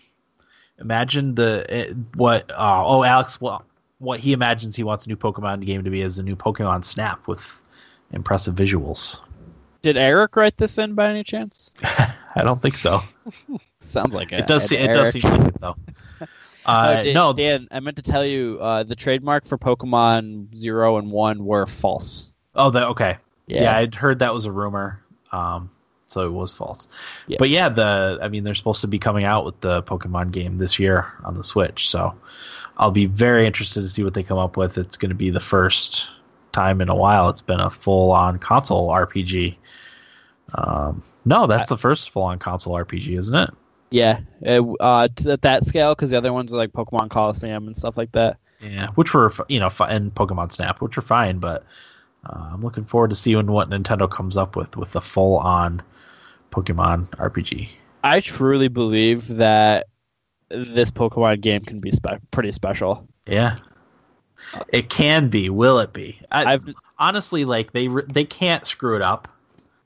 Imagine the eh, what? Uh, oh, Alex, well, what he imagines he wants a new Pokemon game to be is a new Pokemon Snap with impressive visuals. Did Eric write this in by any chance? I don't think so. Sounds like It does. an Se- it does seem like it though. Uh, Oh, Dan, no, Dan, I meant to tell you uh, the trademark for Pokemon Zero and One were false. Oh, that okay. Yeah. Yeah. I'd heard that was a rumor, um, so it was false. Yeah. But yeah, the I mean, they're supposed to be coming out with the Pokemon game this year on the Switch, so I'll be very interested to see what they come up with. It's going to be the first time in a while it's been a full-on console RPG. Um, no, that's the first full-on console RPG, isn't it? Yeah, uh, uh, at that scale, because the other ones are like Pokemon Colosseum and stuff like that. Yeah, which were you know, and Pokemon Snap, which are fine, but uh, I'm looking forward to seeing what Nintendo comes up with with the full-on Pokemon RPG. I truly believe that this Pokemon game can be spe- pretty special. Yeah, it can be. Will it be? I, I've honestly like they re- they can't screw it up.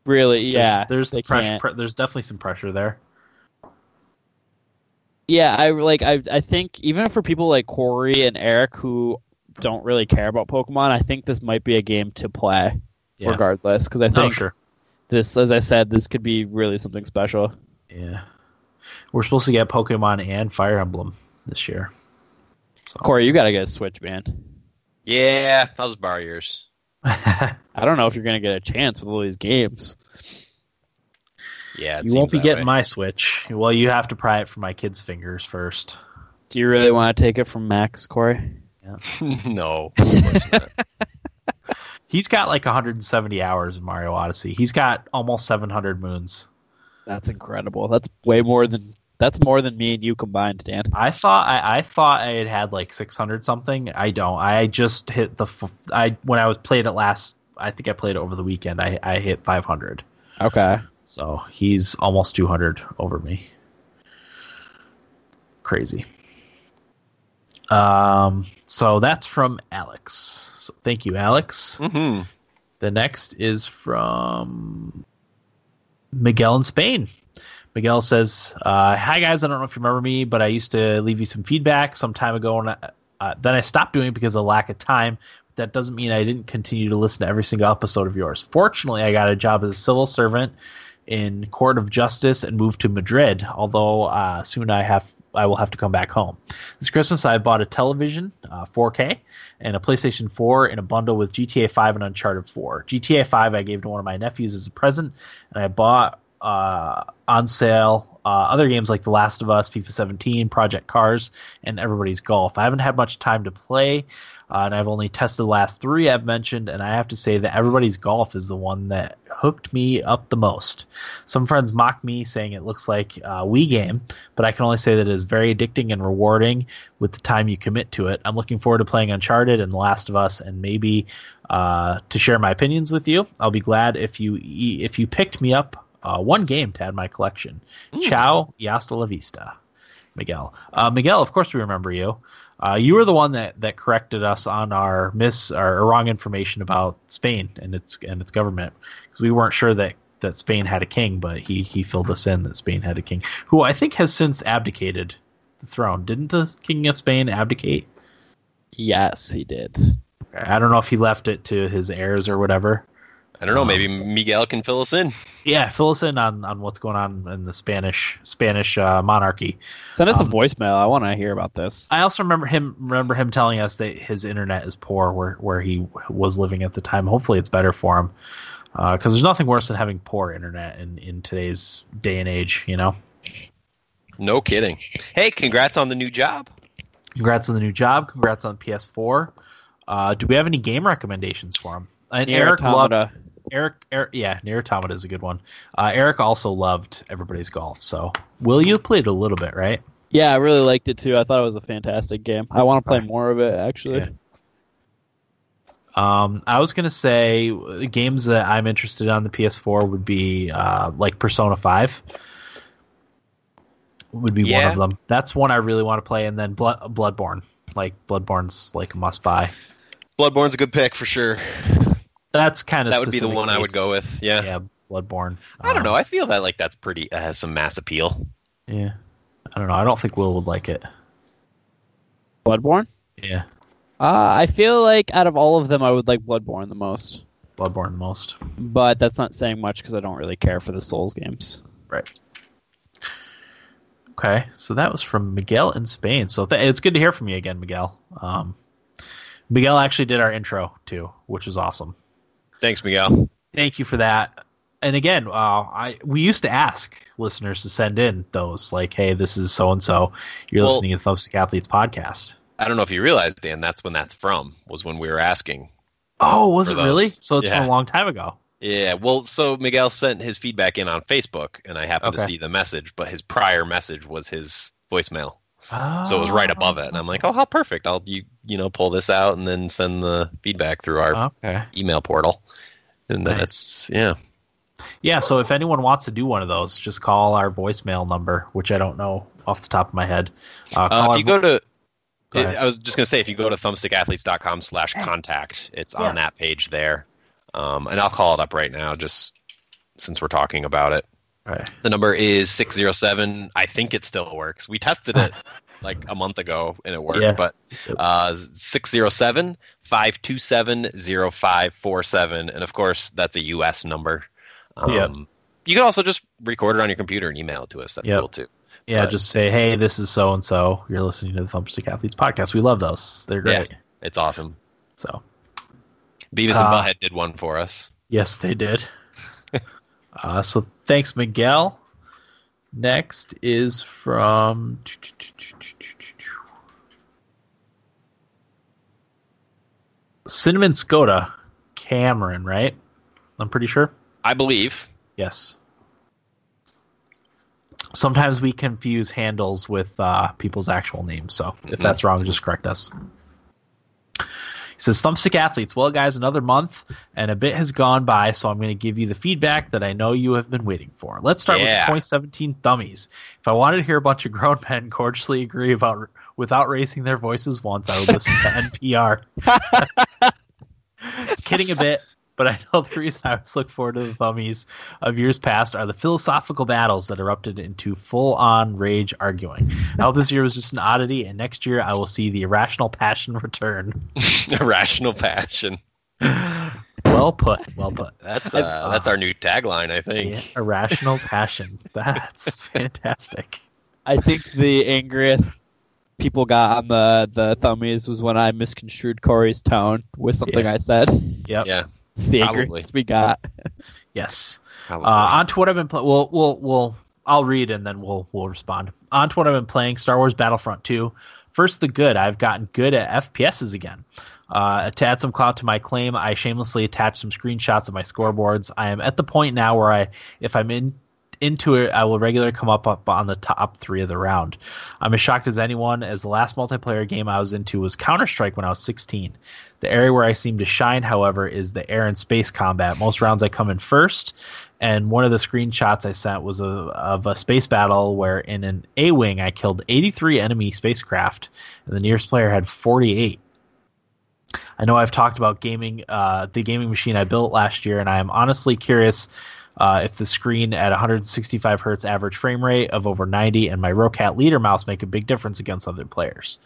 really, yeah, there's they pressure. Pre- there's definitely some pressure there. Yeah, I like. I I think even for people like Corey and Eric who don't really care about Pokemon, I think this might be a game to play Yeah. regardless. Because I Oh, think sure. this, as I said, this could be really something special. Yeah, we're supposed to get Pokemon and Fire Emblem this year. So. Corey, you gotta get a Switch, man. Yeah, I'll just borrow yours. I don't know if you're gonna get a chance with all these games. Yeah, it you won't be getting way. my Switch. Well, you have to pry it from my kids' fingers first. Do you really want to take it from Max, Corey? no. of course not. He's got like 170 hours of Mario Odyssey. He's got almost 700 moons. That's incredible. That's way more than that's more than me and you combined, Dan. I thought I, I thought I had had like 600 something. I don't. I just hit the. f- I when I was played it last. I think I played it over the weekend. I I hit 500. Okay. So he's almost 200 over me. Crazy. Um. So that's from Alex. So thank you, Alex. Mhm. The next is from Miguel in Spain. Miguel says, uh, "Hi guys, I don't know if you remember me, but I used to leave you some feedback some time ago, and I, uh, then I stopped doing it because of lack of time. But that doesn't mean I didn't continue to listen to every single episode of yours. Fortunately, I got a job as a civil servant in court of justice and moved to Madrid. Although uh, soon I have I will have to come back home. This Christmas I bought a television, uh, 4K, and a PlayStation 4 in a bundle with GTA 5 and Uncharted 4. GTA 5 I gave to one of my nephews as a present, and I bought uh, on sale uh, other games like The Last of Us, FIFA 17, Project Cars, and Everybody's Golf. I haven't had much time to play, uh, and I've only tested the last three I've mentioned, and I have to say that Everybody's Golf is the one that hooked me up the most. Some friends mock me, saying it looks like a Wii game, but I can only say that it is very addicting and rewarding with the time you commit to it. I'm looking forward to playing Uncharted and The Last of Us, and maybe uh, to share my opinions with you. I'll be glad if you if you picked me up uh, one game to add my collection. Ciao, y hasta la vista, Miguel. Uh, Miguel, of course we remember you. Uh, you were the one that, that corrected us on our miss or wrong information about Spain and its and its government because we weren't sure that, that Spain had a king, but he he filled us in that Spain had a king who I think has since abdicated the throne. Didn't the king of Spain abdicate? Yes, he did. I don't know if he left it to his heirs or whatever. I don't know. Um, Maybe Miguel can fill us in. Yeah, fill us in on, on what's going on in the Spanish Spanish uh, monarchy. Send us Um, a voicemail. I want to hear about this. I also remember him remember him telling us that his internet is poor where where he was living at the time. Hopefully, it's better for him because there's nothing worse than having poor internet in in today's day and age. You know. No kidding. Hey, congrats on the new job. Congrats on the new job. Congrats on PS4. Uh, do we have any game recommendations for him? And Nier Eric loved Automata. Eric, Eric, yeah, NieR Automata is a good one. Uh, Eric also loved Everybody's Golf. So, Will, you played a little bit, right? Yeah, I really liked it too. I thought it was a fantastic game. I want to play more of it actually. Yeah. Um, I was gonna say uh, games that I'm interested on the PS4 would be uh, like Persona Five. Would be one of them. That's one I really want to play, and then Blood, Bloodborne. Like Bloodborne's like a must buy. Bloodborne's a good pick for sure. That's kind of That would be the one I would go with. Yeah. Yeah, Bloodborne. I don't Um, know. I feel that like that's pretty. That has some mass appeal. Yeah, I don't know. I don't think Will would like it. Bloodborne. Yeah, Uh, I feel like out of all of them, I would like Bloodborne the most. Bloodborne the most. But that's not saying much because I don't really care for the Souls games. Right. Okay, so that was from Miguel in Spain. So th- it's good to hear from you again, Miguel. Um, Miguel actually did our intro too, which was awesome. Thanks, Miguel. Thank you for that. And again, uh, I we used to ask listeners to send in those like, "Hey, this is so and so. You're Well- listening to Thumbstick Athletes podcast." I don't know if you realized, Dan. That's when that's from. Was when we were asking. Oh, was it those. really? So it's Yeah. from a long time ago. Yeah. Well, so Miguel sent his feedback in on Facebook, and I happened to see the message. But his prior message was his voicemail, so it was right above it. And I'm like, oh, how perfect! I'll you you know pull this out and then send the feedback through our Okay. email portal. And Nice. that's yeah. Yeah, so if anyone wants to do one of those, just call our voicemail number, which I don't know off the top of my head. Uh, call Uh, if you go to, Go ahead. I was just gonna say, if you go to thumbstickathletes.com slash contact, it's on that page there. Um, and I'll call it up right now, just since we're talking about it. Right. The number is six zero seven. I think it still works. We tested it like a month ago and it worked, Yeah. but uh, 607 527 0547. And of course, that's a US number. Um, Yep. You can also just record it on your computer and email it to us. That's Yep. cool too. Yeah, But- just say, hey, this is so and so. You're listening to the Thumbstick Athletes podcast. We love those. They're Yeah. great. It's awesome. So, Beavis and Uh, Butthead did one for us. yes, they did. uh, so, thanks, Miguel. Next is from. Cinnamon Skoda, Cameron, right? I'm pretty sure. I believe. Yes. Sometimes we confuse handles with uh, people's actual names, so if Mhm. that's wrong, just correct us. He says, Thumbstick Athletes, well, guys, another month and a bit has gone by, so I'm going to give you the feedback that I know you have been waiting for. Let's start Yeah. with 2017 Thummies. If I wanted to hear a bunch of grown men cordially agree about without raising their voices once, I would listen to NPR. Kidding a bit, but I know the reason I always look forward to the thummies of years past are the philosophical battles that erupted into full on rage arguing. I hope this year was just an oddity, and next year I will see the irrational passion return. Irrational passion. Well put, well put. That's uh, that's our new tagline, I think. Yeah, irrational passion. That's fantastic. I think the angriest people got on the the thummies was when I misconstrued Corey's tone with something Yeah. I said. Yep. Yeah. The Probably. angriest we got. Yes. Uh, on to what I've been playing. We'll, we'll, we'll, I'll read and then we'll, we'll respond. On to what I've been playing. Star Wars Battlefront 2. First, the good. I've gotten good at FPSs again. Uh, to add some clout to my claim, I shamelessly attached some screenshots of my scoreboards. I am at the point now where I, if I'm in into it, I will regularly come up, up on the top three of the round. I'm as shocked as anyone, as the last multiplayer game I was into was Counter Strike when I was 16. The area where I seem to shine, however, is the air and space combat. Most rounds I come in first, and one of the screenshots I sent was a, of a space battle where in an A wing I killed 83 enemy spacecraft, and the nearest player had 48. I know I've talked about gaming, uh, the gaming machine I built last year, and I am honestly curious uh, if the screen at 165 hertz average frame rate of over 90 and my Roccat Leadr mouse make a big difference against other players.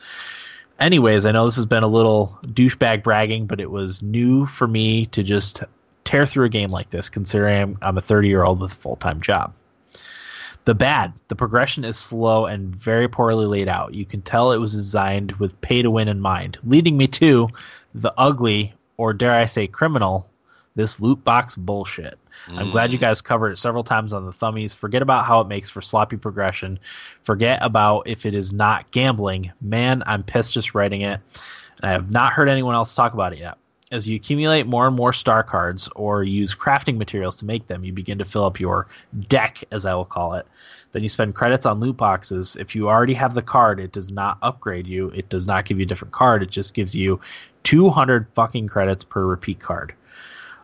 Anyways, I know this has been a little douchebag bragging, but it was new for me to just tear through a game like this, considering I'm, I'm a 30 year old with a full time job. The bad, the progression is slow and very poorly laid out. You can tell it was designed with pay to win in mind, leading me to the ugly, or dare I say criminal, this loot box bullshit. I'm glad you mm. guys covered it several times on the thummies. Forget about how it makes for sloppy progression. Forget about if it is not gambling. Man, I'm pissed just writing it. And I have not heard anyone else talk about it yet. As you accumulate more and more star cards or use crafting materials to make them, you begin to fill up your deck, as I will call it. Then you spend credits on loot boxes. If you already have the card, it does not upgrade you. It does not give you a different card. It just gives you 200 fucking credits per repeat card.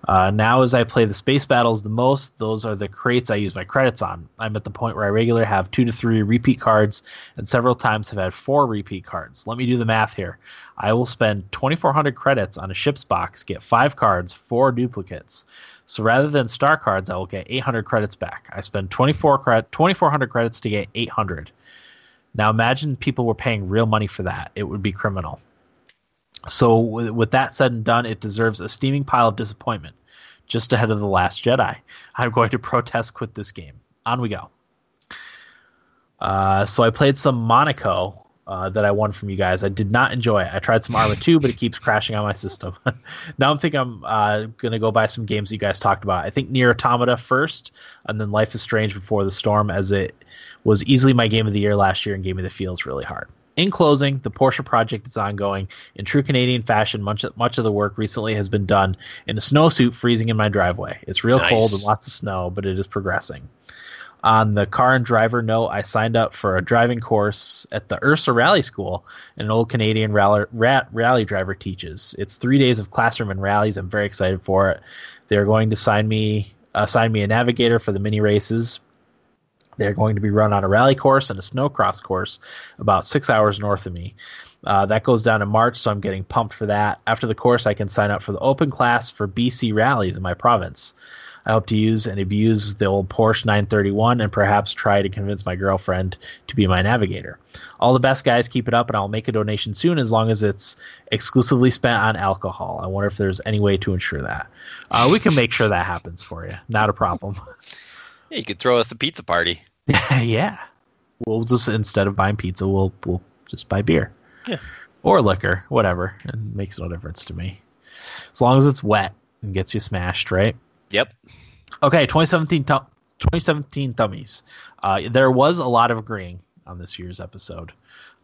Uh, now, as I play the space battles the most, those are the crates I use my credits on. I'm at the point where I regularly have two to three repeat cards, and several times have had four repeat cards. Let me do the math here. I will spend 2,400 credits on a ship's box, get five cards, four duplicates. So rather than star cards, I will get 800 credits back. I spend 24 cred- 2,400 credits to get 800. Now imagine people were paying real money for that. It would be criminal. So, with that said and done, it deserves a steaming pile of disappointment, just ahead of The Last Jedi. I'm going to protest quit this game. On we go. Uh, so, I played some Monaco uh, that I won from you guys. I did not enjoy it. I tried some Arma 2, but it keeps crashing on my system. now I'm thinking I'm uh, going to go buy some games you guys talked about. I think NieR Automata first, and then Life is Strange Before the Storm, as it was easily my game of the year last year and gave me the feels really hard. In closing, the Porsche project is ongoing. In true Canadian fashion, much much of the work recently has been done in a snowsuit freezing in my driveway. It's real Nice. cold and lots of snow, but it is progressing. On the car and driver note, I signed up for a driving course at the Ursa Rally School, an old Canadian rally, rat, rally driver teaches. It's three days of classroom and rallies. I'm very excited for it. They're going to sign me uh, assign me a navigator for the mini races. They're going to be run on a rally course and a snowcross course about six hours north of me. Uh, that goes down in March, so I'm getting pumped for that. After the course, I can sign up for the open class for BC rallies in my province. I hope to use and abuse the old Porsche 931 and perhaps try to convince my girlfriend to be my navigator. All the best, guys. Keep it up, and I'll make a donation soon as long as it's exclusively spent on alcohol. I wonder if there's any way to ensure that. Uh, we can make sure that happens for you. Not a problem. Yeah, you could throw us a pizza party. yeah. We'll just instead of buying pizza, we'll we'll just buy beer. Yeah. Or liquor, whatever. It makes no difference to me. As long as it's wet and gets you smashed, right? Yep. Okay, 2017 th- 2017 thummies. Uh, there was a lot of agreeing on this year's episode.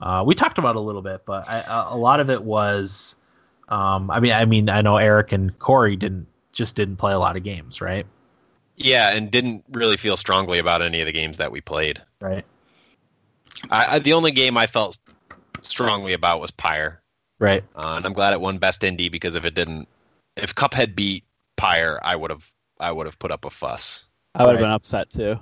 Uh, we talked about it a little bit, but I, a lot of it was. Um, I mean, I mean, I know Eric and Corey didn't just didn't play a lot of games, right? Yeah, and didn't really feel strongly about any of the games that we played. Right. I, I the only game I felt strongly about was Pyre, Right. uh, and I'm glad it won Best Indie because if it didn't, if Cuphead beat Pyre, I would have I would have put up a fuss. I would have Right. been upset too.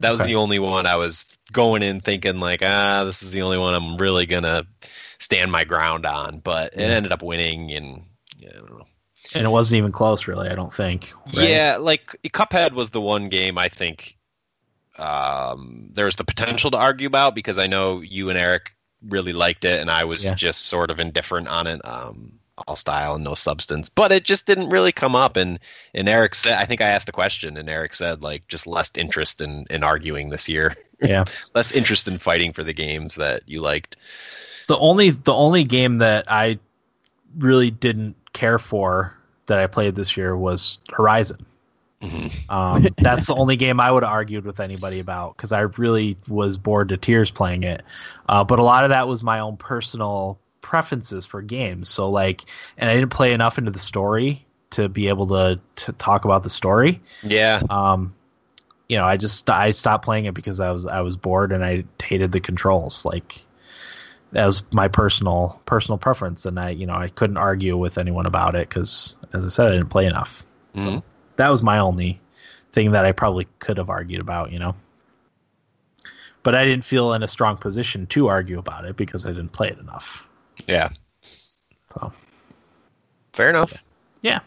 That was Okay. the only one I was going in thinking like, ah, this is the only one I'm really gonna stand my ground on. But it Yeah. ended up winning, and yeah, I don't know. And it wasn't even close, really. I don't think. right? Yeah, like Cuphead was the one game I think um, there's the potential to argue about because I know you and Eric really liked it, and I was Yeah. just sort of indifferent on it. Um, all style and no substance, but it just didn't really come up. And and Eric said, I think I asked the question, and Eric said like just less interest in in arguing this year, Yeah. less interest in fighting for the games that you liked. the only the only game that I really didn't care for that I played this year was Horizon. Mhm. Um, that's the only game I would have argued with anybody about because I really was bored to tears playing it. Uh, but a lot of that was my own personal preferences for games. So like, and I didn't play enough into the story to be able to to talk about the story. Yeah, Um, you know, I just I stopped playing it because I was I was bored and I hated the controls. Like was my personal personal preference, and I you know I couldn't argue with anyone about it because, as I said, I didn't play enough. Mhm. So that was my only thing that I probably could have argued about. You know, but I didn't feel in a strong position to argue about it because I didn't play it enough. yeah, So fair enough. yeah.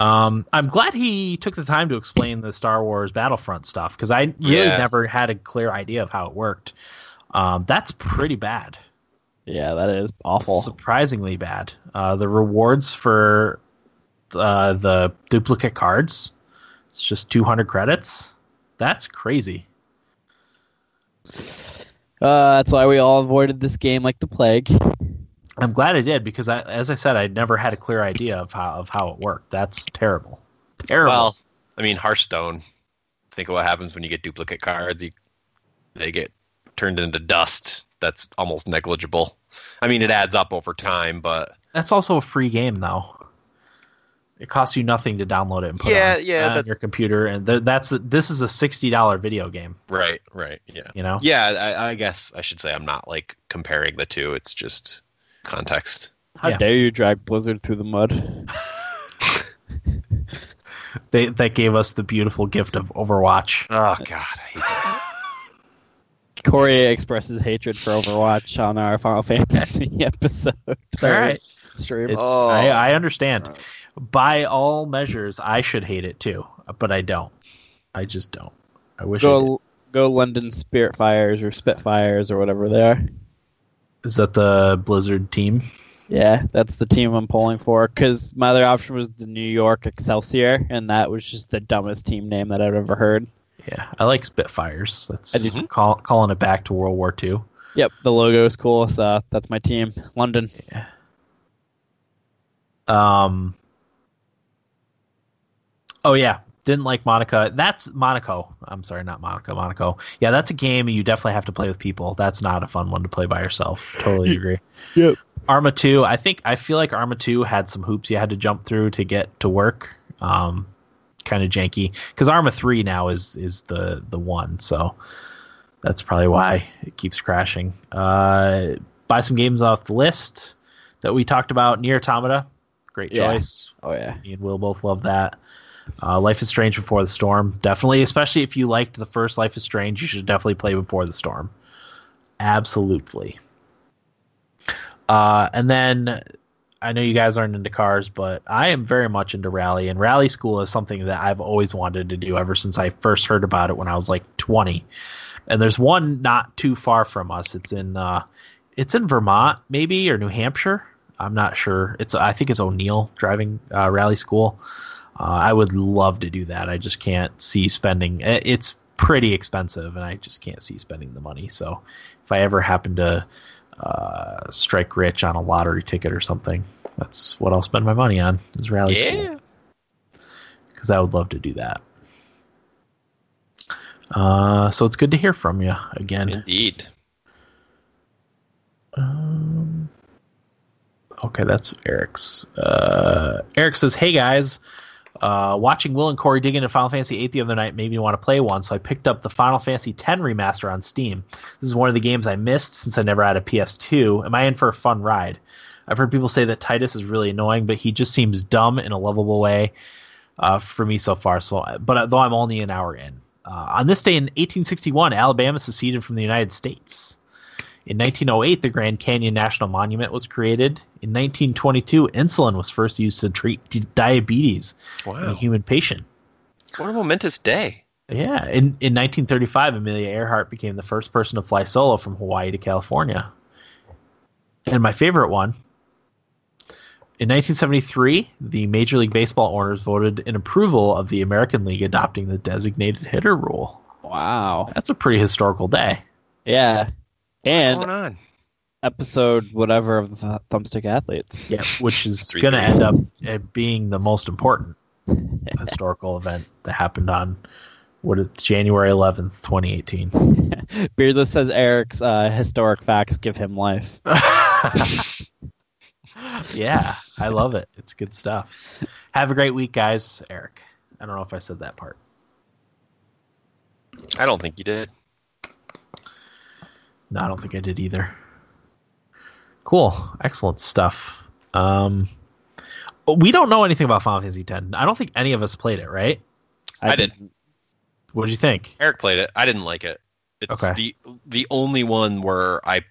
Um, I'm glad he took the time to explain the Star Wars Battlefront stuff because I really Yeah. never had a clear idea of how it worked. Um, that's pretty bad, Yeah, that is awful. surprisingly bad. Uh, the rewards for uh, the duplicate cards, it's just 200 credits. That's crazy. Uh, that's why we all avoided this game like the plague. I'm glad I did because, I, as I said, I never had a clear idea of how of how it worked. That's terrible. Terrible. Well, I mean, Hearthstone. Think of what happens when you get duplicate cards. You, they get turned into dust. That's almost negligible. I mean, it adds up over time, but That's also a free game, though. It costs you nothing to download it and put Yeah, it on, yeah, on your computer, and th- that's this is a sixty dollar video game. Right, right, yeah. You know, Yeah, I, I guess I should say I'm not like comparing the two. It's just context. How Yeah. dare you drag Blizzard through the mud? they that gave us the beautiful gift of Overwatch. Oh God, I hate that. Corey expresses hatred for Overwatch on our Final Fantasy episode. All right, Stream. it's, Oh. I, I understand. Right. By all measures, I should hate it too, but I don't. I just don't. I wish. I did. go go London Spiritfires or Spitfires or whatever they are. Is that the Blizzard team? Yeah, that's the team I'm pulling for. Because my other option was the New York Excelsior, and that was just the dumbest team name that I've ever heard. Yeah, I like Spitfires. That's I call, calling it back to World War II. Yep, the logo is cool, so that's my team. London. Yeah. Um. Oh yeah, didn't like Monica. That's Monaco. I'm sorry, not Monaco. Monaco. Yeah, that's a game you definitely have to play with people. That's not a fun one to play by yourself. Totally agree. Yep. Arma two. I think I feel like Arma two had some hoops you had to jump through to get to work. Um, kind of janky because Arma three now is is the the one. So that's probably why it keeps crashing. Uh, buy some games off the list that we talked about. NieR Automata, great Yeah. choice. Oh yeah. Me and Will both love that. Uh, Life is Strange Before the Storm, definitely. Especially if you liked the first Life is Strange, you should definitely play Before the Storm. Absolutely. Uh, and then I know you guys aren't into cars, but I am very much into rally, and rally school is something that I've always wanted to do ever since I first heard about it when I was like 20. And there's one not too far from us. It's in uh, it's in Vermont, maybe or New Hampshire. I'm not sure. It's I think it's O'Neil driving uh, rally school. Uh, I would love to do that. I just can't see spending. It's pretty expensive, and I just can't see spending the money. So, if I ever happen to uh, strike rich on a lottery ticket or something, that's what I'll spend my money on is rally school Yeah. because I would love to do that. Uh, so it's good to hear from you again. Indeed. Um, okay, that's Eric's. Uh, Eric says, "Hey guys, uh, watching Will and Corey dig into Final Fantasy VIII the other night made me want to play one, so I picked up the Final Fantasy X remaster on Steam. This is one of the games I missed since I never had a PS2. Am I in for a fun ride? I've heard people say that Tidus is really annoying, but he just seems dumb in a lovable way uh, for me so far. So, but though I'm only an hour in, uh, on this day in 1861, Alabama seceded from the United States." In 1908, the Grand Canyon National Monument was created. In 1922, insulin was first used to treat d- diabetes in a human patient. What a momentous day. Yeah, in, in 1935, Amelia Earhart became the first person to fly solo from Hawaii to California. And my favorite one, in 1973, the Major League Baseball owners voted in approval of the American League adopting the designated hitter rule. Wow. That's a pretty historical day. Yeah. What's And going on? episode whatever of the Thumbstick Athletes. Yeah, which is going to end up uh, being the most important historical event that happened on what is January 11th, 2018. Beardless says Eric's uh, historic facts give him life. yeah, I love it. It's good stuff. Have a great week, guys. Eric. I don't know if I said that part. I don't think you did. No, I don't think I did either. Cool. Excellent stuff. Um, we don't know anything about Final Fantasy X. I don't think any of us played it, right? I didn't. What did you think? Eric played it. I didn't like it. It's Okay. the the only one where I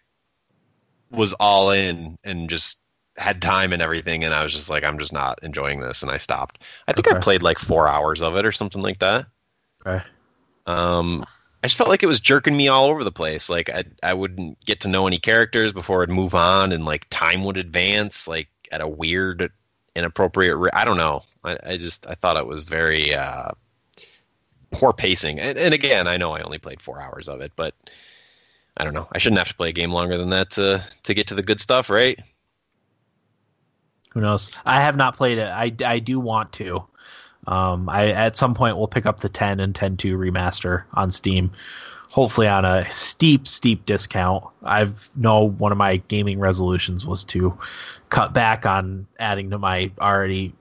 was all in and just had time and everything, and I was just like, I'm just not enjoying this, and I stopped. I think I played like four hours of it or something like that. Okay. Um, I just felt like it was jerking me all over the place. Like I I wouldn't get to know any characters before I'd move on, and like time would advance like at a weird, inappropriate. Re- I don't know. I, I just I thought it was very uh, poor pacing. And, and again, I know I only played four hours of it, but I don't know. I shouldn't have to play a game longer than that to to get to the good stuff, right? Who knows? I have not played it. I, I do want to. Um, I at some point we'll pick up the 10 and 10.2 remaster on Steam, hopefully on a steep, steep discount. I've know one of my gaming resolutions was to cut back on adding to my already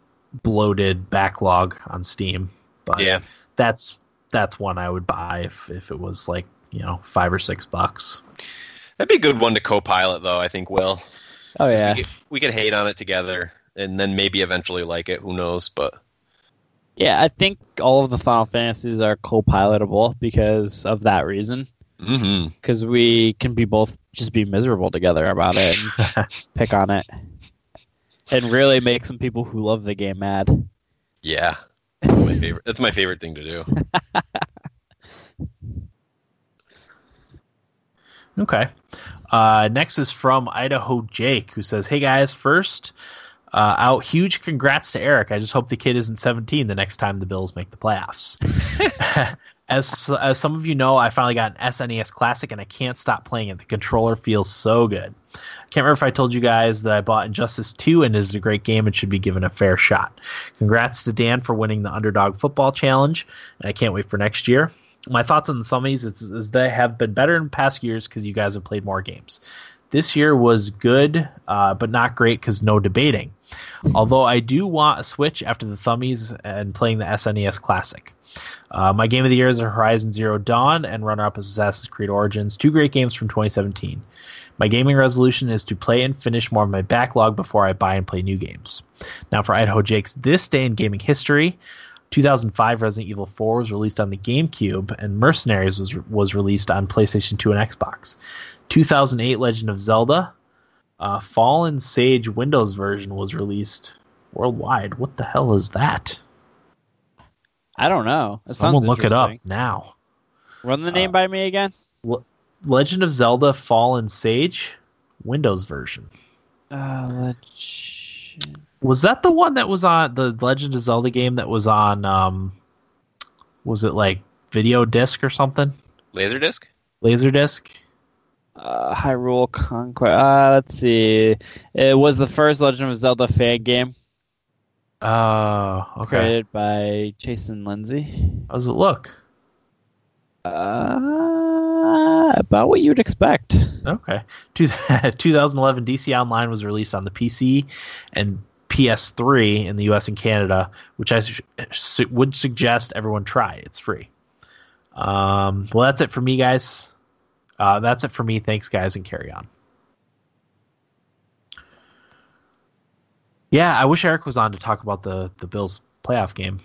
bloated backlog on Steam. But Yeah. that's that's one I would buy if if it was like you know five or six bucks. That'd be a good one to co-pilot, though. I think will. Oh yeah. We could, we could hate on it together, and then maybe eventually like it. Who knows? But Yeah, I think all of the Final Fantasies are co-pilotable because of that reason. Because we can be both just be miserable together about it and pick on it, and really make some people who love the game mad. yeah, that's my favorite. That's my favorite thing to do. Okay. Uh, next is from Idaho Jake, who says, "Hey guys, first uh, out, huge congrats to Eric. I just hope the kid isn't 17 the next time the Bills make the playoffs." as as some of you know, I finally got an SNES Classic, and I can't stop playing it. The controller feels so good. I can't remember if I told you guys that I bought Injustice 2 and it is a great game and should be given a fair shot. Congrats to Dan for winning the Underdog Football Challenge, and I can't wait for next year my thoughts on the Thummies is, is they have been better in past years because you guys have played more games. This year was good, uh, but not great because no debating. Although I do want a Switch after the Thummies and playing the SNES Classic. Uh, my game of the year is Horizon Zero Dawn and runner-up is Assassin's Creed Origins, two great games from 2017. My gaming resolution is to play and finish more of my backlog before I buy and play new games. Now for Idaho Jake's This Day in Gaming History, 2005 Resident Evil 4 was released on the GameCube, and Mercenaries was was released on PlayStation 2 and Xbox. 2008 Legend of Zelda, uh, Fallen Sage Windows version was released worldwide. What the hell is that? I don't know. That Someone look it up now. Run the name Uh, by me again. Legend of Zelda Fallen Sage Windows version. Uh, let's... Was that the one that was on the Legend of Zelda game that was on um was it like video disc or something? Laserdisc. Laserdisc? Uh, Hyrule Conquest. Uh, let's see. It was the first Legend of Zelda fan game Oh, okay. created by Jason Lindsay. How does it look? Uh, about what you'd expect. Okay. 2011 DC Online was released on the PC and PS3 in the US and Canada, which I su- su- would suggest everyone try. It's free. Um, well, that's it for me, guys. Uh, that's it for me. Thanks, guys, and carry on. Yeah, I wish Eric was on to talk about the the Bills playoff game.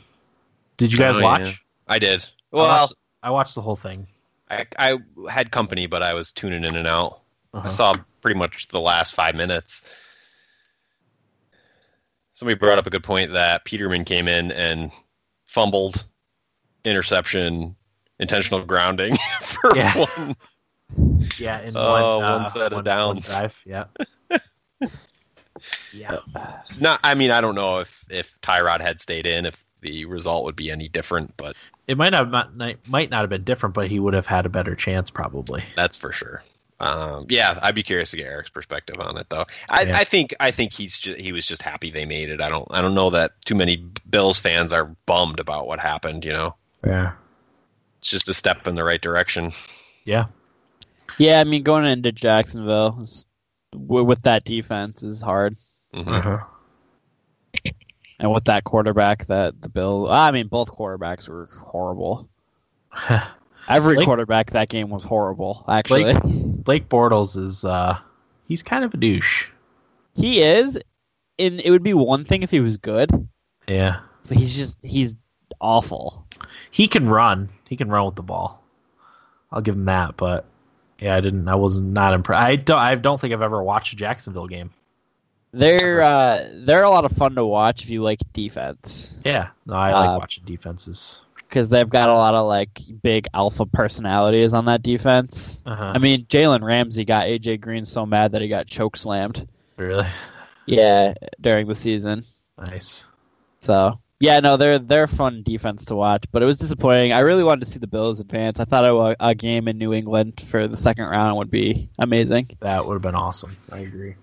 Did you guys Oh, yeah. watch? I did. I Well, watched, I watched the whole thing. I, I had company, but I was tuning in and out. I Uh-huh. saw pretty much the last five minutes. Somebody brought up a good point that Peterman came in and fumbled, interception, intentional grounding for Yeah. one. Yeah, in Oh, one, uh, set of downs. drive. Yeah. yeah. Not, I mean, I don't know if if Tyrod had stayed in, if the result would be any different, but It might not might might not have been different, but he would have had a better chance probably. that's for sure. Um, yeah, I'd be curious to get Eric's perspective on it, though. I, Yeah. I think I think he's just, he was just happy they made it. I don't I don't know that too many Bills fans are bummed about what happened. You know, Yeah. it's just a step in the right direction. Yeah. Yeah, I mean, going into Jacksonville is, with that defense is hard, Mhm. Uh-huh. and with that quarterback that the Bill. I mean, both quarterbacks were horrible. Every Blake- quarterback that game was horrible. Actually, Blake Bortles is uh he's kind of a douche. he is. And it would be one thing if he was good, Yeah. but he's just he's awful. He can run. He can run with the ball. I'll give him that, but yeah, I didn't I was not impressed. I don't I don't think I've ever watched a Jacksonville game. They're uh, they're a lot of fun to watch if you like defense Yeah. No, I like Uh, watching defenses. because they've got a lot of like big alpha personalities on that defense. Uh-huh. I mean, Jalen Ramsey got AJ Green so mad that he got choke slammed. really Yeah, during the season. nice. So yeah, no, they're they're fun defense to watch, but it was disappointing. I really wanted to see the Bills advance. I thought a, a game in New England for the second round would be amazing. That would have been awesome. I agree.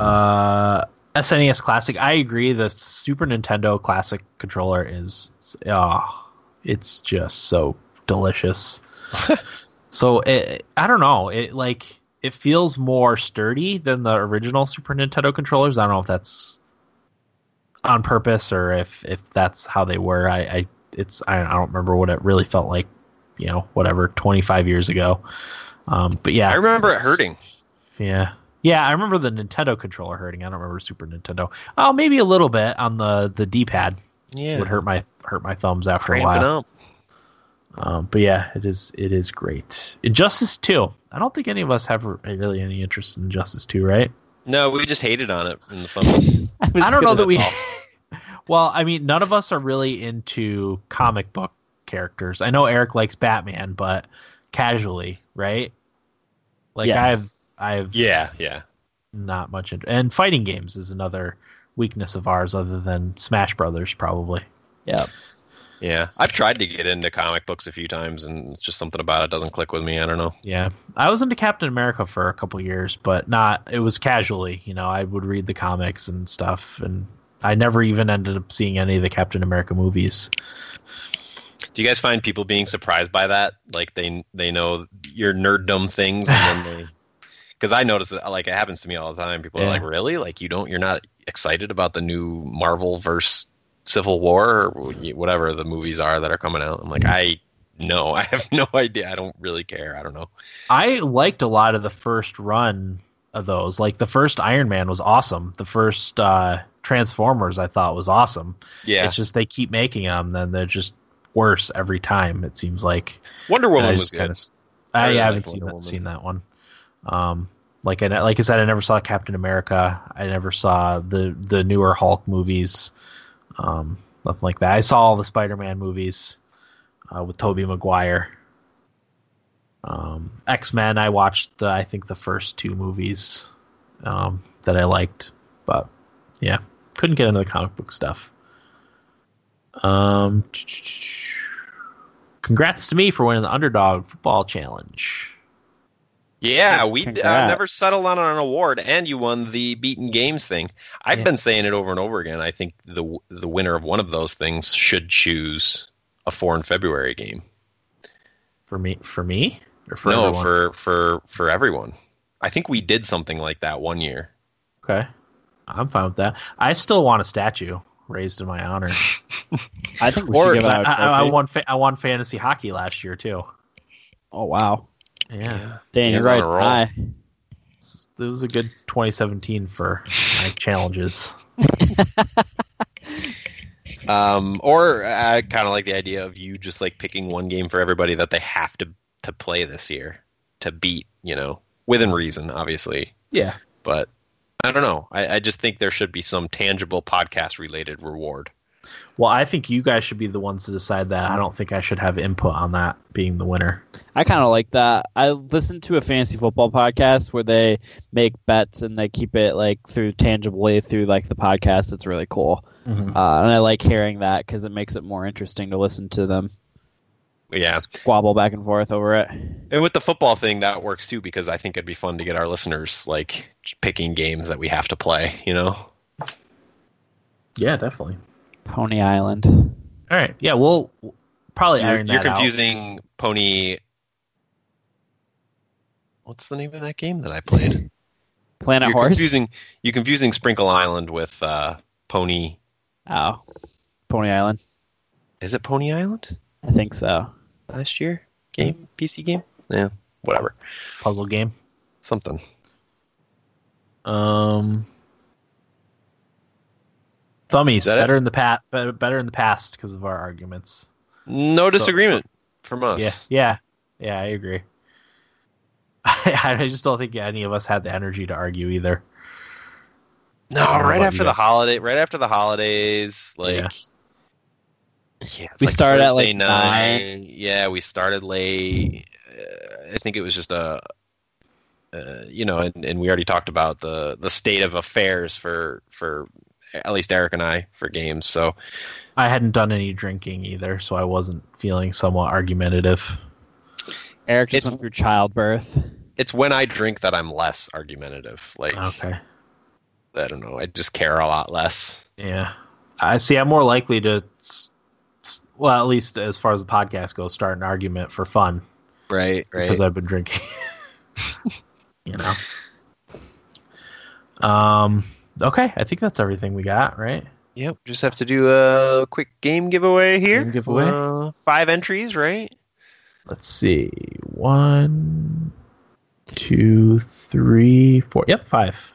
Uh, SNES Classic. I agree. The Super Nintendo Classic controller is, oh, it's just so delicious. so it, I don't know. It like it feels more sturdy than the original Super Nintendo controllers. I don't know if that's on purpose or if if that's how they were. I, I it's I, I don't remember what it really felt like. You know, whatever, twenty five years ago. Um, but yeah, I remember it hurting. Yeah. Yeah, I remember the Nintendo controller hurting. I don't remember Super Nintendo. Oh, maybe a little bit on the the D pad Yeah, would hurt my hurt my thumbs after a cramping while. up. Um, but yeah, it is it is great. Injustice Two. I don't think any of us have really any interest in Injustice Two, right? No, we just hated on it in the thumbs. was I don't know that we. that's well, I mean, none of us are really into comic book characters. I know Eric likes Batman, but casually, right? Like Yes. I've I've yeah, yeah. not much int- and fighting games is another weakness of ours other than smash brothers probably Yeah. Yeah, I've tried to get into comic books a few times, and it's just something about it doesn't click with me. I don't know. yeah i was into captain america for a couple years but not it was casually you know i would read the comics and stuff and i never even ended up seeing any of the captain america movies Do you guys find people being surprised by that? Like they they know your nerddom things, and then they because I notice that like it happens to me all the time. People are like, "Really? Like you don't? You're not excited about the new Marvel verse Civil War or whatever the movies are that are coming out?" I'm like, I no, I have no idea. I don't really care. I don't know. i liked a lot of the first run of those like the first iron man was awesome the first uh transformers i thought was awesome Yeah, it's just they keep making them then they're just worse every time it seems like Wonder Woman I was good. kinda- I I, really haven't seen that, seen that one. Um, like I like I said, I never saw Captain America. I never saw the the newer Hulk movies. Um, nothing like that. I saw all the Spider-Man movies uh, with Tobey Maguire. Um, X Men. I watched the, I think the first two movies um, that I liked, but yeah, couldn't get into the comic book stuff. Um, congrats to me for winning the underdog football challenge. Yeah, we uh, never settled on an award, and you won the beaten games thing. I've Yeah. been saying it over and over again. I think the the winner of one of those things should choose a four in February game. For me, for me, or for no, everyone? for for for everyone. I think we did something like that one year. okay, I'm fine with that. I still want a statue raised in my honor. I think we Or should give Because I, out a I, I trophy. won, fa- I won fantasy hockey last year too. Oh wow, Yeah, Dan, He you're right. a. I, it was a good 2017 for my challenges. Um, or I kind of like the idea of you just like picking one game for everybody that they have to to play this year to beat. You know, within reason, obviously. Yeah, But I don't know. I, I just think there should be some tangible podcast related reward. well, I think you guys should be the ones to decide that. I don't think I should have input on that being the winner. I kind of like that. I listened to a fantasy football podcast where they make bets and they keep it like through tangibly through like the podcast. It's really cool, uh, and I like hearing that because it makes it more interesting to listen to them Yeah. squabble back and forth over it. And with the football thing, that works too because I think it'd be fun to get our listeners like picking games that we have to play. You know. Yeah, definitely. Pony Island. All right. Yeah, we'll we'll probably You're, iron you're that out. confusing Pony. What's the name of that game that I played? Planet you're Horse. confusing you're confusing Sprinkle Island with uh, Pony. Oh, Pony Island. Is it Pony Island I think so. Last year game PC game? Yeah, whatever, puzzle game. something. Um, Thummies better in the past. Better, in the past because of our arguments. No So- disagreement from us. Yeah, yeah, yeah. I agree. I, I just don't think any of us had the energy to argue either. No, I don't know right after the holiday, right after the holidays, like Yeah. Yeah, We like started at, Thursday like, night. Yeah, we started late. Uh, I think it was just a, uh, you know, and, and we already talked about the the state of affairs for for at least Eric and I for games. So I hadn't done any drinking either, so I wasn't feeling somewhat argumentative. Eric just It's- went through childbirth. it's when I drink that I'm less argumentative. Like Okay. I don't know. I just care a lot less. Yeah, I see. I'm more likely to, s- s- well, at least as far as the podcast goes, start an argument for fun Right, because I've been drinking. you know. Um. Okay, I think that's everything we got. Right. Yep. Just have to do a quick game giveaway here. Game giveaway? Uh, five entries, right? Let's see. One, two, three, four. Yep, five.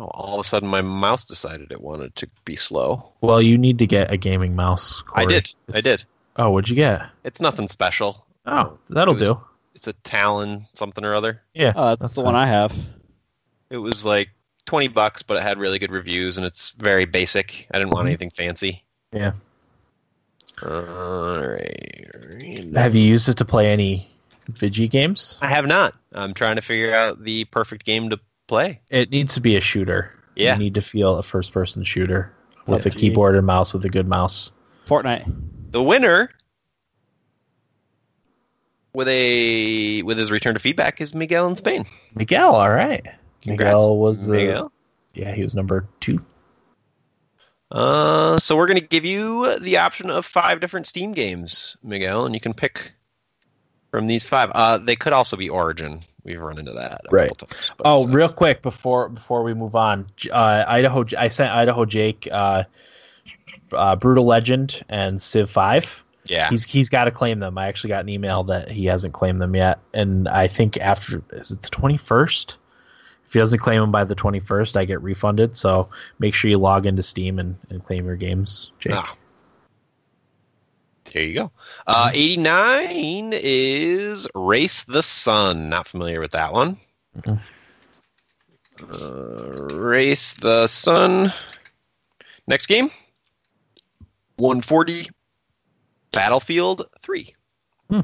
Oh, all of a sudden, my mouse decided it wanted to be slow. Well, you need to get a gaming mouse. I Corey. did. I did. Oh, what'd you get? It's nothing special. Oh, that'll It was- do. It's a Talon something or other. Yeah, Oh, that's, the one I have. It was like twenty bucks, but it had really good reviews, and it's very basic. I didn't want Mhm. anything fancy. Yeah. All right. Have you used it to play any Vigi games? I have not. I'm trying to figure out the perfect game to play. It needs to be a shooter. Yeah. You need to feel a first person shooter with a PUBG. keyboard and mouse with a good mouse. Fortnite. The winner with a with his return to feedback is Miguel in Spain. Miguel, all right. Congrats, Miguel was uh, Miguel. yeah, he was number two. Uh, so we're going to give you the option of five different Steam games, Miguel, and you can pick from these five. Uh, they could also be Origin. We've run into that. a Right. times, but, Oh, uh, real quick before before we move on, uh, Idaho. I sent Idaho Jake, uh, uh, Brutal Legend and Civ Five. yeah. He's he's got to claim them. I actually got an email that he hasn't claimed them yet, and I think after is it the twenty first? If he doesn't claim them by the twenty first, I get refunded. So make sure you log into Steam and, and claim your games, Jake. Ah. There you go. Uh, 89 is Race the Sun. Not familiar with that one. Mhm. Uh, Race the Sun. Next game 140 Battlefield 3. Hmm.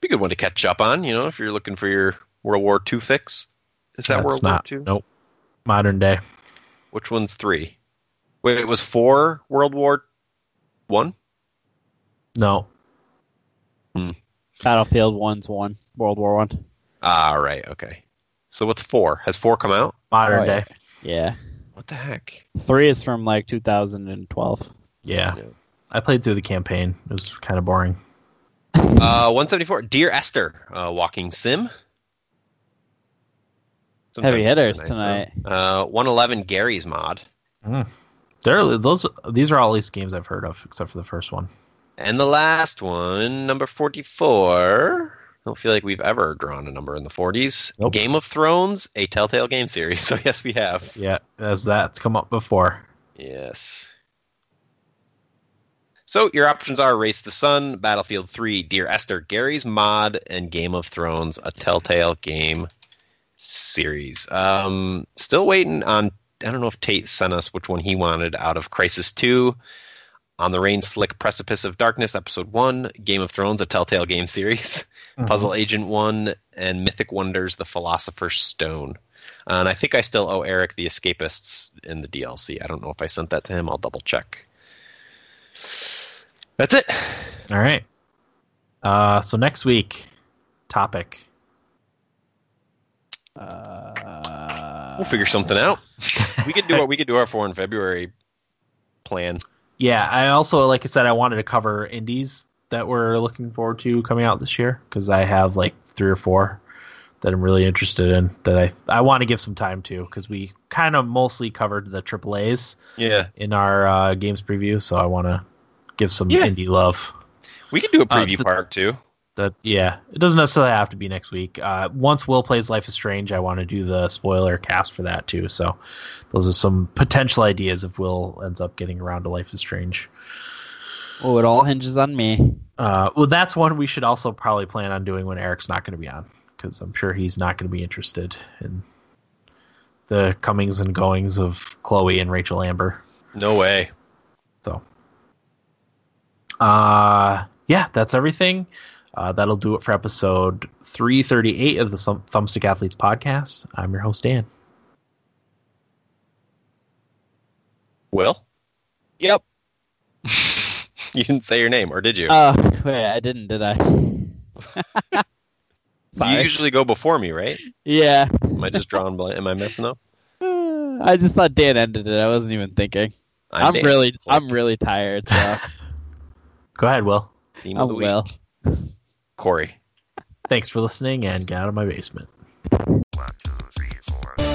Be a good one to catch up on, you know, if you're looking for your World War II fix. Is that That's World not, War II? Nope. Modern day. Which one's three? Wait, it was four World War One. No. Battlefield One's one. World War One. Ah, right. Okay. So what's four? Has four come out? Modern Oh, yeah. day. Yeah. What the heck? Three is from like 2012. Yeah. Yeah. I played through the campaign. It was kind of boring. Uh, one seventy four. Dear Esther, uh, walking sim. Sometimes Heavy hitters nice, tonight. though. Uh, one eleven. Garry's mod, There, those these are all at least games I've heard of, except for the first one. and the last one, number forty four. I don't feel like we've ever drawn a number in the forties. Nope. Game of Thrones, a Telltale game series. So yes, we have. Yeah, as that's come up before. Yes. So your options are Race the Sun, Battlefield 3, Dear Esther, Garry's Mod, and Game of Thrones, a Telltale game series. Um, still waiting on. I don't know if Tate sent us which one he wanted out of Crysis 2, On the Rain Slick Precipice of Darkness, Episode 1, Game of Thrones, a Telltale game series, Puzzle Agent 1, and Mythic Wonders, The Philosopher's Stone. And I think I still owe Eric the Escapists in the DLC. I don't know if I sent that to him. I'll double check. That's it. All right. Uh, so next week, topic. Uh, We'll figure something out. We could do our we could do our four in February plan. Yeah, I also, like I said, I wanted to cover indies that we're looking forward to coming out this year because I have like three or four that I'm really interested in that I I want to give some time to because we kind of mostly covered the AAA's Yeah, in our uh, games preview, so I want to give some Yeah. indie love. we could do a preview the- part too. That yeah, it doesn't necessarily have to be next week. Uh, once Will plays Life is Strange, I want to do the spoiler cast for that too. So those are some potential ideas if Will ends up getting around to Life is Strange. oh, it all hinges on me. Uh, well, that's one we should also probably plan on doing when Eric's not going to be on, because I'm sure he's not going to be interested in the comings and goings of Chloe and Rachel Amber. No way. So, uh, yeah, that's everything. Uh, that'll do it for episode 338 of the Thumbstick Athletes podcast. I'm your host, Dan. Will? Yep. you didn't say your name, or did you? Uh, wait, I didn't, did I? you usually go before me, right? Yeah. Am I just drawing blank? Am I messing up? I just thought Dan ended it. I wasn't even thinking. I'm, I'm really, I'm really tired. So. go ahead, Will. Theme I'm oh, Will. Corey. Thanks for listening and get out of my basement. One, two, three, four.